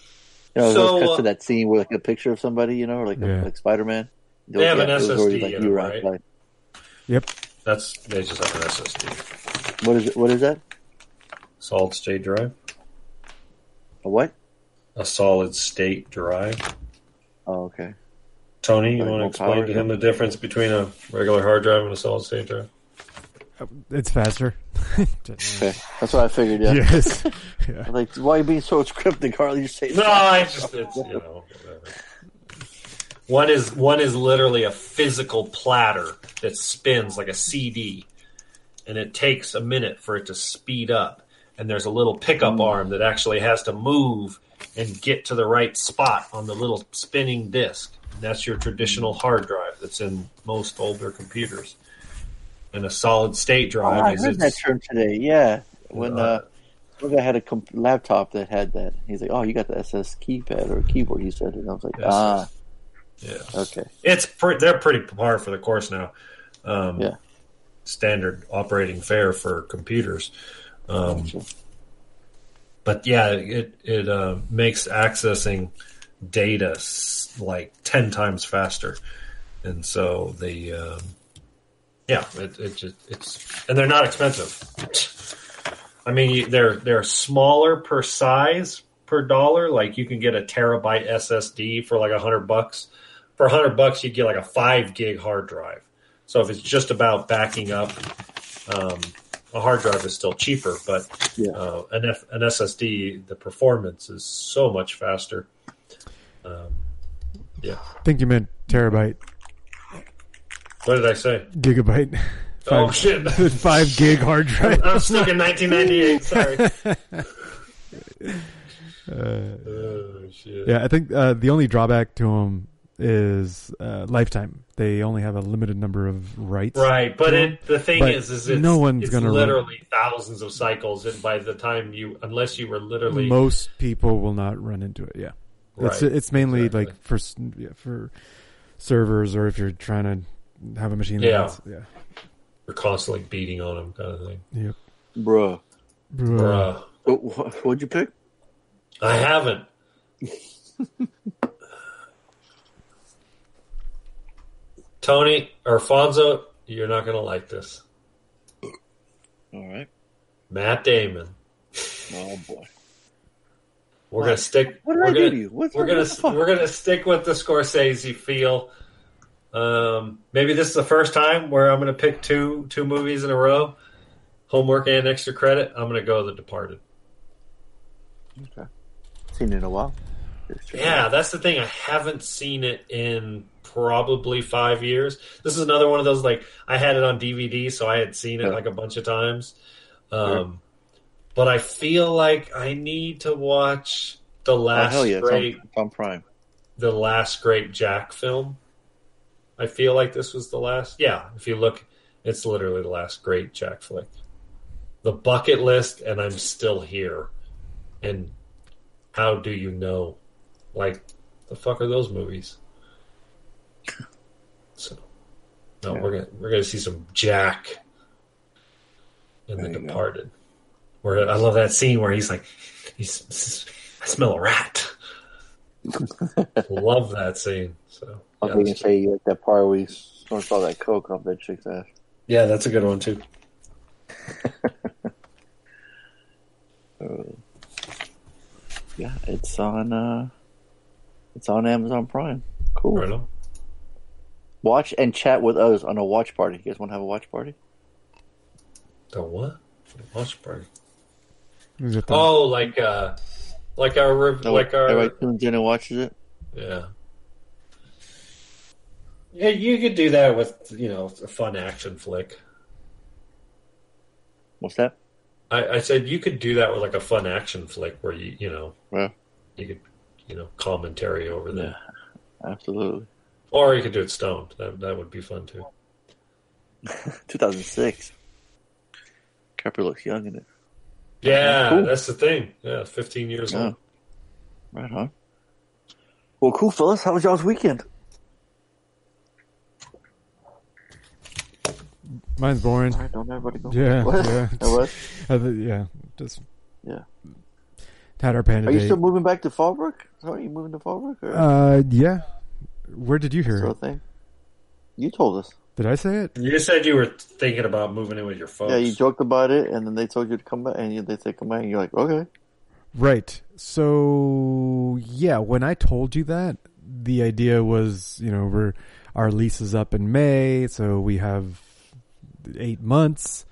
You know, So, it cuts uh, to that scene where like a picture of somebody, you know, or like a, like Spider-Man. They have an it already, SSD like, in you it, were right? outside. Yep. That's they just have an SSD, What is it? What is that? solid state drive. A what? A solid state drive. Oh, okay. Tony, you Like want to explain to to him the difference between a regular hard drive and a solid state drive? Uh, it's faster. Okay, that's what I figured. Yeah. Yes. I'm like, why are you being so cryptic, Harley? Just say No, I just it's you know whatever. One is one is literally a physical platter that spins like a CD, and it takes a minute for it to speed up. And there's a little pickup arm that actually has to move and get to the right spot on the little spinning disc. And that's your traditional hard drive that's in most older computers. And a solid state Oh, drive I heard that term today. Yeah, when Uh, uh, one guy had a comp- laptop that had that. He's like, "Oh, you got the SS keypad or keyboard." He said, and I was like, Yes, "Ah, Yeah. Okay. It's pre- they're pretty par for the course now. Um, Yeah. Standard operating fare for computers. Um, but yeah, it it uh, makes accessing data like ten times faster, and so the um, yeah, it, it just it's and they're not expensive. I mean, they're they're smaller per size per dollar. Like you can get a terabyte SSD for like a hundred bucks. For a hundred bucks, you get like a five gig hard drive. So if it's just about backing up, um, a hard drive is still cheaper, but uh, an, F- an SSD, the performance is so much faster. Um, yeah. I think you meant terabyte, What did I say? gigabyte. Oh, shit. Five gig hard drive. I was stuck in 1998. Sorry. Uh, oh shit. Yeah, I think uh, the only drawback to them is uh, lifetime. They only have a limited number of rights. Right, but to it 'em. the thing But is, is it's, no one's gonna run- literally thousands of cycles, and by the time you, unless you were literally Most people will not run into it. Yeah, it's Right, it's mainly like for yeah, for servers or if you're trying to have a machine. Yeah. that's- yeah. you're constantly beating on them, kind of thing. Yep. Bruh. Bruh. What, what, what'd you pick? I haven't. Tony or Fonzo, you're not going to like this. All right. Matt Damon. Oh boy. We're What? gonna stick. What did we're I do gonna, to you? What's- we're gonna fuck? we're gonna stick with the Scorsese feel. Um, maybe this is the first time where I'm gonna pick two two movies in a row, homework and extra credit. I'm gonna go The Departed. Okay. Seen it in a while. Yeah, that's the thing. I haven't seen it in probably five years. This is another one of those like I had it on DVD, so I had seen it like a bunch of times. Um, But I feel like I need to watch the Oh, last hell yeah. It's on, great it's on Prime. the last great Jack film. I feel like this was the last. Yeah, if you look, it's literally the last great Jack flick. The bucket list, and I'm still here. And how do you know? Like, the fuck are those movies? So, no, we're gonna we're gonna see some Jack in The Departed. Where I love that scene where he's like, he's I smell a rat. love that scene. So I was gonna say like that part where he snorts all that coke off that chick's ass. yeah, that's a good one too. Uh, yeah, it's on. uh It's on Amazon Prime. Cool. Right. Watch and chat with us on a watch party. You guys want to have a watch party? The what? Watch party. Is it the- Oh, like uh, like our rev- No, like our everybody tunes in and watches it. yeah. Yeah, you could do that with you know a fun action flick. What's that? I, I said you could do that with like a fun action flick where you you know Yeah, you could you know commentary over that, absolutely. Or you could do it stoned. That that would be fun too. 2006. Kepler looks young in it. Yeah, Cool. that's the thing. Yeah, fifteen years Yeah. old. Right on. Well, cool, fellas. How was y'all's weekend? Mine's boring. All right, don't everybody go. Yeah, What? yeah. What? I thi- yeah, just Yeah. had our panda Are you date. still moving back to Fallbrook? Are you moving to Fallbrook? Or Uh, yeah. Where did you hear sort it? of thing? You told us. Did I say it? You said you were thinking about moving in with your folks. Yeah, you joked about it, and then they told you to come back, and they said come back, and you're like, okay. Right. So yeah, when I told you that, the idea was, you know, we're our lease is up in May, so we have eight months.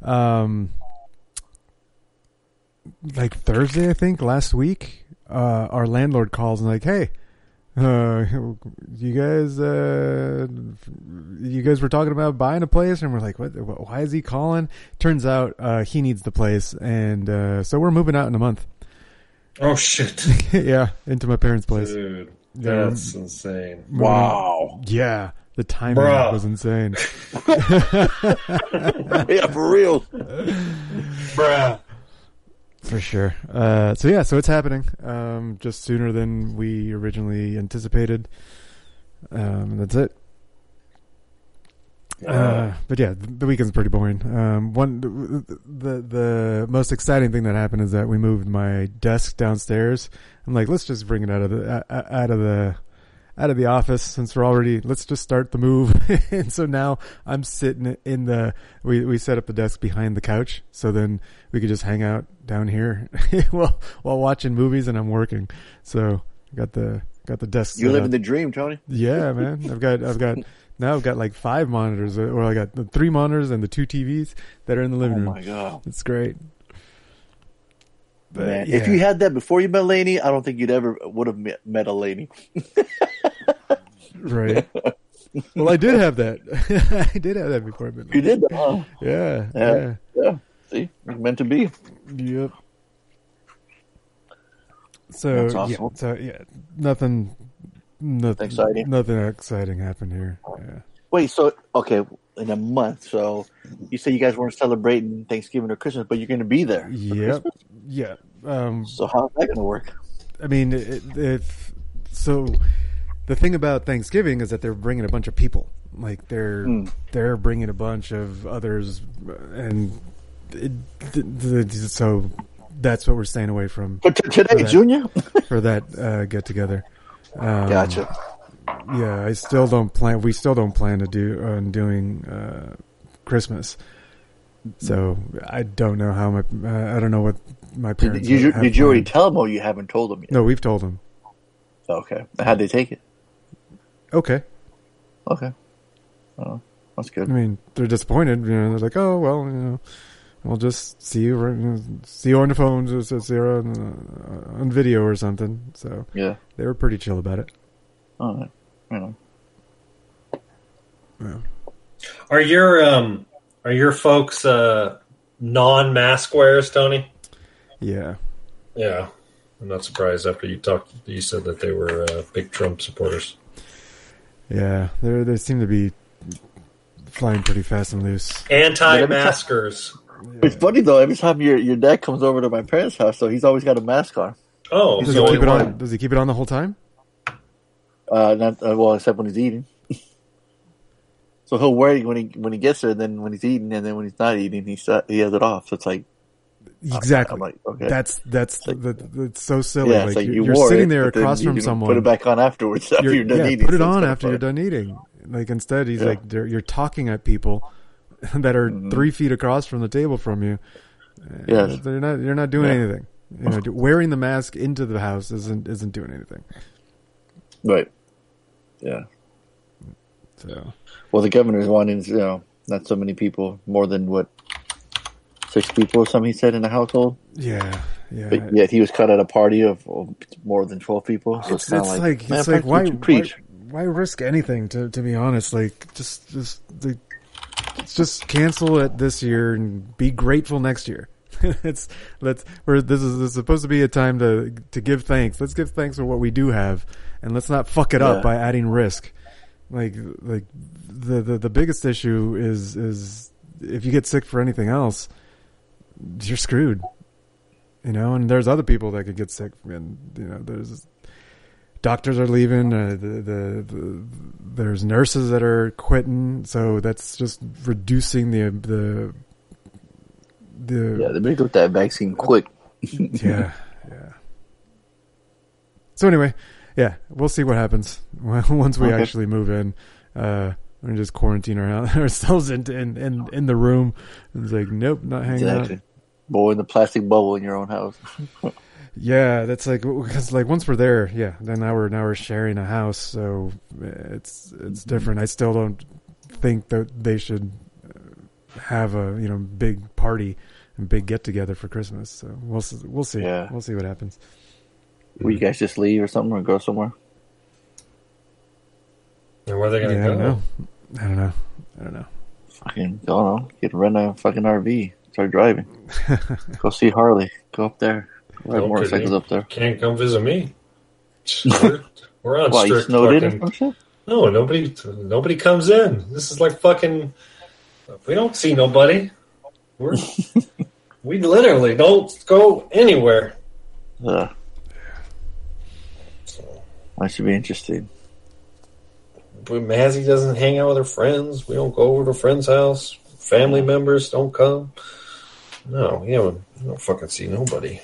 Um, like Thursday, I think last week, uh, our landlord calls and like, hey. Uh, you guys, uh, you guys were talking about buying a place, and we're like, what? Why is he calling? Turns out, uh, he needs the place, and uh, so we're moving out in a month. Oh shit, yeah, into my parents' place. dude, Yeah, that's insane. moving- Yeah, the timing Bruh. was insane. yeah, for real. Bruh. For sure. Uh, so yeah, so it's happening. Um, just sooner than we originally anticipated. Um, that's it. Uh, but yeah, the weekend's pretty boring. Um, one the, the the most exciting thing that happened is that we moved my desk downstairs. I'm like, let's just bring it out of the uh, uh, out of the out of the office since we're already. Let's just start the move. and so now I'm sitting in the. We we set up the desk behind the couch, so then we could just hang out down here while while watching movies, and I'm working. So I got the got the desk. You're set living the dream, Tony. Yeah, man. I've got I've got now I've got like five monitors. Or I got the three monitors and the two TVs that are in the living oh room. Oh my God. it's great. But, Man, yeah. if you had that before you met Laney, I don't think you'd ever would have met, met a Laney. right. Well, I did have that. I did have that before. But You did, huh? Yeah, Yeah. yeah. Yeah. See, meant to be. Yep. So That's yeah, so yeah, nothing, nothing Exciting. Nothing exciting happened here. Yeah. Wait, so okay, in a month. So you say you guys weren't celebrating Thanksgiving or Christmas, but you're going to be there. Christmas? Yeah. Um, So how's that going to work? I mean, if so, the thing about Thanksgiving is that they're bringing a bunch of people. Like they're Hmm. they're bringing a bunch of others, and it, th- th- so that's what we're staying away from. But t- today, for that- Junior? for that uh, get together. Um, Gotcha. Yeah, I still don't plan. We still don't plan to do on doing uh, Christmas. So I don't know how my uh, I don't know what my Did parents. you, did you already tell them, or you haven't told them yet? No, we've told them. Okay. How'd they take it? Okay. Okay. Oh, that's good. I mean, they're disappointed. You know, they're like, "Oh well, you know, we'll just see you, right- you know, see you on the phone, just see you on, uh, on video or something." So Yeah. they were pretty chill about it. All right. You know. Yeah. Are your um are your folks uh non mask wearers, Tony? Yeah. Yeah. I'm not surprised after you talked you said that they were uh, big Trump supporters. Yeah, they they seem to be flying pretty fast and loose. Anti maskers. It's funny though. Every time your your dad comes over to my parents' house, so he's always got a mask on. Oh, Does he only keep it on? Does he keep it on the whole time? Uh, not uh, well, except when he's eating. so he'll wear it when he when he gets there, then when he's eating, and then when he's not eating, he he has it off. So it's like Exactly. I'm like, okay. That's that's the, that's so silly. yeah, like, like you're, you you're sitting it, there across from someone. Put it back on afterwards after You're- you're, done yeah, eating. put it So on after you're done eating. Like instead, he's Yeah. like you're talking at people that are Mm-hmm. three feet across from the table from you. Yes. you're not you're not doing Yeah. anything. You know, wearing the mask into the house isn't isn't doing anything. Right. Yeah. So Well, the governor's wanting, you know, not so many people, more than what six people or something. He said in the household. yeah, yeah. But yet he was cut at a party of, more than twelve people. So it's, it's, it's like, like, man, it's like why, why why risk anything to to be honest like just just the, just cancel it this year and be grateful next year it's let's we're this is, this is supposed to be a time to to give thanks let's give thanks for what we do have and let's not fuck it up by adding risk. Like like the, the the biggest issue is is if you get sick for anything else you're screwed you know? And there's other people that could get sick and you know there's doctors are leaving uh, the, the, the there's nurses that are quitting. So that's just reducing the the the Yeah, they better get that vaccine quick. yeah yeah. So anyway yeah we'll see what happens once we Okay. actually move in uh we're just quarantine our, ourselves in, in in in the room it's like nope not hanging Exactly. out Boy in the plastic bubble in your own house. Yeah, that's like because like once we're there, yeah, then now we're now we're sharing a house, so it's it's different. I still don't think that they should have a you know big party and big get together for Christmas. So we'll we'll see. Yeah. We'll see what happens. Will you mm-hmm. guys just leave or something, or go somewhere? And where are they gonna Yeah, I go? don't know. I don't know. I don't know. Fucking, I don't know. Get rent a fucking RV. Start driving. go see Harley. Go up there. Ride No motorcycles kidding. up there. Can't come visit me. We're, we're on Why, you strict snowed in or fucking. No, nobody. Nobody comes in. This is like fucking. We don't see nobody. We're we literally don't go anywhere. Yeah. That should be interesting. Mazzy doesn't hang out with her friends. We don't go over to a friends' house. Family members don't come. No, you don't, you don't fucking see nobody,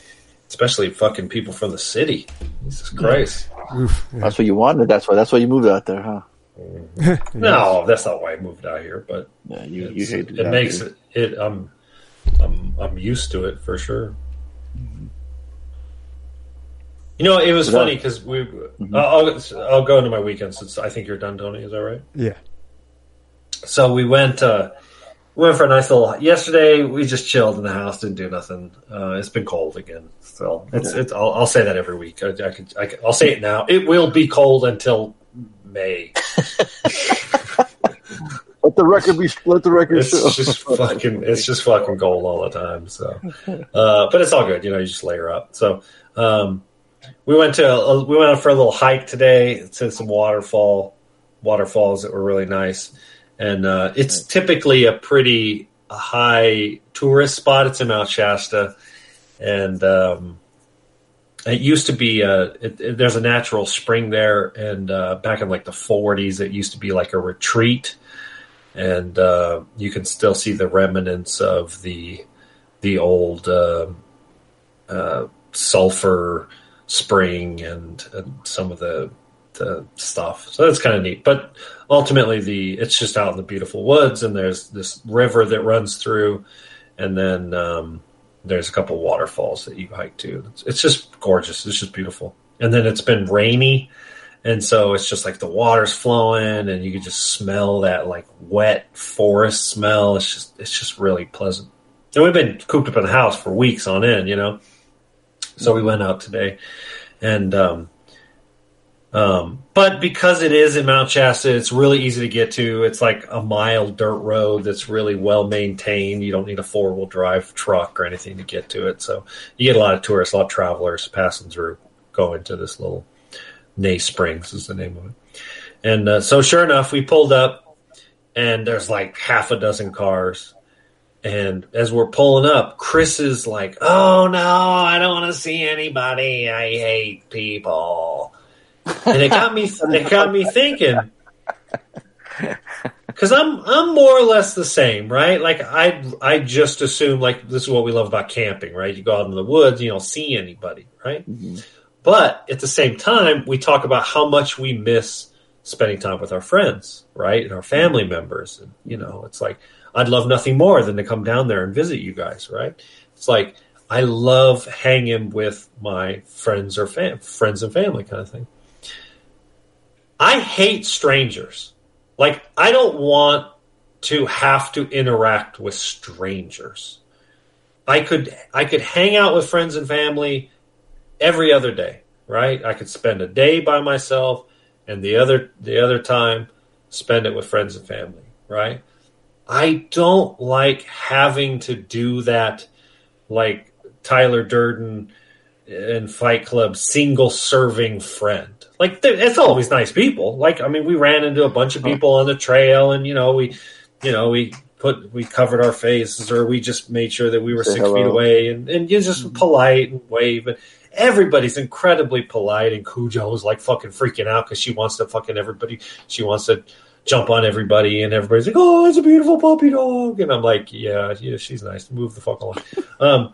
especially fucking people from the city. Jesus Christ. That's what you wanted. That's why. That's why you moved out there, huh? Mm-hmm. No, that's not why I moved out here. But Yeah, you, you it's- hated it that, makes dude. it. it I'm, I'm, I'm used to it for sure. You know, it was So funny because we. I'll, I'll go into my weekend since I think you're done, Tony. Is that right? Yeah. So we went. Uh, we went for a nice little. Yesterday we just chilled in the house, didn't do nothing. Uh, it's been cold again. So it's. Okay. it's I'll, I'll say that every week. I, I could. I could, I'll say it now. It will be cold until May. Let the record be. Let the record show. It's just fucking. It's just fucking gold all the time. So, uh, but it's all good. You know, you just layer up. So, um, we went to a, we went out for a little hike today to some waterfall waterfalls that were really nice, and uh, it's typically a pretty high tourist spot. It's in Mount Shasta, and um, it used to be uh it, it- there's a natural spring there, and uh, back in like the 40s, it used to be like a retreat. And uh, you can still see the remnants of the the old uh, uh, sulfur spring and, and some of the the stuff. So that's kind of neat. But ultimately, the it's just out in the beautiful woods, and there's this river that runs through, and then um, there's a couple waterfalls that you hike to. It's, it's just gorgeous. It's just beautiful. And then it's been rainy, and so it's just like the water's flowing, and you can just smell that like wet forest smell. It's just it's just really pleasant. And we've been cooped up in the house for weeks on end, you know. So we went out today, and um, um, but because it is in Mount Shasta, it's really easy to get to. It's like a mile dirt road that's really well maintained. You don't need a four wheel drive truck or anything to get to it. So you get a lot of tourists, a lot of travelers passing through, going to this little Ney Springs is the name of it. And uh, so, sure enough, we pulled up, and there's like half a dozen cars. And as we're pulling up, Chris is like, "Oh no, I don't want to see anybody. I hate people." And it got me. It got me thinking. Because I'm I'm more or less the same, right? Like I I just assume like this is what we love about camping, right? You go out in the woods, you don't see anybody, right? Mm-hmm. But at the same time, we talk about how much we miss spending time with our friends, right, and our family members. And you know, it's like I'd love nothing more than to come down there and visit you guys, right? It's like I love hanging with my friends or fam- friends and family, kind of thing. I hate strangers. Like I don't want to have to interact with strangers. I could I could hang out with friends and family every other day, right? I could spend a day by myself and the other the other time spend it with friends and family, right? I don't like having to do that like Tyler Durden in Fight Club single serving friend. Like it's always nice people. Like I mean, we ran into a bunch of oh. people on the trail, and you know we, you know we put we covered our faces, or we just made sure that we were Say six feet away, and and you're just mm-hmm. polite and wave. And everybody's incredibly polite, and Cujo's like fucking freaking out because she wants to fucking everybody. She wants to jump on everybody, and everybody's like, "Oh, it's a beautiful puppy dog," and I'm like, "Yeah, yeah, she's nice. Move the fuck along." Um,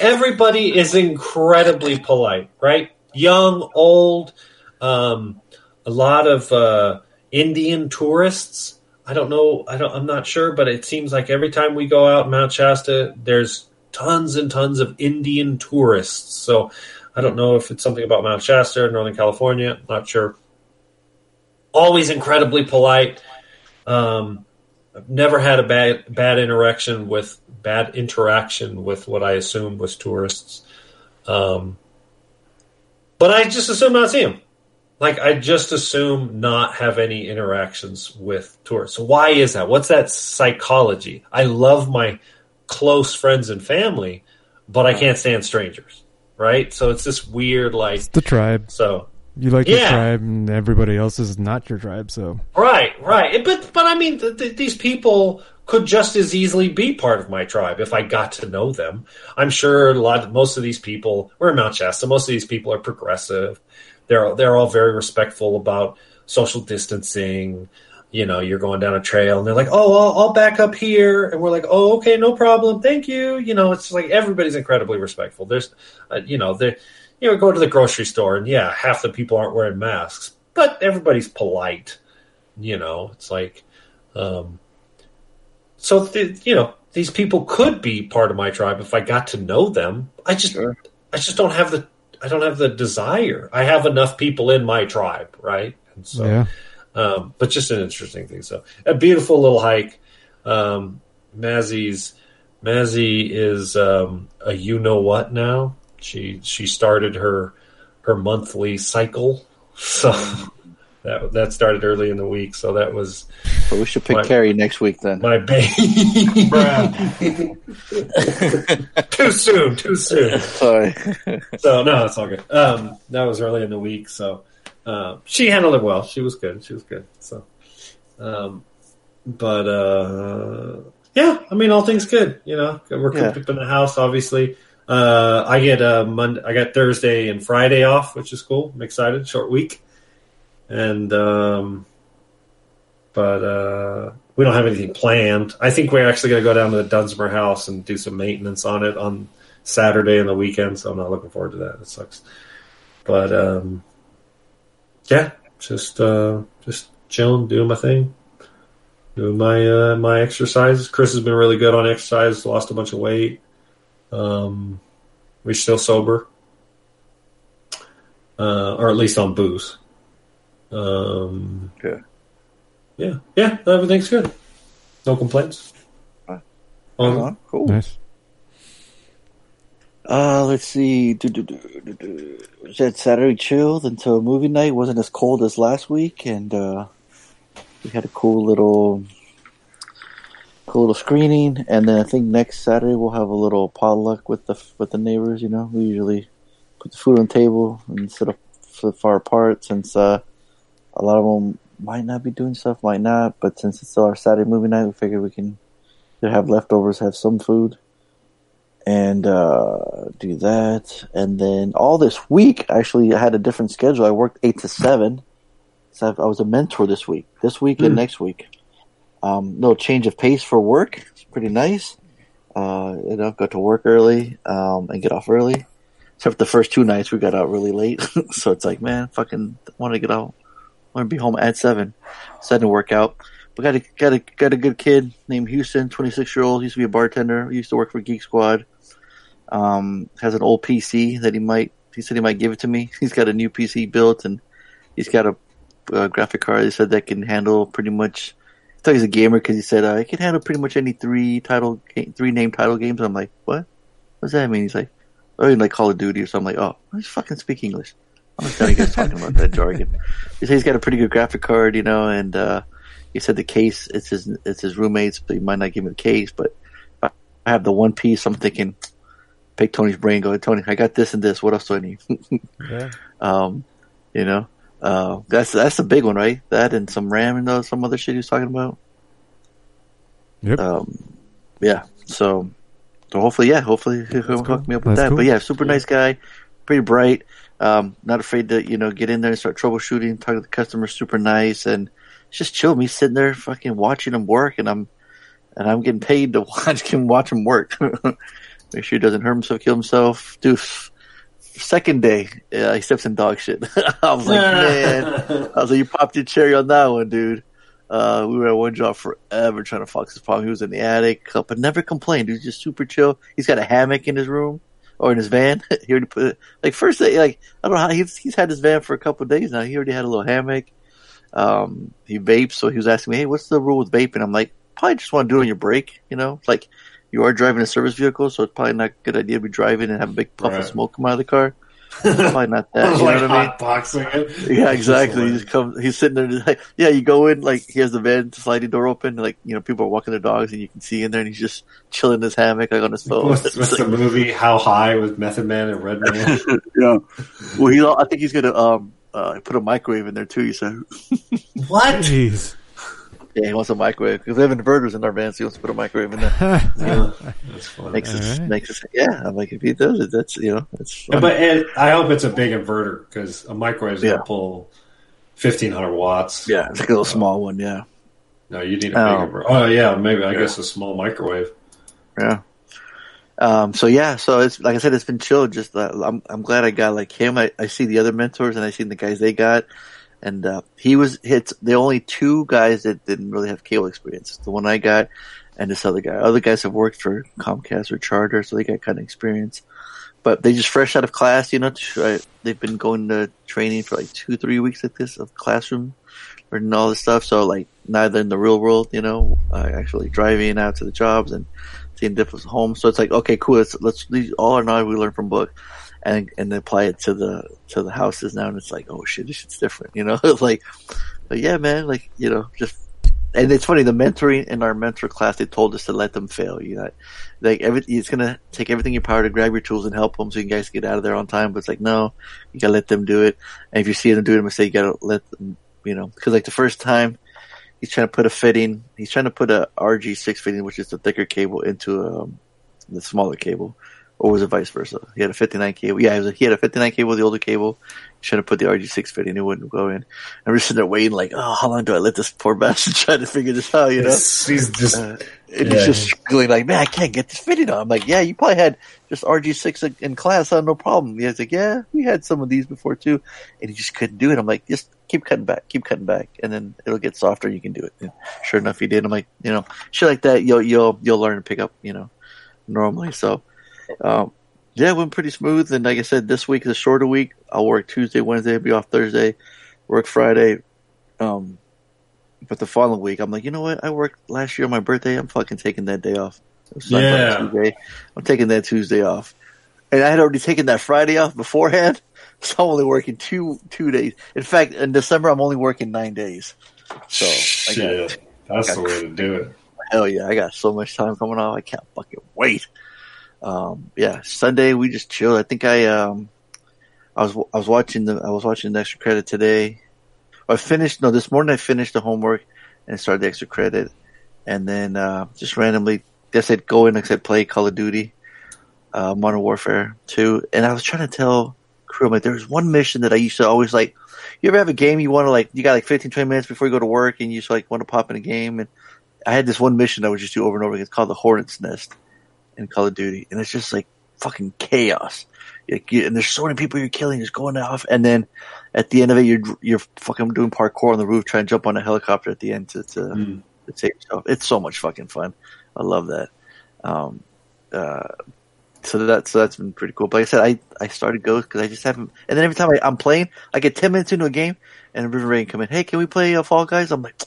everybody is incredibly polite, right? Young, old, um, a lot of uh, Indian tourists. I don't know. I don't. I'm not sure, but it seems like every time we go out Mount Shasta, there's tons and tons of Indian tourists. So I don't know if it's something about Mount Shasta or Northern California. Not sure. Always incredibly polite. Um, I've never had a bad bad interaction with bad interaction with what I assumed was tourists. Um, but I just assume not see them. Like I just assume not have any interactions with tourists. So why is that? What's that psychology? I love my close friends and family, but I can't stand strangers. Right? So it's this weird like The tribe. So You like your tribe, and everybody else is not your tribe. So Right, right. But but I mean, th- th- these people could just as easily be part of my tribe if I got to know them. I'm sure a lot, most of these people. We're in Mount Shasta. Most of these people are progressive. They're they're all very respectful about social distancing. You know, you're going down a trail, and they're like, "Oh, I'll, I'll back up here," and we're like, "Oh, okay, no problem, thank you." You know, it's like everybody's incredibly respectful. There's, uh, you know, they, you know, go to the grocery store, and yeah, half the people aren't wearing masks, but everybody's polite. You know, it's like, um, so th- you know, these people could be part of my tribe if I got to know them. I just, I just don't have the, I don't have the desire. I have enough people in my tribe, right? And so, Yeah. um, but just an interesting thing. So a beautiful little hike. Um, Mazzy's Mazzy is um, a you know what now. She she started her her monthly cycle, so that that started early in the week. So that was So we should pick My- Carrie next week then. my baby. too soon, too soon. Sorry. so no, it's all good. Um, that was early in the week, so uh, she handled it well. She was good. She was good. So, um, but uh, yeah, I mean, all things good. You know, we're cooped Yeah. up in the house, obviously. Uh, I get uh, Monday, I got Thursday and Friday off, which is cool. I'm excited. Short week, and um, but uh, we don't have anything planned. I think we're actually going to go down to the Dunsmuir house and do some maintenance on it on Saturday and the weekend. So I'm not looking forward to that. It sucks, but um, yeah, just uh, just chilling, doing my thing, doing my uh, my exercises. Chris has been really good on exercise. Lost a bunch of weight. Um, we're still sober, uh, or at least on booze. Um, Okay. yeah, yeah, everything's good. No complaints. Um, Uh-huh, Cool. Nice. Uh, let's see. Do, do, do, do, do. Had Saturday chilled until movie night. wasn't as cold as last week, and uh, we had a cool little, cool little screening. And then I think next Saturday we'll have a little potluck with the with the neighbors. You know, we usually put the food on the table and sit up far apart since uh, a lot of them might not be doing stuff, might not. But since it's still our Saturday movie night, we figured we can have leftovers, have some food and uh, do that. And then all this week, actually, I had a different schedule. I worked eight to seven. So I've, was a mentor this week, this week and Hmm. next week. Um, little change of pace for work. It's pretty nice. Uh, you know, got to work early um, and get off early. Except the first two nights, we got out really late. so it's like, man, fucking want to get out. Want to be home at seven. So that didn't work out. We got a got a got a good kid named Houston, twenty six year old. Used to be a bartender. Used to work for Geek Squad. Um, has an old PC that he might. He said he might give it to me. He's got a new PC built, and he's got a, uh graphic card. He said that can handle pretty much. I thought he's a gamer because he said uh, it can handle pretty much any three title, three name title games. I'm like, what? What does that mean? He's like, oh, you like Call of Duty or something. I'm like, oh, let's fucking speak English. I'm not you guys talking about that jargon. He said he's got a pretty good graphic card, you know, and uh, he said the case it's his it's his roommates, but he might not give me the case. But I have the one piece. I'm thinking, pick Tony's brain. Go, Tony, I got this and this. What else do I need? Yeah. um, you know, uh, that's that's the big one, right? That and some RAM and uh, some other shit he was talking about. Yep. Um, yeah. So, so hopefully, yeah, hopefully he'll That's hook cool. me up with That's that. cool. But yeah, super nice guy, pretty bright. Um, not afraid to you know get in there and start troubleshooting, talk to the customer, super nice, and just chill. Me sitting there, fucking watching him work, and I'm and I'm getting paid to watch him watch him work. Make sure he doesn't hurt himself, kill himself. Dude, second day, yeah, he steps in dog shit. I was like, man, I was like, you popped your cherry on that one, dude. Uh, we were at one job forever trying to fox his problem. He was in the attic, but never complained. He was just super chill. He's got a hammock in his room or in his van. he already put it, like first day, like I don't know how he's he's had his van for a couple of days now. He already had a little hammock. Um, he vapes, so he was asking me, "Hey, what's the rule with vaping?" I'm like, probably just want to do it on your break, you know, like you are driving a service vehicle, so it's probably not a good idea to be driving and have a big puff Right. of smoke come out of the car. probably not that. I was you know like what I mean? boxing it. Yeah, exactly. He hilarious. just comes. He's sitting there. Just like, yeah, you go in like he has the van sliding door open. Like you know, people are walking their dogs, and you can see in there, and he's just chilling in his hammock, like on his phone. What's, It's what's the movie? How High with Method Man and Redman? yeah. Well, he. I think he's gonna um uh put a microwave in there too. You said. what? Jeez. Yeah, he wants a microwave because we have inverters in our van, so he wants to put a microwave in there. Yeah, that's funny. makes us Alright. makes us yeah. I'm like, if he does it, that's you know, that's fun. but it, I hope it's a big inverter because a microwave is Yeah. gonna pull fifteen hundred watts. Yeah, it's like a little small one. Yeah. No, you need a Oh. bigger. Oh yeah, maybe I Yeah. guess a small microwave. Yeah. Um, so yeah, so it's like I said, it's been chill. Just uh, I'm I'm glad I got like him. I, I see the other mentors and I seen the guys they got, and uh, he was it's the only two guys that didn't really have cable experience. The one I got and this other guy. Other guys have worked for Comcast or Charter, so they got kind of experience. But they just fresh out of class, you know. Try, they've been going to training for like two, three weeks like this of classroom learning all this stuff. So like neither in the real world, you know, uh, actually driving out to the jobs and seeing different homes. So it's like, okay, cool. Let's, let's all our knowledge we learn from book and, and apply it to the, to the houses now. And it's like, oh shit, this shit's different, you know, like, but yeah, man, like, you know, just, and it's funny, the mentoring in our mentor class, they told us to let them fail. You know, like every, it's gonna take everything in your power to grab your tools and help them so you guys get out of there on time. But it's like, no, you gotta let them do it. And if you see them doing a mistake, you gotta let them, you know, cause like the first time he's trying to put a fitting, he's trying to put a RG6 fitting, which is the thicker cable into, um, the smaller cable. Or was it vice versa? He had a 59 cable. Yeah, he, was he had a 59 cable, the older cable. He's trying to put the RG6 fitting. It wouldn't go in. And we're sitting there waiting like, oh, how long do I let this poor bastard try to figure this out, you know? He's- he's just- Uh, and yeah. he's just struggling like, man, I can't get this fitting on. I'm like, yeah, you probably had just RG6 in- class. huh? no problem. He's like, yeah, we had some of these before too. And he just couldn't do it. I'm like, just keep cutting back, keep cutting back. And then it'll get softer. You can do it. And sure enough, he did. I'm like, you know, shit like that, you'll, you'll, you'll learn to pick up, you know, normally. So, um, yeah, it went pretty smooth. And like I said, this week is a shorter week. I'll work Tuesday, Wednesday, be off Thursday, work Friday. Um, but the following week, I'm like, you know what? I worked last year on my birthday. I'm fucking taking that day off. Yeah. Tuesday. I'm taking that Tuesday off. And I had already taken that Friday off beforehand. So I'm only working two, two days. In fact, in December, I'm only working nine days. So I got, Shit, that's the way to do it. Hell yeah, I got so much time coming off. I can't fucking wait. Um, yeah, Sunday we just chilled. I think I um, I was I was watching the I was watching the extra credit today. I finished no this morning. I finished the homework and started the extra credit, and then uh, just randomly I said go in. I said play Call of Duty, uh, Modern Warfare Two, and I was trying to tell crew I'm like there's one mission that I used to always like. You ever have a game you want to like? You got like 15, 20 minutes before you go to work, and you just like want to pop in a game and I had this one mission I would just do over and over again. It's called the Hornet's Nest in Call of Duty, and it's just like fucking chaos. Like, you- and there's so many people you're killing, just going off, and then at the end of it, you're you're fucking doing parkour on the roof, trying to jump on a helicopter at the end to to, to save yourself. It's so much fucking fun. I love that. Um, uh, so that's so that's been pretty cool. But like I said, I I started Ghost because I just haven't. And then every time I, I'm playing, I get ten minutes into a game, and River Rain come in. Hey, can we play uh, Fall Guys? I'm like,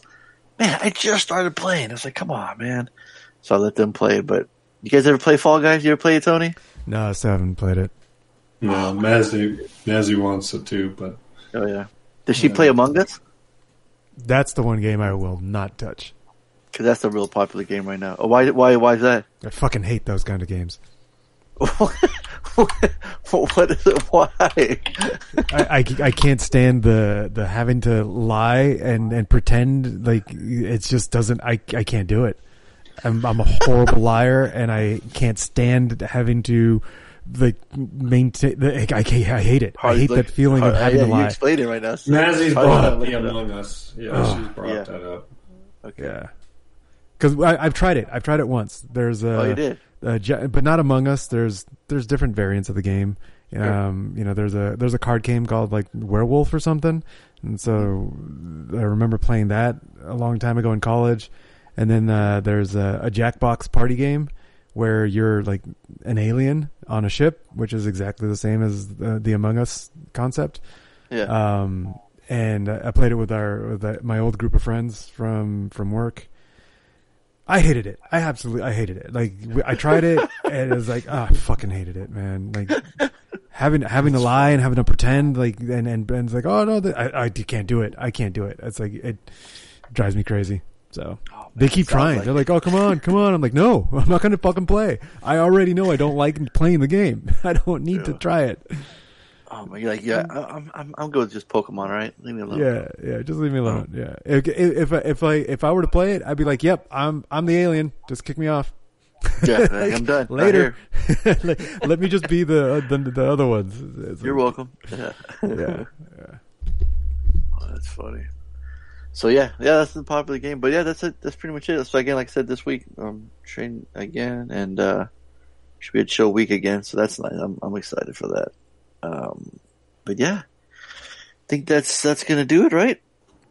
man, I just started playing. It's like, come on, man. So I let them play. But you guys ever play Fall Guys? You ever play it, Tony? No, I still haven't played it. No, Mazzy, Mazzy wants it too, but Oh yeah. Does she play Among Us? That's the one game I will not touch. Because that's a real popular game right now. Oh, why? Why? Why is that? I fucking hate those kind of games. what is it? Why? I, I, I can't stand the the having to lie and, and pretend like it just doesn't I I can't do it. I'm I'm a horrible liar and I can't stand having to like maintain. The, I, I, hate it. I hate that feeling of having yeah, to lie. You explain it right now. so- Mazzy's brought hard- up the it up. Among Us. Yeah, Oh. she's brought Yeah. that up. Okay. Yeah, because I've tried it. I've tried it once. There's a, Oh, you did? a but not Among Us. There's there's different variants of the game. Um, you know, there's a there's a card game called like Werewolf or something, and so I remember playing that a long time ago in college. And then uh, there's a, a Jackbox party game where you're like an alien on a ship, which is exactly the same as the, the Among Us concept. Yeah. Um, and I played it with our with my old group of friends from from work. I hated it. I absolutely I hated it. Like I tried it and it was like ah, I fucking hated it, man. Like having having to lie and having to pretend like and and Ben's like oh no I I can't do it. I can't do it. It's like it drives me crazy. So oh, they keep trying. like They're like, "Oh, come on, come on." I'm like, "No, I'm not going to fucking play. I already know I don't like playing the game. I don't need to try it." Oh my! You're like, yeah, I'm, I'm, I'm good with just Pokemon, all right? Leave me alone. Yeah, yeah. Just leave me oh. alone. Yeah. If if I, if I if I were to play it, I'd be like, "Yep, I'm I'm the alien. Just kick me off." Yeah, like, I'm done. Later. let, let me just be the uh, the, the other ones. It's You're like- welcome. Yeah. yeah. Oh, that's funny. So yeah, yeah, that's the popular game. But yeah, that's it. That's pretty much it. So again, like I said, this week, um, train again, and uh, should be a chill week again. So that's nice. I'm I'm excited for that. Um, but yeah, I think that's that's gonna do it, right?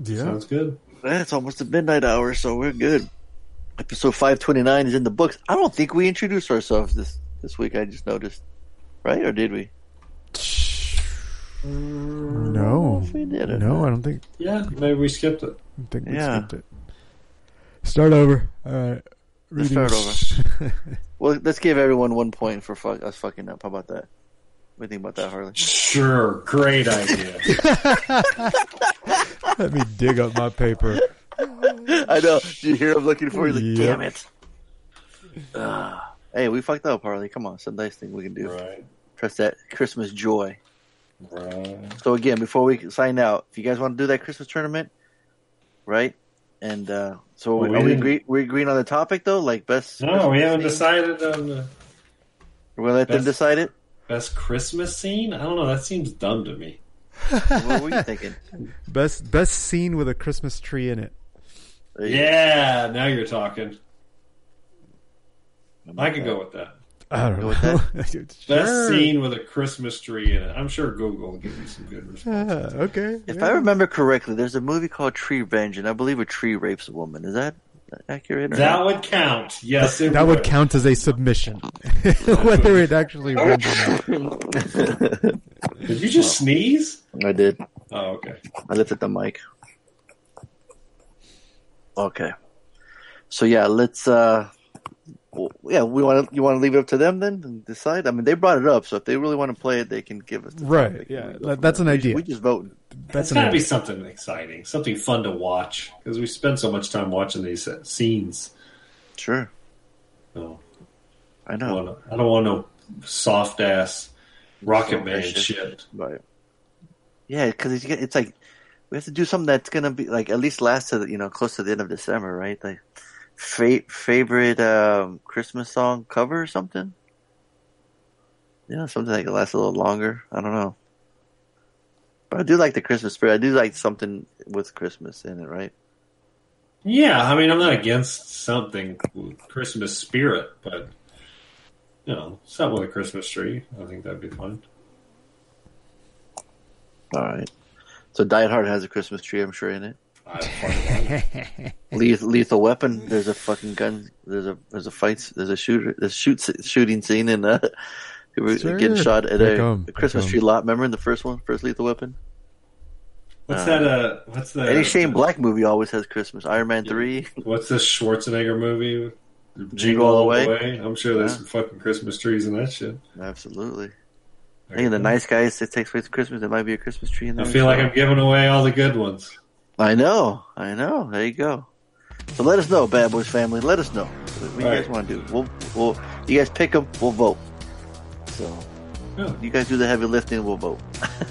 Yeah. Sounds good. Yeah, it's almost the midnight hour, so we're good. Episode five twenty nine is in the books. I don't think we introduced ourselves this this week. I just noticed, right? Or did we? No. we did or No. I don't think. Yeah, maybe we skipped it. I think we Yeah. skipped it. Start over. All right. Let's start over. well, let's give everyone one point for fuck, us fucking up. How about that? What do you think about that, Harley? Sure, great idea. Let me dig up my paper. I know. Did you hear him looking for you? Like, Yep. damn it. Ah. hey, we fucked up, Harley. Come on, some nice thing we can do. Right. Press that Christmas joy. Right. So again, before we sign out, if you guys want to do that Christmas tournament, right? And uh so Well, we are we agree, we agreeing on the topic though, like best. No, we haven't scene? decided on the We're gonna let them decide it. best Christmas scene. I don't know. That seems dumb to me. what were you thinking? Best best scene with a Christmas tree in it. Yeah, now you're talking. I could go with that. I don't Go know. with Best Sure. scene with a Christmas tree in it. I'm sure Google will give you some good responses. Ah, okay. If yeah. I remember correctly, there's a movie called Tree Revenge, and I believe a tree rapes a woman. Is that accurate? Or That not? would count. Yes, it that would count as a submission, whether it actually wins or not. Did you just sneeze? I did. Oh, okay. I lifted the mic. Okay. So yeah, let's. uh well, Yeah, we want to. You want to leave it up to them then and decide. I mean, they brought it up, so if they really want to play it, they can give us. The Right, topic. yeah, We go that- from that's an We- idea. We just vote. That's That's an got to be something exciting, something fun to watch because we spend so much time watching these uh, scenes. Sure, No, I I know. don't want no, I don't want no soft ass Rocket Soft Man shit. shit. Right. Yeah, because it's, it's like we have to do something that's gonna be like at least last to the, you know close to the end of December, right? Like fa- favorite um, Christmas song cover or something. Yeah, something that can last a little longer. I don't know, but I do like the Christmas spirit. I do like something with Christmas in it, right? Yeah, I mean, I'm not against something with Christmas spirit, but you know, something with a Christmas tree. I think that'd be fun. All right. So Die Hard has a Christmas tree, I'm sure, in it. I fucking Lethal, lethal Weapon. There's a fucking gun. There's a there's a fight. There's a shooter. There's shoot shooting scene in uh, he was Sure. getting shot at Pick a, 'em, a Christmas pick 'em. tree lot. Remember in the first one, first Lethal Weapon. What's Uh, that? Uh, what's the Any Shane Black movie always has Christmas. Iron Man three. What's this Schwarzenegger movie? Jingle All the Way? I'm sure there's Yeah. some fucking Christmas trees in that shit. Absolutely. I think the nice guys. It takes place at Christmas. There might be a Christmas tree in there. I feel like I'm giving away all the good ones. I know. I know. There you go. So let us know, Bad Boys family. Let us know what you guys want to do. We'll, we'll, you guys pick them. We'll vote. So Yeah. you guys do the heavy lifting. We'll vote.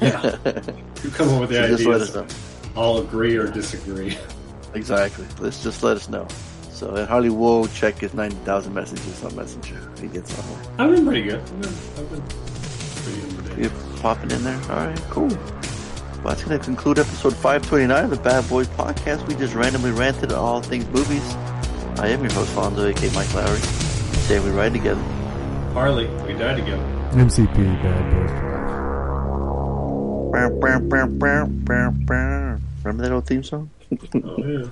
Yeah. You come up with the So ideas. just let us know. I'll agree or disagree. Exactly. Let's just let us know. So and Harley will check his nine thousand messages on Messenger. He gets on there. I've been pretty good. I've been, I've been pretty good. You popping in there. All right, cool. Well, that's going to conclude episode 529 of the Bad Boys Podcast. We just randomly ranted on all things movies. I am your host, Fonzo, aka Mike Lowrey. Today we ride together. Harley, we died together. MCP Bad Boys. Remember that old theme song? Oh, yeah.